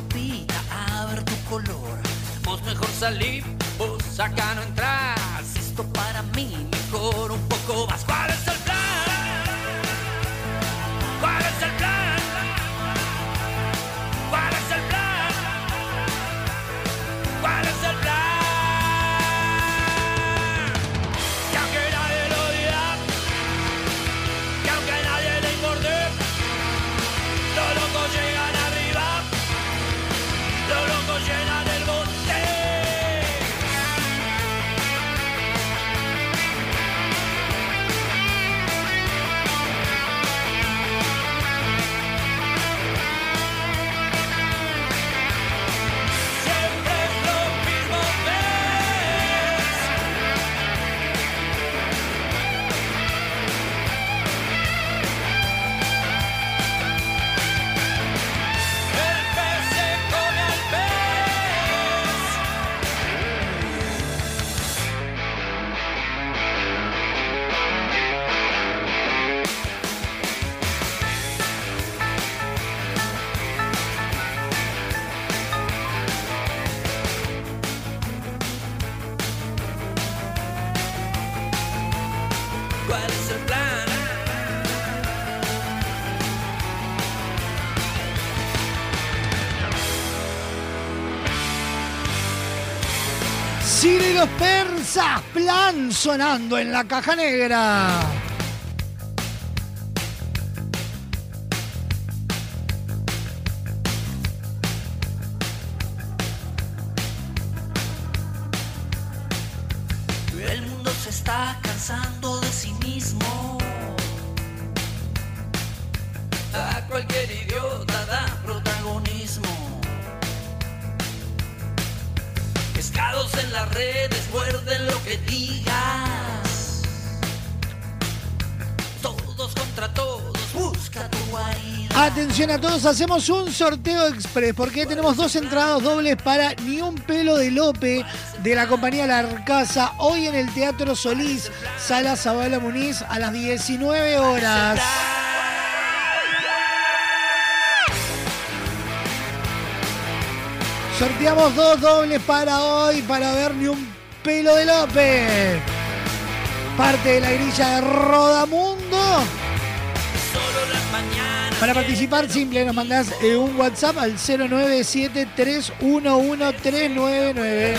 Ropita, a ver tu color. Vos mejor salí, vos acá no entras. Esto para mí mejor un poco más. Plan sonando en la caja negra. Hacemos un sorteo express porque tenemos dos entradas dobles para Ni un pelo de Lope de la compañía La Arcasa hoy en el Teatro Solís, Sala Zabala Muniz a las 19 horas. Sorteamos dos dobles para hoy para ver Ni un pelo de Lope. Parte de la grilla de Rodamundo. Para participar, simple, nos mandás eh, un WhatsApp al 097 311 399.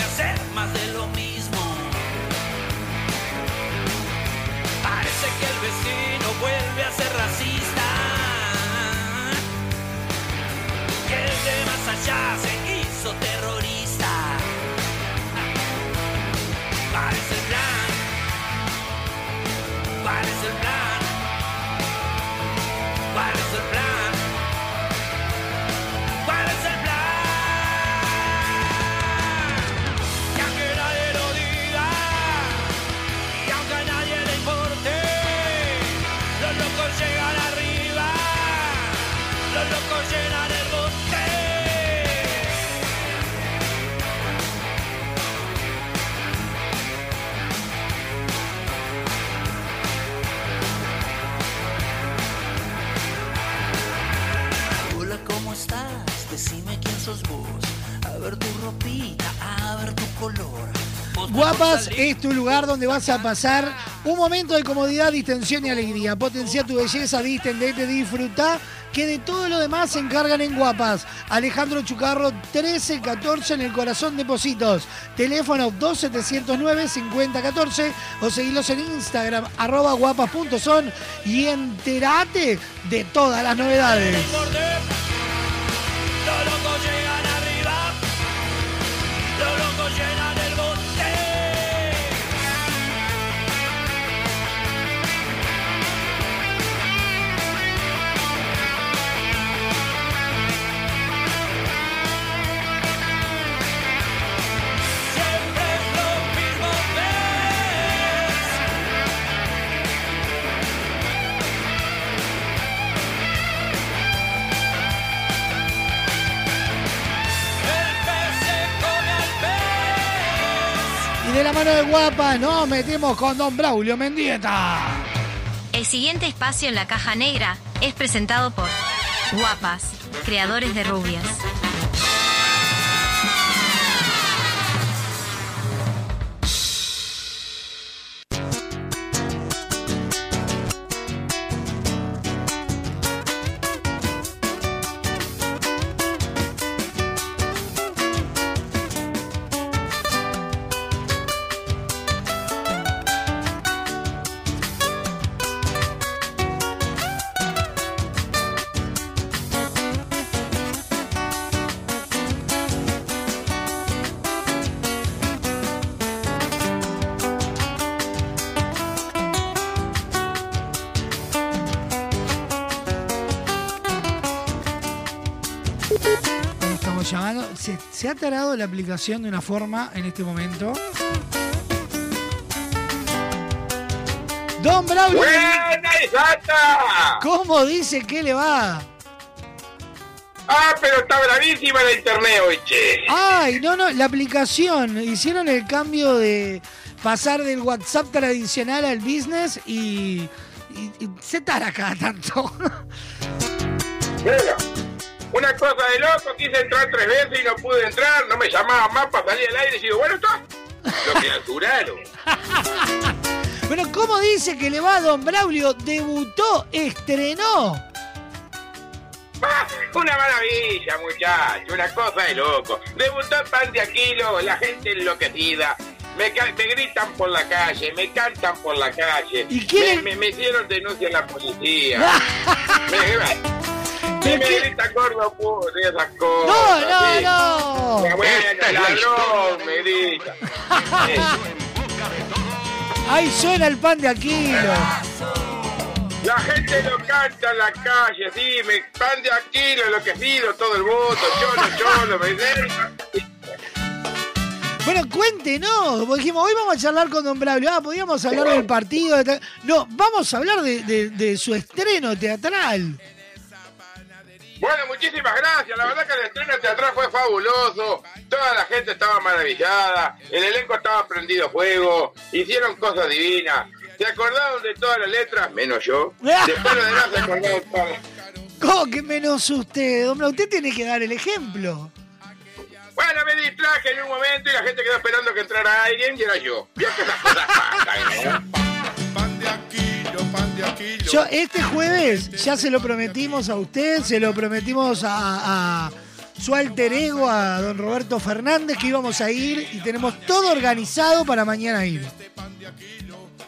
Guapas es tu lugar donde vas a pasar un momento de comodidad, distensión y alegría. Potencia tu belleza, distendete, disfruta. Que de todo lo demás se encargan en Guapas. Alejandro Chucarro 1314 en el corazón de Positos. Teléfono 2709-5014 o seguilos en Instagram arroba guapas.son y enterate de todas las novedades. La mano de Guapas nos metemos con Don Braulio Mendieta. El siguiente espacio en la caja negra es presentado por Guapas, creadores de rubias. Se, se ha tarado la aplicación de una forma en este momento. Don Braulio. ¡Buena, Isata! ¿Cómo dice que le va? Ah, pero está bravísima la internet hoy, che. Ay, no, no, la aplicación. Hicieron el cambio de pasar del WhatsApp tradicional al business y, y- y se tara cada tanto. Bueno, una cosa de loco, quise entrar tres veces y no pude entrar, no me llamaban más para salir al aire y digo, bueno, está. Lo que naturaron. Bueno, ¿cómo dice que le va a Don Braulio? Debutó, estrenó. Ah, Una maravilla, muchacho, una cosa de loco. Debutó pan de Aquilo, la gente enloquecida. Me, me gritan por la calle, me cantan por la calle. ¿Y quién- me, me, me hicieron denuncia en la policía. me, me gordo esas cosas. No, no, sí. no. Esta es la ladrón, me grita. Ahí suena el pan de Aquilo. La gente lo canta en la calle, sí, me pan de Aquilo, enloquecido, todo el voto, cholo, cholo, me Bueno, cuéntenos, porque dijimos, hoy vamos a charlar con Don Braulio. Ah, podíamos hablar del partido. de No, vamos a hablar de, de- de su estreno teatral. Bueno, muchísimas gracias. La verdad que el estreno teatral fue fabuloso. Toda la gente estaba maravillada. El elenco estaba prendido fuego. Hicieron cosas divinas. Se acordaron de todas las letras, menos yo. Después lo demás se acordaron todas. ¿Cómo que menos usted? Braulio, usted tiene que dar el ejemplo. Bueno, me distraje en un momento y la gente quedó esperando que entrara alguien y era yo. Vio que esas cosas pasan, ¿no? Yo este jueves ya se lo prometimos a usted, se lo prometimos a, a su alter ego, a don Roberto Fernández, que íbamos a ir y tenemos todo organizado para mañana ir.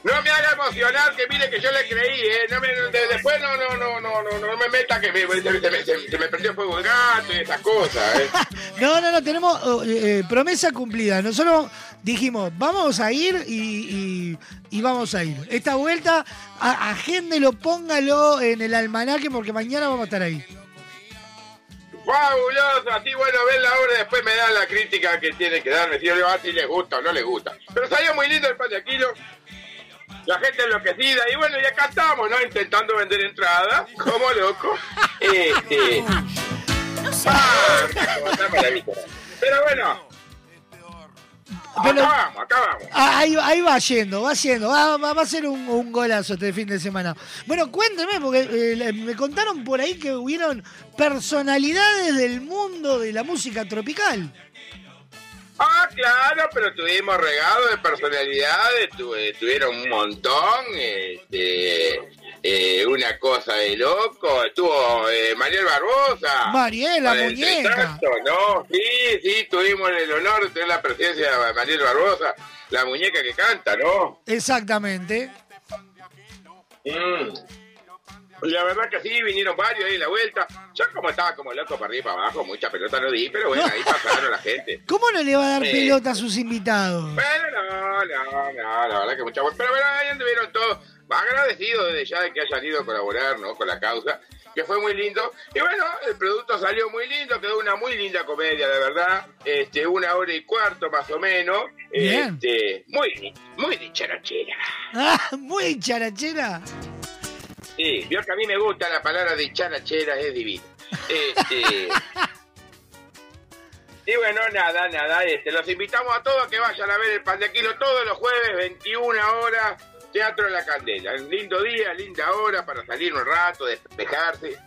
No me haga emocionar, que mire que yo le creí, ¿eh? No me, de- después no, no, no, no, no, no me meta que me, se, me, se- se me prendió fuego el gato y esas cosas, ¿eh? No, no, no, tenemos oh, eh, eh, promesa cumplida. Nosotros dijimos, vamos a ir y, y- y vamos a ir. Esta vuelta, a- agéndelo, póngalo en el almanaque porque mañana vamos a estar ahí. Fabuloso, así bueno, ven la obra y después me dan la crítica que tiene que darme, si yo le va si les gusta o no les gusta. Pero salió muy lindo el pan de Aquilo, la gente enloquecida, y bueno, y acá estamos, ¿no? Intentando vender entradas, como loco. Este... Ah. Pero bueno, Pero- acá vamos, acá vamos. Ah, Ahí, ahí va yendo, va yendo, va, va- va a ser un, un golazo este fin de semana. Bueno, cuénteme, porque eh, me contaron por ahí que hubieron personalidades del mundo de la música tropical. Ah, claro, pero tuvimos regalo de personalidades, tu- eh, tuvieron un montón, este, eh, una cosa de loco, estuvo eh, Mariel Barbosa. Mariel, la Con el muñeca. Entretanto, ¿no? Sí, sí, tuvimos el honor de tener la presencia de Mariel Barbosa, la muñeca que canta, ¿no? Exactamente. Mm. La verdad que sí, vinieron varios ahí en la vuelta. Yo como estaba como loco para arriba y para abajo, mucha pelota no di, pero bueno, ahí pasaron la gente. ¿Cómo no le va a dar pelota a sus invitados? Bueno, no, no, no, la verdad que mucha Pero bueno, ahí anduvieron todos agradecidos desde ya de que hayan ido a colaborar, ¿no? Con la causa, que fue muy lindo. Y bueno, el producto salió muy lindo, quedó una muy linda comedia, de verdad. Este, una hora y cuarto más o menos. Bien. Este, muy, muy dicharachera. Ah, muy charachera. Sí, vio que a mí me gusta la palabra dicharachera, es divina. Este... Y bueno, nada, nada, este, los invitamos a todos a que vayan a ver el Pan de Aquilo todos los jueves, 21 horas, Teatro de la Candela. Un lindo día, linda hora para salir un rato, despejarse.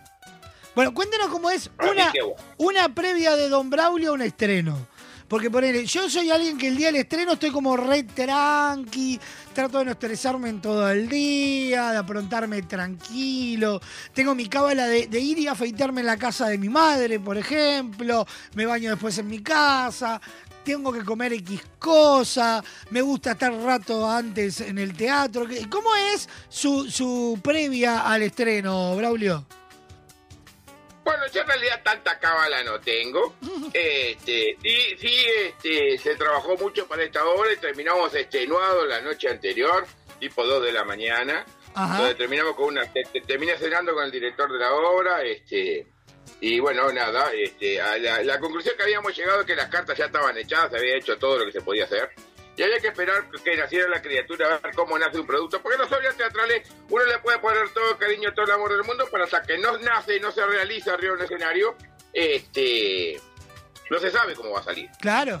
Bueno, cuéntenos cómo es una, bueno. una previa de Don Braulio a un estreno. Porque ponele, yo soy alguien que el día del estreno estoy como re tranqui, trato de no estresarme en todo el día, de aprontarme tranquilo. Tengo mi cábala de, ir y afeitarme en la casa de mi madre, por ejemplo. Me baño después en mi casa. Tengo que comer X cosa. Me gusta estar rato antes en el teatro. ¿Qué- ¿Cómo es su, su previa al estreno, Braulio? Bueno, yo en realidad tanta cábala no tengo. Este, y sí, este, se trabajó mucho para esta obra y terminamos extenuados la noche anterior, tipo 2 de la mañana. Ajá. Donde terminamos con una. te- te- terminé cenando con el director de la obra, este. Y bueno, nada, este, a la, la conclusión que habíamos llegado es que las cartas ya estaban echadas, se había hecho todo lo que se podía hacer. Y había que esperar que naciera la criatura, a ver cómo nace un producto. Porque las obras teatrales uno le puede poner todo el cariño, todo el amor del mundo, pero hasta que no nace y no se realiza arriba del escenario, este, no se sabe cómo va a salir. Claro.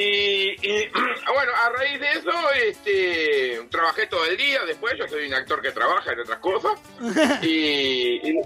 Y, y, bueno, a raíz de eso, este, trabajé todo el día. Después, yo soy un actor que trabaja en otras cosas. Y, y,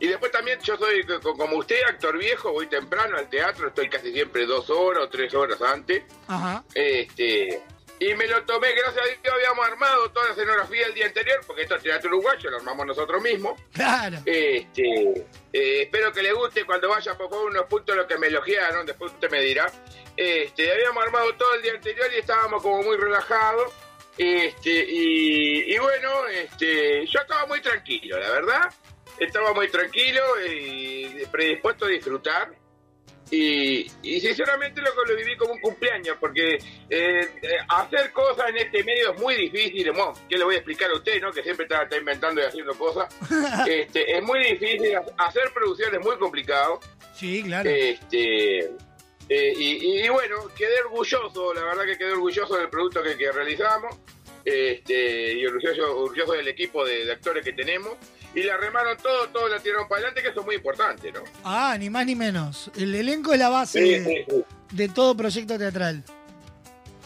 y después también, yo soy co- como usted, actor viejo. Voy temprano al teatro, estoy casi siempre dos horas o tres horas antes. Ajá. Este, Y me lo tomé, gracias a Dios habíamos armado toda la escenografía el día anterior, porque esto es teatro uruguayo, lo armamos nosotros mismos. Claro. Este, eh, espero que le guste cuando vaya por favor unos puntos lo que me elogiaron, después usted me dirá. Este, habíamos armado todo el día anterior y estábamos como muy relajados. Este, y, y bueno, este, yo estaba muy tranquilo, la verdad. Estaba muy tranquilo y predispuesto a disfrutar. Y, y sinceramente lo que lo viví como un cumpleaños, porque eh, eh, hacer cosas en este medio es muy difícil. Bueno, ¿qué le voy a explicar a usted, no? que siempre está, está inventando y haciendo cosas? este, es muy difícil, hacer producciones es muy complicado. Sí, claro. Este, eh, y, y bueno, quedé orgulloso, la verdad que quedé orgulloso del producto que, que realizamos este, y orgulloso, orgulloso del equipo de, de actores que tenemos. Y la remaron todo, todo la tiraron para adelante, que eso es muy importante, ¿no? Ah, ni más ni menos. El elenco es la base Sí, de, sí, sí. de todo proyecto teatral.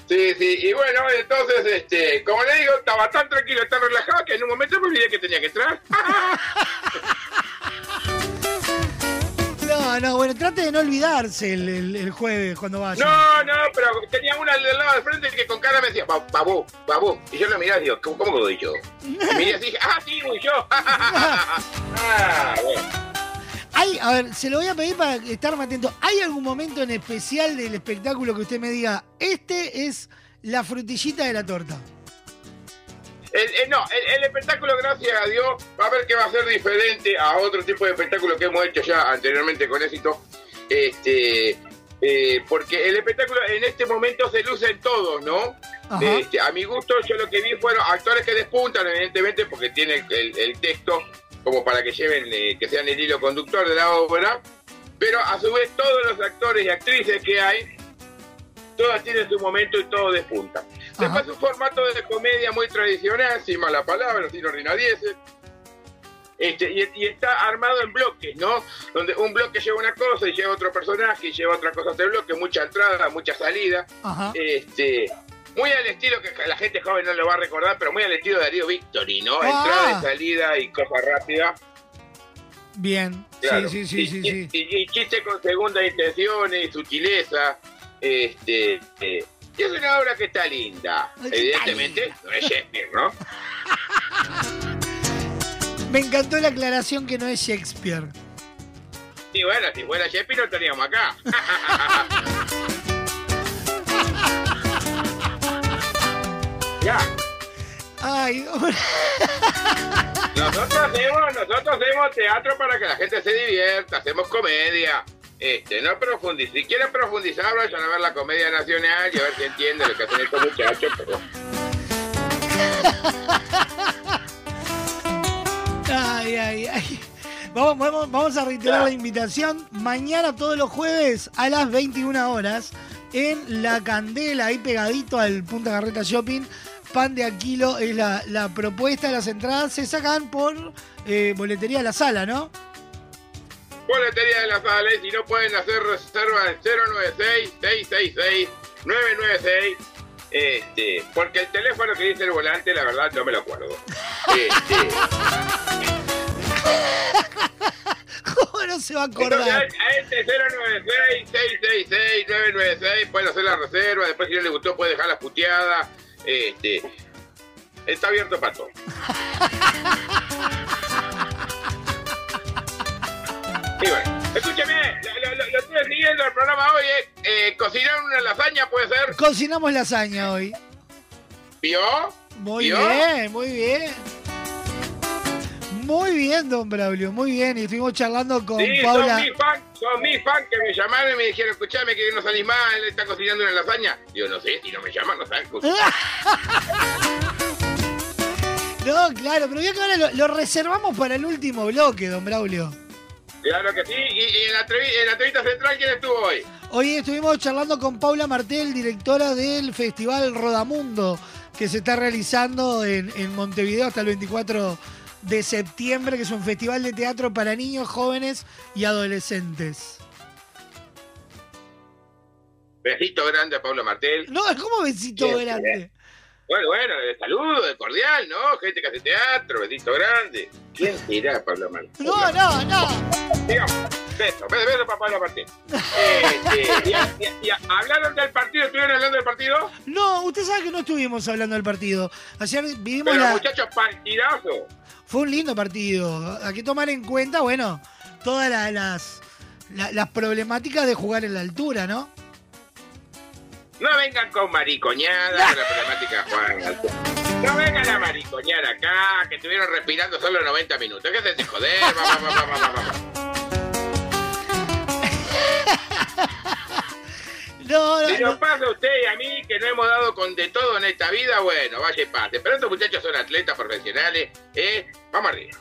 Sí, sí, y bueno, entonces, este, como le digo, estaba tan tranquilo, tan relajado, que en un momento me olvidé que tenía que entrar. No, no, bueno, trate de no olvidarse el, el- el jueves cuando vaya. No, no, pero tenía una del lado del frente que con cara me decía, "Ba- babú, babú. Y yo lo miraba y digo, ¿cómo, cómo voy yo? Y miré así ah, sí, voy yo. ah, bueno. Hay, a ver, se lo voy a pedir para estar más atento. ¿Hay algún momento en especial del espectáculo que usted me diga, este es la frutillita de la torta? El- el- no, el, el espectáculo, gracias a Dios, va a ver que va a ser diferente a otro tipo de espectáculo que hemos hecho ya anteriormente con éxito. Este, eh, porque el espectáculo en este momento se luce en todos, ¿no? Este, a mi gusto, yo lo que vi fueron actores que despuntan, evidentemente, porque tiene el texto como para que lleven, eh, que sean el hilo conductor de la obra. Pero a su vez, todos los actores y actrices que hay, todas tienen su momento y todos despuntan. Después un formato de comedia muy tradicional, sin mala palabra, sin ordinarieces. Este, y, y está armado en bloques, ¿no? Donde un bloque lleva una cosa y lleva otro personaje y lleva otra cosa a este bloque, mucha entrada, mucha salida. Ajá. Este, muy al estilo que la gente joven no lo va a recordar, pero muy al estilo de Darío Victory, ¿no? Ah. Entrada y salida y cosa rápida. Bien. Claro. Sí, sí, sí, y, sí, sí. y- y chiste con segundas intenciones y sutileza. Este, eh, y es una obra que está linda. Ay, Evidentemente, no es Shakespeare, ¿no? Me encantó la aclaración que no es Shakespeare. Y bueno, si fuera Shakespeare no estaríamos acá. ya. Ay, Nosotros hacemos, nosotros hacemos teatro para que la gente se divierta, hacemos comedia. Este, no profundiz Si quieren profundizar, vayan a ver la comedia nacional y a ver si entienden lo que hacen estos muchachos. Pero... ay, ay, ay. Vamos, vamos, vamos a reiterar la invitación. Mañana, todos los jueves, a las 21 horas, en La Candela, ahí pegadito al Punta Carreta Shopping. Pan de a kilo es la, la propuesta. Las entradas se sacan por eh, boletería de la sala, ¿no? Boletería de la sala, y no pueden hacer reserva en 096-666-996. Este, porque el teléfono que dice el volante, la verdad, no me lo acuerdo. Este, ¿Cómo no se va a Entonces, acordar? a a este 096-666-996 pueden hacer la reserva. Después, si no les gustó, puede dejar las puteadas. Este, está abierto para todo. Y bueno, escúcheme, lo, lo- lo estoy siguiendo el programa hoy. Eh, eh, ¿Cocinaron una lasaña, puede ser? Cocinamos lasaña hoy. ¿Vio? Muy ¿Vio? bien, muy bien. Muy bien, don Braulio, muy bien. Y estuvimos charlando con Sí, Paula. son mis fans, son mis fans que me llamaron y me dijeron, escuchame que no salís mal, él está cocinando una lasaña. Digo, no sé, si no me llaman, no saben cocinar. No, claro, pero ya que ahora lo, lo reservamos para el último bloque, don Braulio. Claro que sí. Y, y en, la en la entrevista central, ¿quién estuvo hoy? Hoy estuvimos charlando con Paula Martel, directora del Festival Rodamundo, que se está realizando en, en Montevideo hasta el 24 de septiembre, que es un festival de teatro para niños, jóvenes y adolescentes. Besito grande a Pablo Martel. No, ¿cómo besito Bien, grande? Bueno, bueno, saludo, de cordial, ¿no? Gente que hace teatro, besito grande. ¿Quién será Pablo Martel? No, no, no. Digamos. Beso, beso, beso para Pablo Martín. Este, y, y- y ¿Hablaron del partido? ¿Estuvieron hablando del partido? No, usted sabe que no estuvimos hablando del partido. Ayer vivimos Pero la... muchachos, partidazo. Fue un lindo partido. Hay que tomar en cuenta, bueno, todas la- las, la- las problemáticas de jugar en la altura, ¿no? No vengan con maricoñadas la problemática Juan. No vengan a maricoñar acá, que estuvieron respirando solo 90 minutos. ¿Qué se de joder? No, no, Si nos pasa a usted y a mí que no hemos dado con de todo en esta vida, bueno, vaya y pase. Pero estos muchachos son atletas profesionales, ¿eh? Vamos arriba.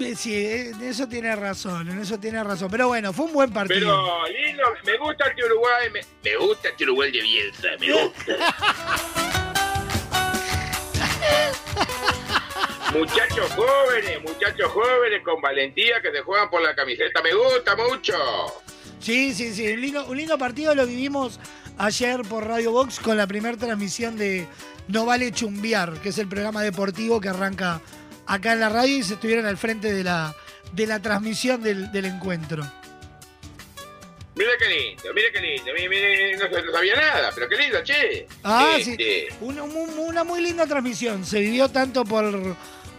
Eh, Sí, eh, en eso tiene razón, en eso tiene razón. Pero bueno, fue un buen partido. Pero lindo, me gusta este Uruguay, me, me gusta este Uruguay de Bielsa, me gusta. muchachos jóvenes, muchachos jóvenes con valentía que se juegan por la camiseta, me gusta mucho. Sí, sí, sí, un lindo, un lindo partido lo vivimos ayer por Radio Box con la primera transmisión de No Vale Chumbiar, que es el programa deportivo que arranca acá en la radio y se estuvieron al frente de la, de la transmisión del, del encuentro. Mira qué lindo, mira qué lindo, mire, mire, no, no sabía nada, pero qué lindo, che. Ah, Este, sí. Una, una muy linda transmisión. Se vivió tanto por,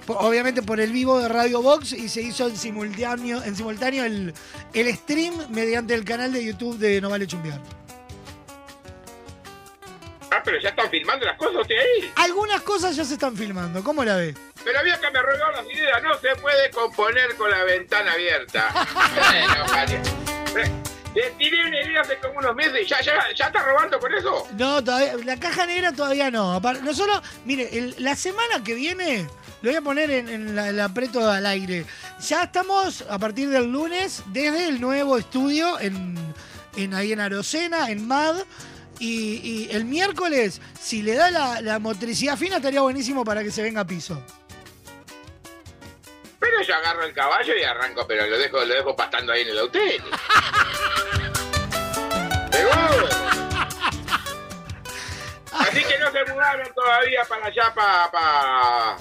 por- obviamente por el vivo de Radio Box y se hizo en simultáneo, en simultáneo el, el stream mediante el canal de YouTube de No Vale Chumbiar. Ah, pero ya están filmando las cosas usted ahí. Algunas cosas ya se están filmando. ¿Cómo la ve? Pero había que me robó las ideas, no se puede componer con la ventana abierta. bueno. Le tiré una idea hace como unos meses ya, ya, ya está robando con eso. No, todavía, la caja negra todavía no. Nosotros, mire, el- la semana que viene, lo voy a poner en, en la, el apreto al aire. Ya estamos a partir del lunes desde el nuevo estudio en, en ahí en Arocena, en MAD. Y, y el miércoles, si le da la, la motricidad fina, estaría buenísimo para que se venga a piso. Pero yo agarro el caballo y arranco, pero lo dejo, lo dejo pastando ahí en el hotel. Así que no se mudaron todavía para allá, para pa,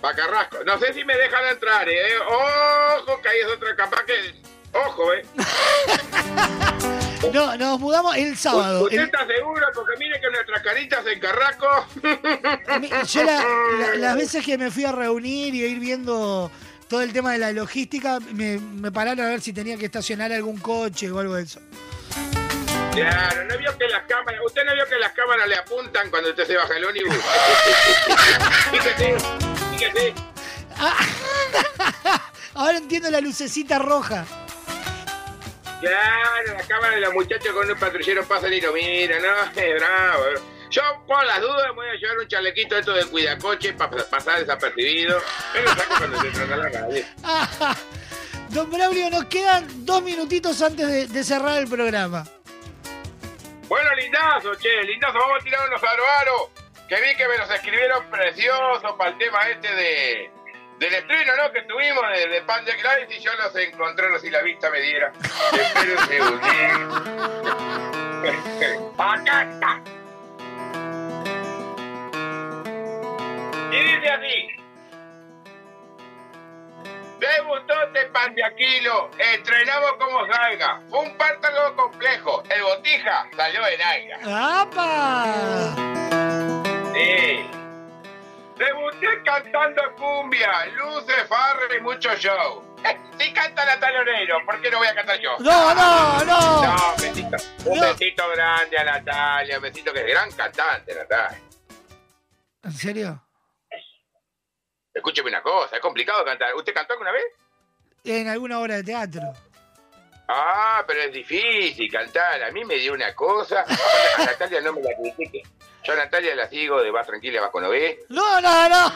pa Carrasco. No sé si me dejan entrar, ¿eh? Ojo, que ahí es otra capaz que... Ojo, ¿eh? No, nos mudamos el sábado. ¿Usted El- está seguro? Porque mire que nuestras caritas en Carrasco... Yo la- la- las veces que me fui a reunir y a ir viendo todo el tema de la logística, me, me pararon a ver si tenía que estacionar algún coche o algo de eso. Claro, ¿no vio que las cámaras... ¿Usted no vio que las cámaras le apuntan cuando usted se baja el ómnibus? fíjese, fíjese. Ahora entiendo la lucecita roja. Claro, la cámara de los muchachos con un patrullero pasan y lo miran, ¿no? Es bravo. Yo, por las dudas, me voy a llevar un chalequito esto de cuidacoche para pasar desapercibido. Pero saco cuando se trata la radio. Don Braulio, nos quedan dos minutitos antes de, de cerrar el programa. Bueno, lindazo, che, lindazo. Vamos a tirar unos aro Que vi que me los escribieron preciosos para el tema este de del estreno, ¿no? Que tuvimos de, de Pan de Grice y yo los encontré, no si la vista me diera. Un segundito. Acá está. Y dice así. Debutó de pan de Aquilo, entrenamos como salga. Fue un parto algo complejo. El botija salió en alga. ¡Apa! Sí. Debuté cantando cumbia, luces, farra y mucho show. Si canta Natalia Oreiro, ¿por qué no voy a cantar yo? No, no, no. No, besito. Un besito grande a Natalia, un besito que es gran cantante, Natalia. ¿En serio? Escúcheme una cosa, es complicado cantar. ¿Usted cantó alguna vez? En alguna obra de teatro. Ah, pero es difícil cantar. A mí me dio una cosa. A Natalia no me la critique. Yo a Natalia la sigo de va tranquila, va con ve. No, no, no.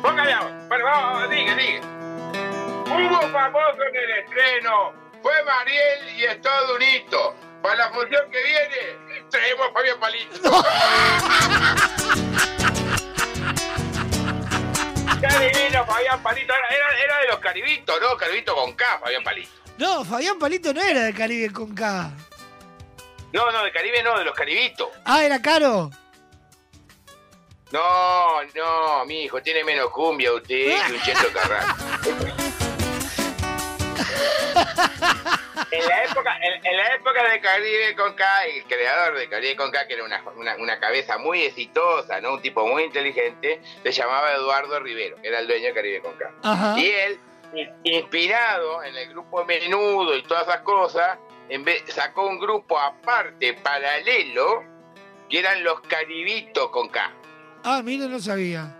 Póngale ahora. Bueno, vamos, diga, diga. Hubo famoso en el estreno. Fue Mariel y es todo un hito. Para la función que viene, traemos a Fabián Palito. Qué divino Fabián Palito. Era, era, era de los caribitos, ¿no? Caribito con K, Fabián Palito. No, Fabián Palito no era de Caribe con K. No, no, de Caribe no, de los caribitos. Ah, era caro. No, no, mi hijo, tiene menos cumbia usted que un cheto carrasco. En la época, en, en la época de Caribe con K, el creador de Caribe con K, que era una, una- una cabeza muy exitosa, ¿no? Un tipo muy inteligente, se llamaba Eduardo Rivero, que era el dueño de Caribe con K. Ajá. Y él, inspirado en el grupo Menudo y todas esas cosas, en vez, sacó un grupo aparte, paralelo, que eran los Caribitos con K. Ah, mire, no sabía.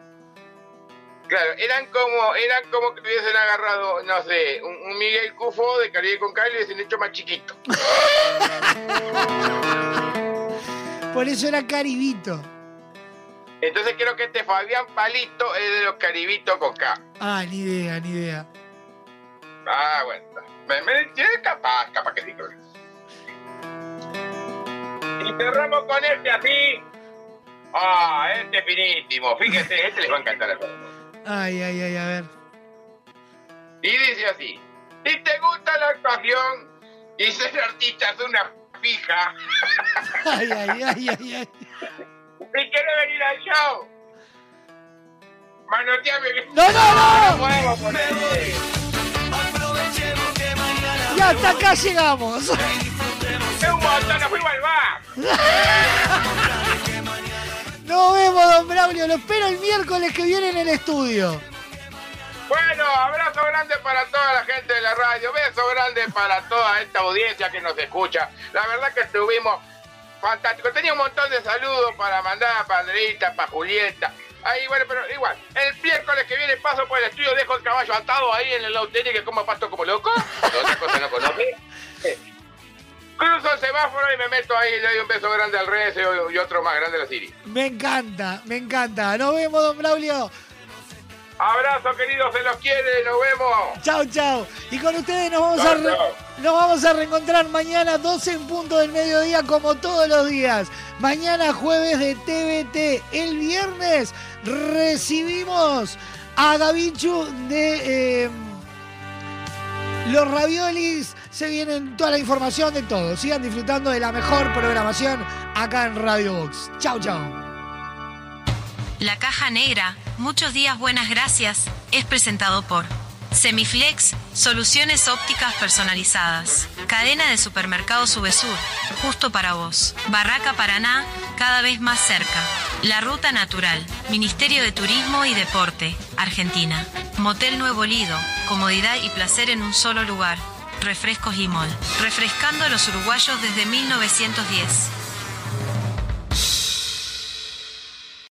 Claro, eran como, eran como que hubiesen agarrado, no sé, un, un Miguel Cufo de Caribe con K y le hubiesen hecho más chiquito. Por eso era Caribito. Entonces creo que este Fabián Palito es de los Caribitos con K. Ah, ni idea, ni idea. Ah, bueno. Me, me, capaz, capaz que sí. creo que. Y cerramos con este así. Ah, este finísimo. Fíjese, este les va a encantar a todos. Ay, ay, ay, a ver. Y dice así. Si te gusta la actuación y ser artista es una fija. Ay, ay, ay, ay, ay. Si quieres venir al show. Manoteame bien. ¡No, no, no! podemos. Y hasta acá llegamos. ¡Es un montón! ¡Nos fuimos al bar! Nos vemos, don Braulio. Lo espero el miércoles que viene en el estudio. Bueno, abrazo grande para toda la gente de la radio, beso grande para toda esta audiencia que nos escucha. La verdad que estuvimos fantásticos. Tenía un montón de saludos para mandar para Andreita, para Julieta. Ahí, bueno, pero igual, el miércoles que viene paso por el estudio, dejo el caballo atado ahí en el lauterio que coma pasto como loco. Otra cosa no conoce. Cruzo el semáforo y me meto ahí, le doy un beso grande al Reyes y y otro más grande a la Siri. Me encanta, me encanta. Nos vemos, don Braulio. Abrazo, queridos, se los quiere, nos vemos. Chao, chao. Y con ustedes nos vamos, a re- nos vamos a reencontrar mañana 12 en punto del mediodía como todos los días. Mañana jueves de TVT. El viernes recibimos a Gavichu de eh, Los Raviolis. Se vienen toda la información de todo. Sigan disfrutando de la mejor programación acá en Radio Box. Chao, chao. La Caja Negra, muchos días buenas gracias, es presentado por Semiflex, soluciones ópticas personalizadas. Cadena de supermercados Subesur, justo para vos. Barraca Paraná, cada vez más cerca. La Ruta Natural, Ministerio de Turismo y Deporte, Argentina. Motel Nuevo Lido, comodidad y placer en un solo lugar. Refrescos Limol, refrescando a los uruguayos desde 1910.